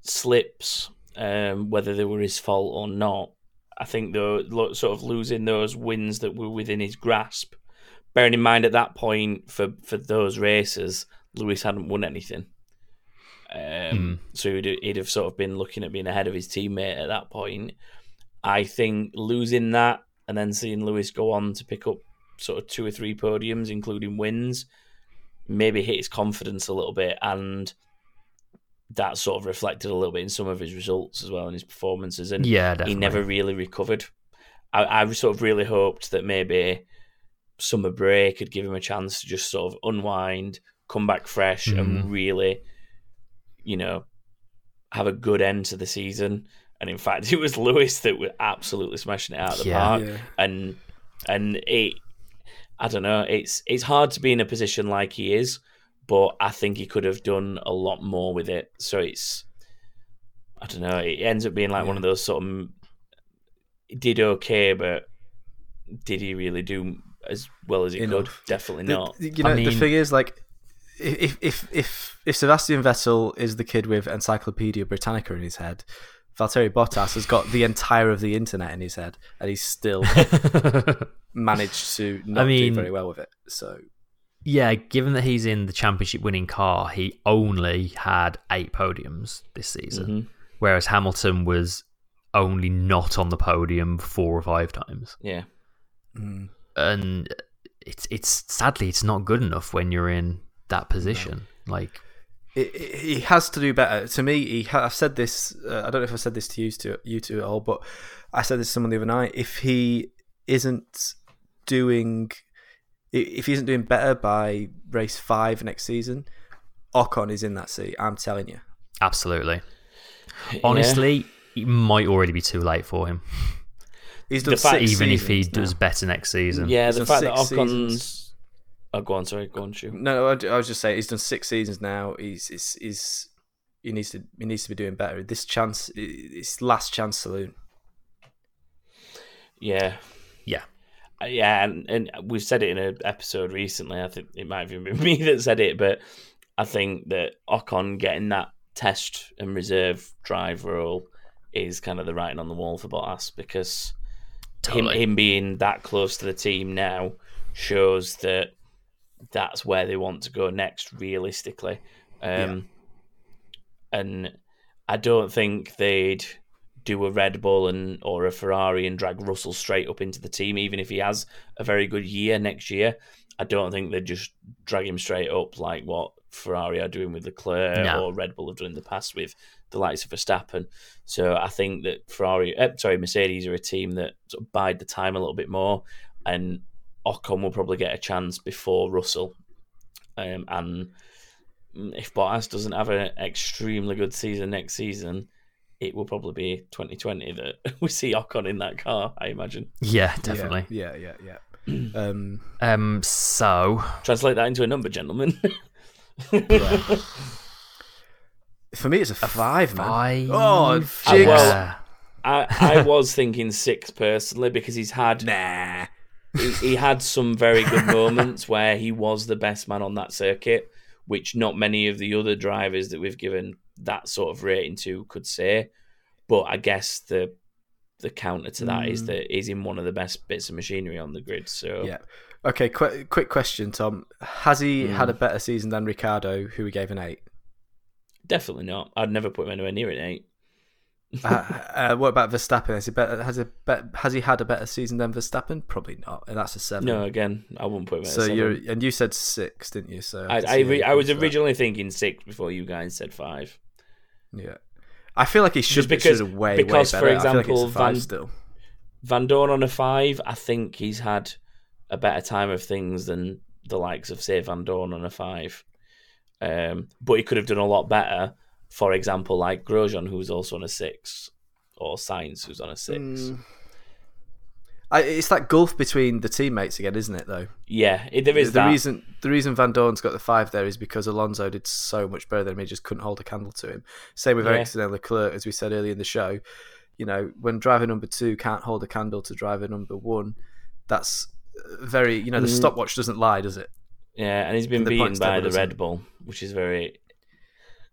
Speaker 7: slips, um, whether they were his fault or not, I think though lo- sort of losing those wins that were within his grasp. Bearing in mind at that point for for those races, Lewis hadn't won anything. Um, So he'd, he'd have sort of been looking at being ahead of his teammate at that point. I think losing that and then seeing Lewis go on to pick up sort of two or three podiums, including wins, maybe hit his confidence a little bit, and that sort of reflected a little bit in some of his results as well and his performances. And
Speaker 6: Yeah,
Speaker 7: he never really recovered. I, I sort of really hoped that maybe summer break could give him a chance to just sort of unwind, come back fresh,
Speaker 6: Mhm.
Speaker 7: and really, you know, have a good end to the season. And in fact, it was Lewis that was absolutely smashing it out of the
Speaker 6: Yeah.
Speaker 7: park.
Speaker 8: Yeah.
Speaker 7: And and it, I don't know, it's it's hard to be in a position like he is, but I think he could have done a lot more with it. So it's, I don't know, it ends up being like one of those sort of did okay, but did he really do as well as he could? Definitely
Speaker 8: The-
Speaker 7: not.
Speaker 8: You know,
Speaker 6: I
Speaker 8: the thing is, like, if if if if Sebastian Vettel is the kid with Encyclopedia Britannica in his head, Valtteri Bottas has got the entire of the internet in his head, and he's still managed to not
Speaker 6: mean-
Speaker 8: do very well with it. So
Speaker 6: Yeah, given that he's in the championship winning car, he only had eight podiums this season,
Speaker 7: Mhm.
Speaker 6: whereas Hamilton was only not on the podium four or five times.
Speaker 7: Yeah.
Speaker 6: And it's it's sadly it's not good enough when you're in that position. Like
Speaker 8: it, it, he has to do better. To me, he ha- I've said this. Uh, I don't know if I said this to you to you two at all, but I said this to someone the other night. If he isn't doing, if he isn't doing better by race five next season, Ocon is in that seat. I'm telling you.
Speaker 6: absolutely. Honestly, it might already be too late for him.
Speaker 8: He's done
Speaker 7: The fact-
Speaker 6: even if he does
Speaker 8: now.
Speaker 6: better next season.
Speaker 7: yeah,
Speaker 8: He's
Speaker 7: the fact that
Speaker 8: six
Speaker 7: Ocon's.
Speaker 8: seasons.
Speaker 7: Oh, go on, sorry, go on, shoot.
Speaker 8: No, I, I was just saying he's done six seasons now. He's, he's, he's he needs to he needs to be doing better. This chance, it's last chance saloon.
Speaker 7: Yeah.
Speaker 6: Yeah.
Speaker 7: Uh, Yeah, and, and we've said it in an episode recently. I think it might have even been me that said it, but I think that Ocon getting that test and reserve drive role is kind of the writing on the wall for Bottas because
Speaker 6: Totally.
Speaker 7: him, him being that close to the team now shows that that's where they want to go next, realistically. Um, And I don't think they'd do a Red Bull and or a Ferrari and drag Russell straight up into the team, even if he has a very good year next year. I don't think they'd just drag him straight up like what Ferrari are doing with Leclerc
Speaker 6: No.
Speaker 7: or Red Bull have done in the past with the likes of Verstappen. So I think that Ferrari, uh, sorry, Mercedes are a team that sort of bide the time a little bit more, and Ocon will probably get a chance before Russell. Um, and if Bottas doesn't have an extremely good season next season, it will probably be 2020 that we see Ocon in that car. I imagine.
Speaker 6: Yeah, definitely.
Speaker 8: Yeah, yeah, yeah. yeah. um,
Speaker 6: Um so
Speaker 7: Translate that into a number, gentlemen.
Speaker 8: for me, it's a five, man.
Speaker 6: five.
Speaker 8: Oh,
Speaker 7: Ah,
Speaker 8: jigs.
Speaker 7: well, I, I was thinking six personally because he's had
Speaker 8: Nah.
Speaker 7: He, he had some very good moments where he was the best man on that circuit, which not many of the other drivers that we've given that sort of rating to could say. But I guess the the counter to that is that he's in one of the best bits of machinery on the grid. So
Speaker 8: Yeah. Okay. Qu- quick question, Tom. Has he
Speaker 7: Hmm.
Speaker 8: had a better season than Ricciardo, who we gave an eight?
Speaker 7: definitely not. I'd never put him anywhere near an eight.
Speaker 8: Uh, uh, what about Verstappen? Has he better, has a bet has he had a better season than Verstappen? Probably not. And that's a seven.
Speaker 7: No, again, I wouldn't put him.
Speaker 8: So
Speaker 7: seven.
Speaker 8: you're and you said six, didn't you? So
Speaker 7: I I, re- I was
Speaker 8: to that.
Speaker 7: originally thinking six before you guys said five.
Speaker 8: Yeah. I feel like he should
Speaker 7: Just because-
Speaker 8: should way
Speaker 7: because,
Speaker 8: way
Speaker 7: for
Speaker 8: better. I feel like
Speaker 7: example,
Speaker 8: five
Speaker 7: Van-
Speaker 8: still.
Speaker 7: Vandoorne on a five. I think he's had a better time of things than the likes of say Vandoorne on a five. Um, but he could have done a lot better. For example, like Grosjean, who's also on a six, or Sainz, who's on a six.
Speaker 8: Mm. I, it's that gulf between the teammates again, isn't it? Though
Speaker 7: Yeah, it, there is
Speaker 8: the
Speaker 7: that.
Speaker 8: reason the reason Vandoorne's got the five there is because Alonso did so much better than him. He just couldn't hold a candle to him. Same with
Speaker 7: Yeah.
Speaker 8: Ericsson and Leclerc, as we said earlier in the show. You know, when driver number two can't hold a candle to driver number one, that's very. You know, the
Speaker 7: Mm.
Speaker 8: stopwatch doesn't lie, does it?
Speaker 7: Yeah, and he's been
Speaker 8: the
Speaker 7: beaten by the Red Bull, which is very,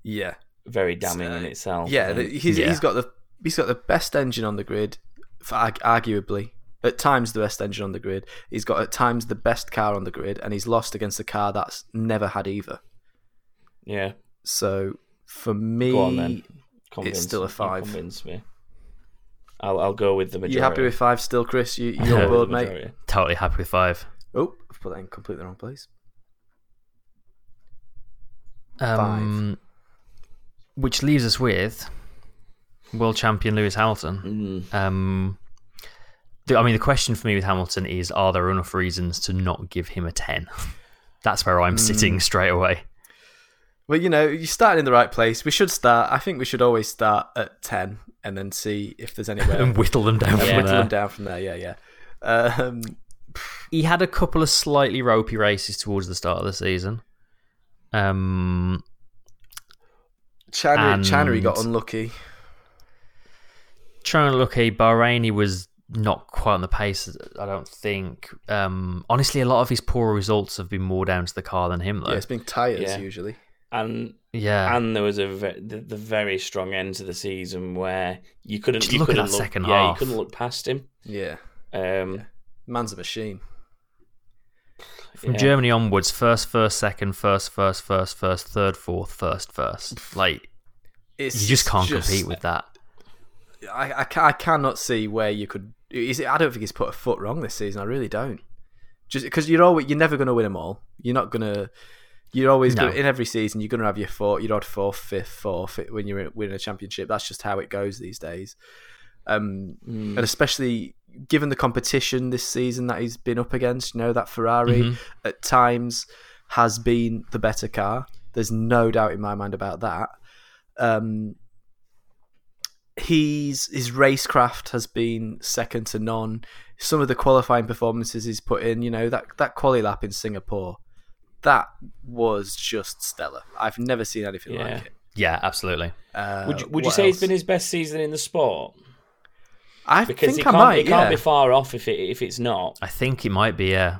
Speaker 8: Yeah,
Speaker 7: very damning
Speaker 8: uh,
Speaker 7: in itself.
Speaker 8: Yeah. The, he's
Speaker 6: Yeah.
Speaker 8: he's got the he's got the best engine on the grid, for, arguably. At times, the best engine on the grid. He's got at times the best car on the grid, and he's lost against a car that's never had either.
Speaker 7: yeah.
Speaker 8: So for me,
Speaker 7: Go on then. Convince
Speaker 8: still a five.
Speaker 7: Convince me. I'll I'll go with the majority.
Speaker 8: you happy with five still, Chris? You
Speaker 7: I'll
Speaker 8: you're
Speaker 7: go
Speaker 8: on board, mate.
Speaker 6: Totally happy with five.
Speaker 8: Oh, I've put that in completely wrong place.
Speaker 6: Um, which leaves us with world champion Lewis Hamilton.
Speaker 7: Mm.
Speaker 6: Um, the, I mean, the question for me with Hamilton is: Are there enough reasons to not give him a ten? That's where I'm sitting straight away.
Speaker 8: Well, you know, you start in the right place. We should start. I think we should always start at ten and then see if there's anywhere
Speaker 6: and whittle them down from
Speaker 8: whittle
Speaker 6: there.
Speaker 8: them down from there. Yeah, yeah. Um,
Speaker 6: He had a couple of slightly ropey races towards the start of the season. Um,
Speaker 8: China,
Speaker 6: And-
Speaker 8: China, got unlucky.
Speaker 6: trying to look at Bahrain, he was not quite on the pace. I don't think. Um, honestly, a lot of his poor results have been more down to the car than him, though.
Speaker 8: Yeah, it's been tires
Speaker 7: Yeah.
Speaker 8: usually.
Speaker 7: And
Speaker 6: yeah.
Speaker 7: and there was a ve- the, the very strong end to the season where you couldn't
Speaker 6: Just
Speaker 7: you
Speaker 6: look at
Speaker 7: couldn't
Speaker 6: that
Speaker 7: look,
Speaker 6: second
Speaker 7: yeah,
Speaker 6: half.
Speaker 7: you couldn't look past him.
Speaker 8: Yeah,
Speaker 7: Um,
Speaker 8: man's a machine.
Speaker 6: From
Speaker 7: yeah.
Speaker 6: Germany onwards, first, first, second, first, first, first, first, third, fourth, first, first. Like
Speaker 8: It's
Speaker 6: you just can't
Speaker 8: just-
Speaker 6: compete with that.
Speaker 8: I, I, I cannot see where you could. Is it, I don't think he's put a foot wrong this season. I really don't. Just because you're always you're never going to win them all. You're not going to. You're always
Speaker 6: No.
Speaker 8: gonna, in every season. You're going to have your fourth, your odd fourth, fifth, fourth when you're winning a championship. That's just how it goes these days. Um,
Speaker 7: mm,
Speaker 8: and especially given the competition this season that he's been up against, you know that Ferrari
Speaker 6: Mhm.
Speaker 8: at times has been the better car. There's no doubt in my mind about that. Um, he's his racecraft has been second to none. Some of the qualifying performances he's put in, you know that that quali lap in Singapore, that was just stellar. I've never seen anything
Speaker 7: Yeah.
Speaker 8: like it.
Speaker 6: Yeah, absolutely.
Speaker 8: Uh,
Speaker 7: would you, would you
Speaker 8: what
Speaker 7: say it's been his best season in the sport?
Speaker 8: I
Speaker 7: Because
Speaker 8: think
Speaker 7: it
Speaker 8: I
Speaker 7: can't,
Speaker 8: might.
Speaker 7: it can't
Speaker 8: yeah.
Speaker 7: be far off if it if it's not.
Speaker 6: I think it might be. Yeah.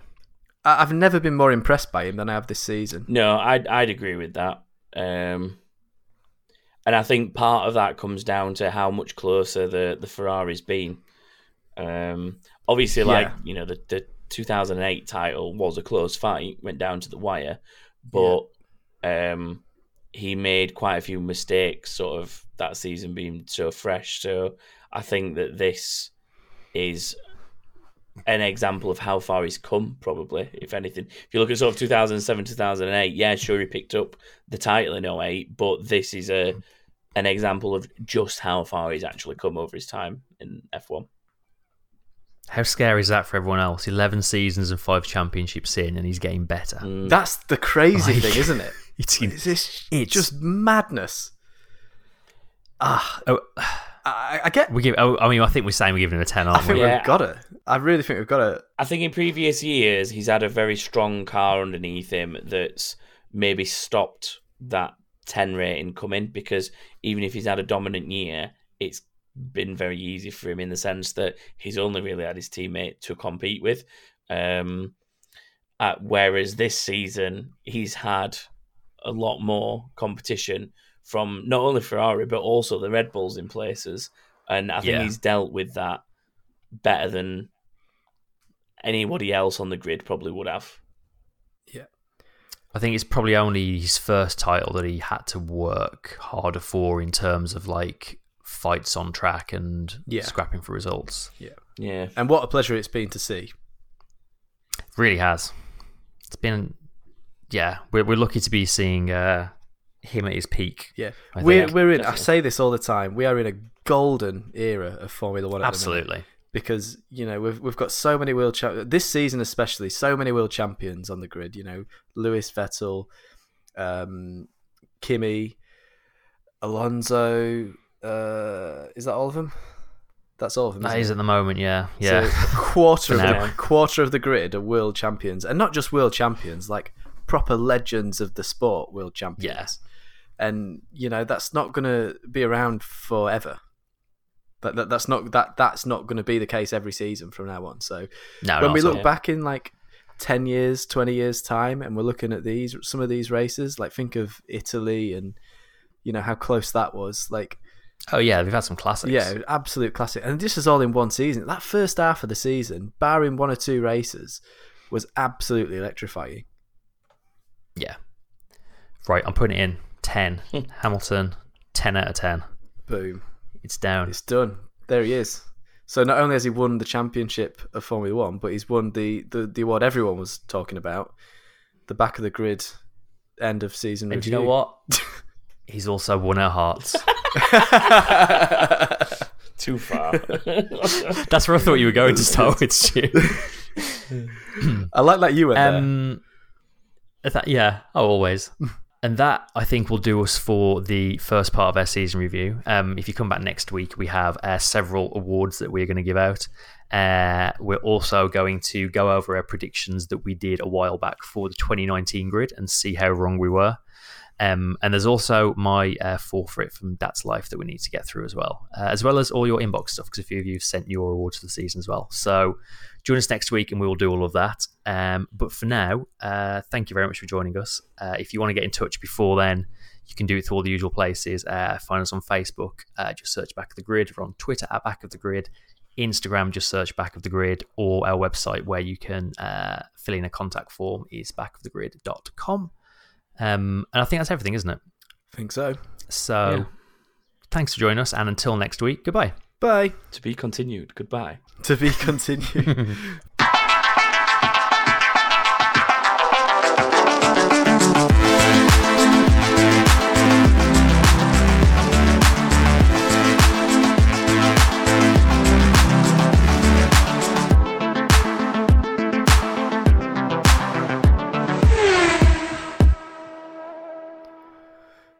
Speaker 8: I- I've never been more impressed by him than I have this season.
Speaker 7: No, I'd I'd agree with that. Um, and I think part of that comes down to how much closer the the Ferrari's been. Um, obviously, like
Speaker 8: Yeah.
Speaker 7: you know, the the 2008 title was a close fight, went down to the wire, but um, he made quite a few mistakes, sort of that season being so fresh. So I think that this is an example of how far he's come, probably, if anything. If you look at sort of 2007, 2008, yeah, sure, he picked up the title in 08, but this is a an example of just how far he's actually come over his time in F1.
Speaker 6: How scary is that for everyone else? Eleven seasons and five championships in, and he's getting better.
Speaker 7: Mm.
Speaker 8: That's the crazy
Speaker 6: Like-
Speaker 8: thing, isn't it?
Speaker 6: It's,
Speaker 8: It's, it's
Speaker 6: It's-
Speaker 8: just madness. Ah,
Speaker 6: oh,
Speaker 8: I, I get.
Speaker 6: we give. Oh, I mean, I think we're saying we're giving him a ten,
Speaker 8: I
Speaker 6: aren't
Speaker 8: think
Speaker 6: we?
Speaker 7: Yeah.
Speaker 8: we've got it. I really think we've got it.
Speaker 7: I think in previous years he's had a very strong car underneath him that's maybe stopped that 10 rating coming because even if he's had a dominant year, it's been very easy for him in the sense that he's only really had his teammate to compete with. Um, uh, whereas this season he's had a lot more competition from not only Ferrari but also the Red Bulls in places, and I think
Speaker 6: Yeah.
Speaker 7: he's dealt with that better than anybody else on the grid probably would have.
Speaker 6: Yeah, I think it's probably only his first title that he had to work harder for in terms of like fights on track and
Speaker 8: Yeah.
Speaker 6: scrapping for results.
Speaker 7: Yeah, yeah,
Speaker 8: And what a pleasure it's been to see.
Speaker 6: Really has. It's been, yeah. We're we're lucky to be seeing uh, him at his peak.
Speaker 8: Yeah,
Speaker 6: I
Speaker 8: we're
Speaker 6: think.
Speaker 8: we're in. I say this all the time. We are in a golden era of Formula One. At the minute.
Speaker 6: Absolutely.
Speaker 8: because you know we've we've got so many world cha- this season especially so many world champions on the grid. You know, Lewis Vettel, um, Kimi, Alonso. Uh, is that all of them? That's all of them.
Speaker 6: That is
Speaker 8: it?
Speaker 6: at the moment, yeah, yeah.
Speaker 8: So quarter of the, quarter of the grid are world champions, and not just world champions, like proper legends of the sport, world champions.
Speaker 6: Yeah.
Speaker 8: And you know that's not going to be around forever. That, that that's not that that's not going to be the case every season from now on. So
Speaker 6: no,
Speaker 8: when we look
Speaker 6: all.
Speaker 8: back in like 10 years 20 years time and we're looking at these some of these races like think of italy and you know how close that was like
Speaker 6: oh yeah, we've had some classics.
Speaker 8: yeah absolute classic and this is all in one season that first half of the season barring one or two races was absolutely electrifying
Speaker 6: yeah. Right, I'm putting it in ten. Hamilton, ten out of ten.
Speaker 8: boom
Speaker 6: It's down.
Speaker 8: it's done there he is so not only has he won the championship of formula one but he's won the the, the award everyone was talking about the back of the grid end of season
Speaker 6: and do
Speaker 8: review.
Speaker 6: you know what? He's also won our hearts.
Speaker 7: Too far.
Speaker 6: That's where I thought you were going to start with, Stu.
Speaker 8: I like that you went there.
Speaker 6: Um, that, yeah, oh, always. And that I think will do us for the first part of our season review. Um, if you come back next week, we have uh, several awards that we're going to give out. Uh, we're also going to go over our predictions that we did a while back for the 2019 grid and see how wrong we were. Um, and there's also my uh, forfeit from That's Life that we need to get through as well, uh, as well as all your inbox stuff because a few of you have sent your awards for the season as well. So join us next week and we will do all of that. Um, but for now, uh, thank you very much for joining us. Uh, if you want to get in touch before then, you can do it through all the usual places. Uh, find us on Facebook, uh, just search Back of the Grid. We're on Twitter at Back of the Grid. Instagram, just search Back of the Grid, or our website where you can uh, fill in a contact form is backofthegrid.com. Um, and I think that's everything, isn't it?
Speaker 8: I think so.
Speaker 6: So
Speaker 7: Yeah.
Speaker 6: thanks for joining us, and until next week, goodbye.
Speaker 8: Bye.
Speaker 7: to be continued. Goodbye.
Speaker 8: To be continued.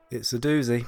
Speaker 8: it's a doozy.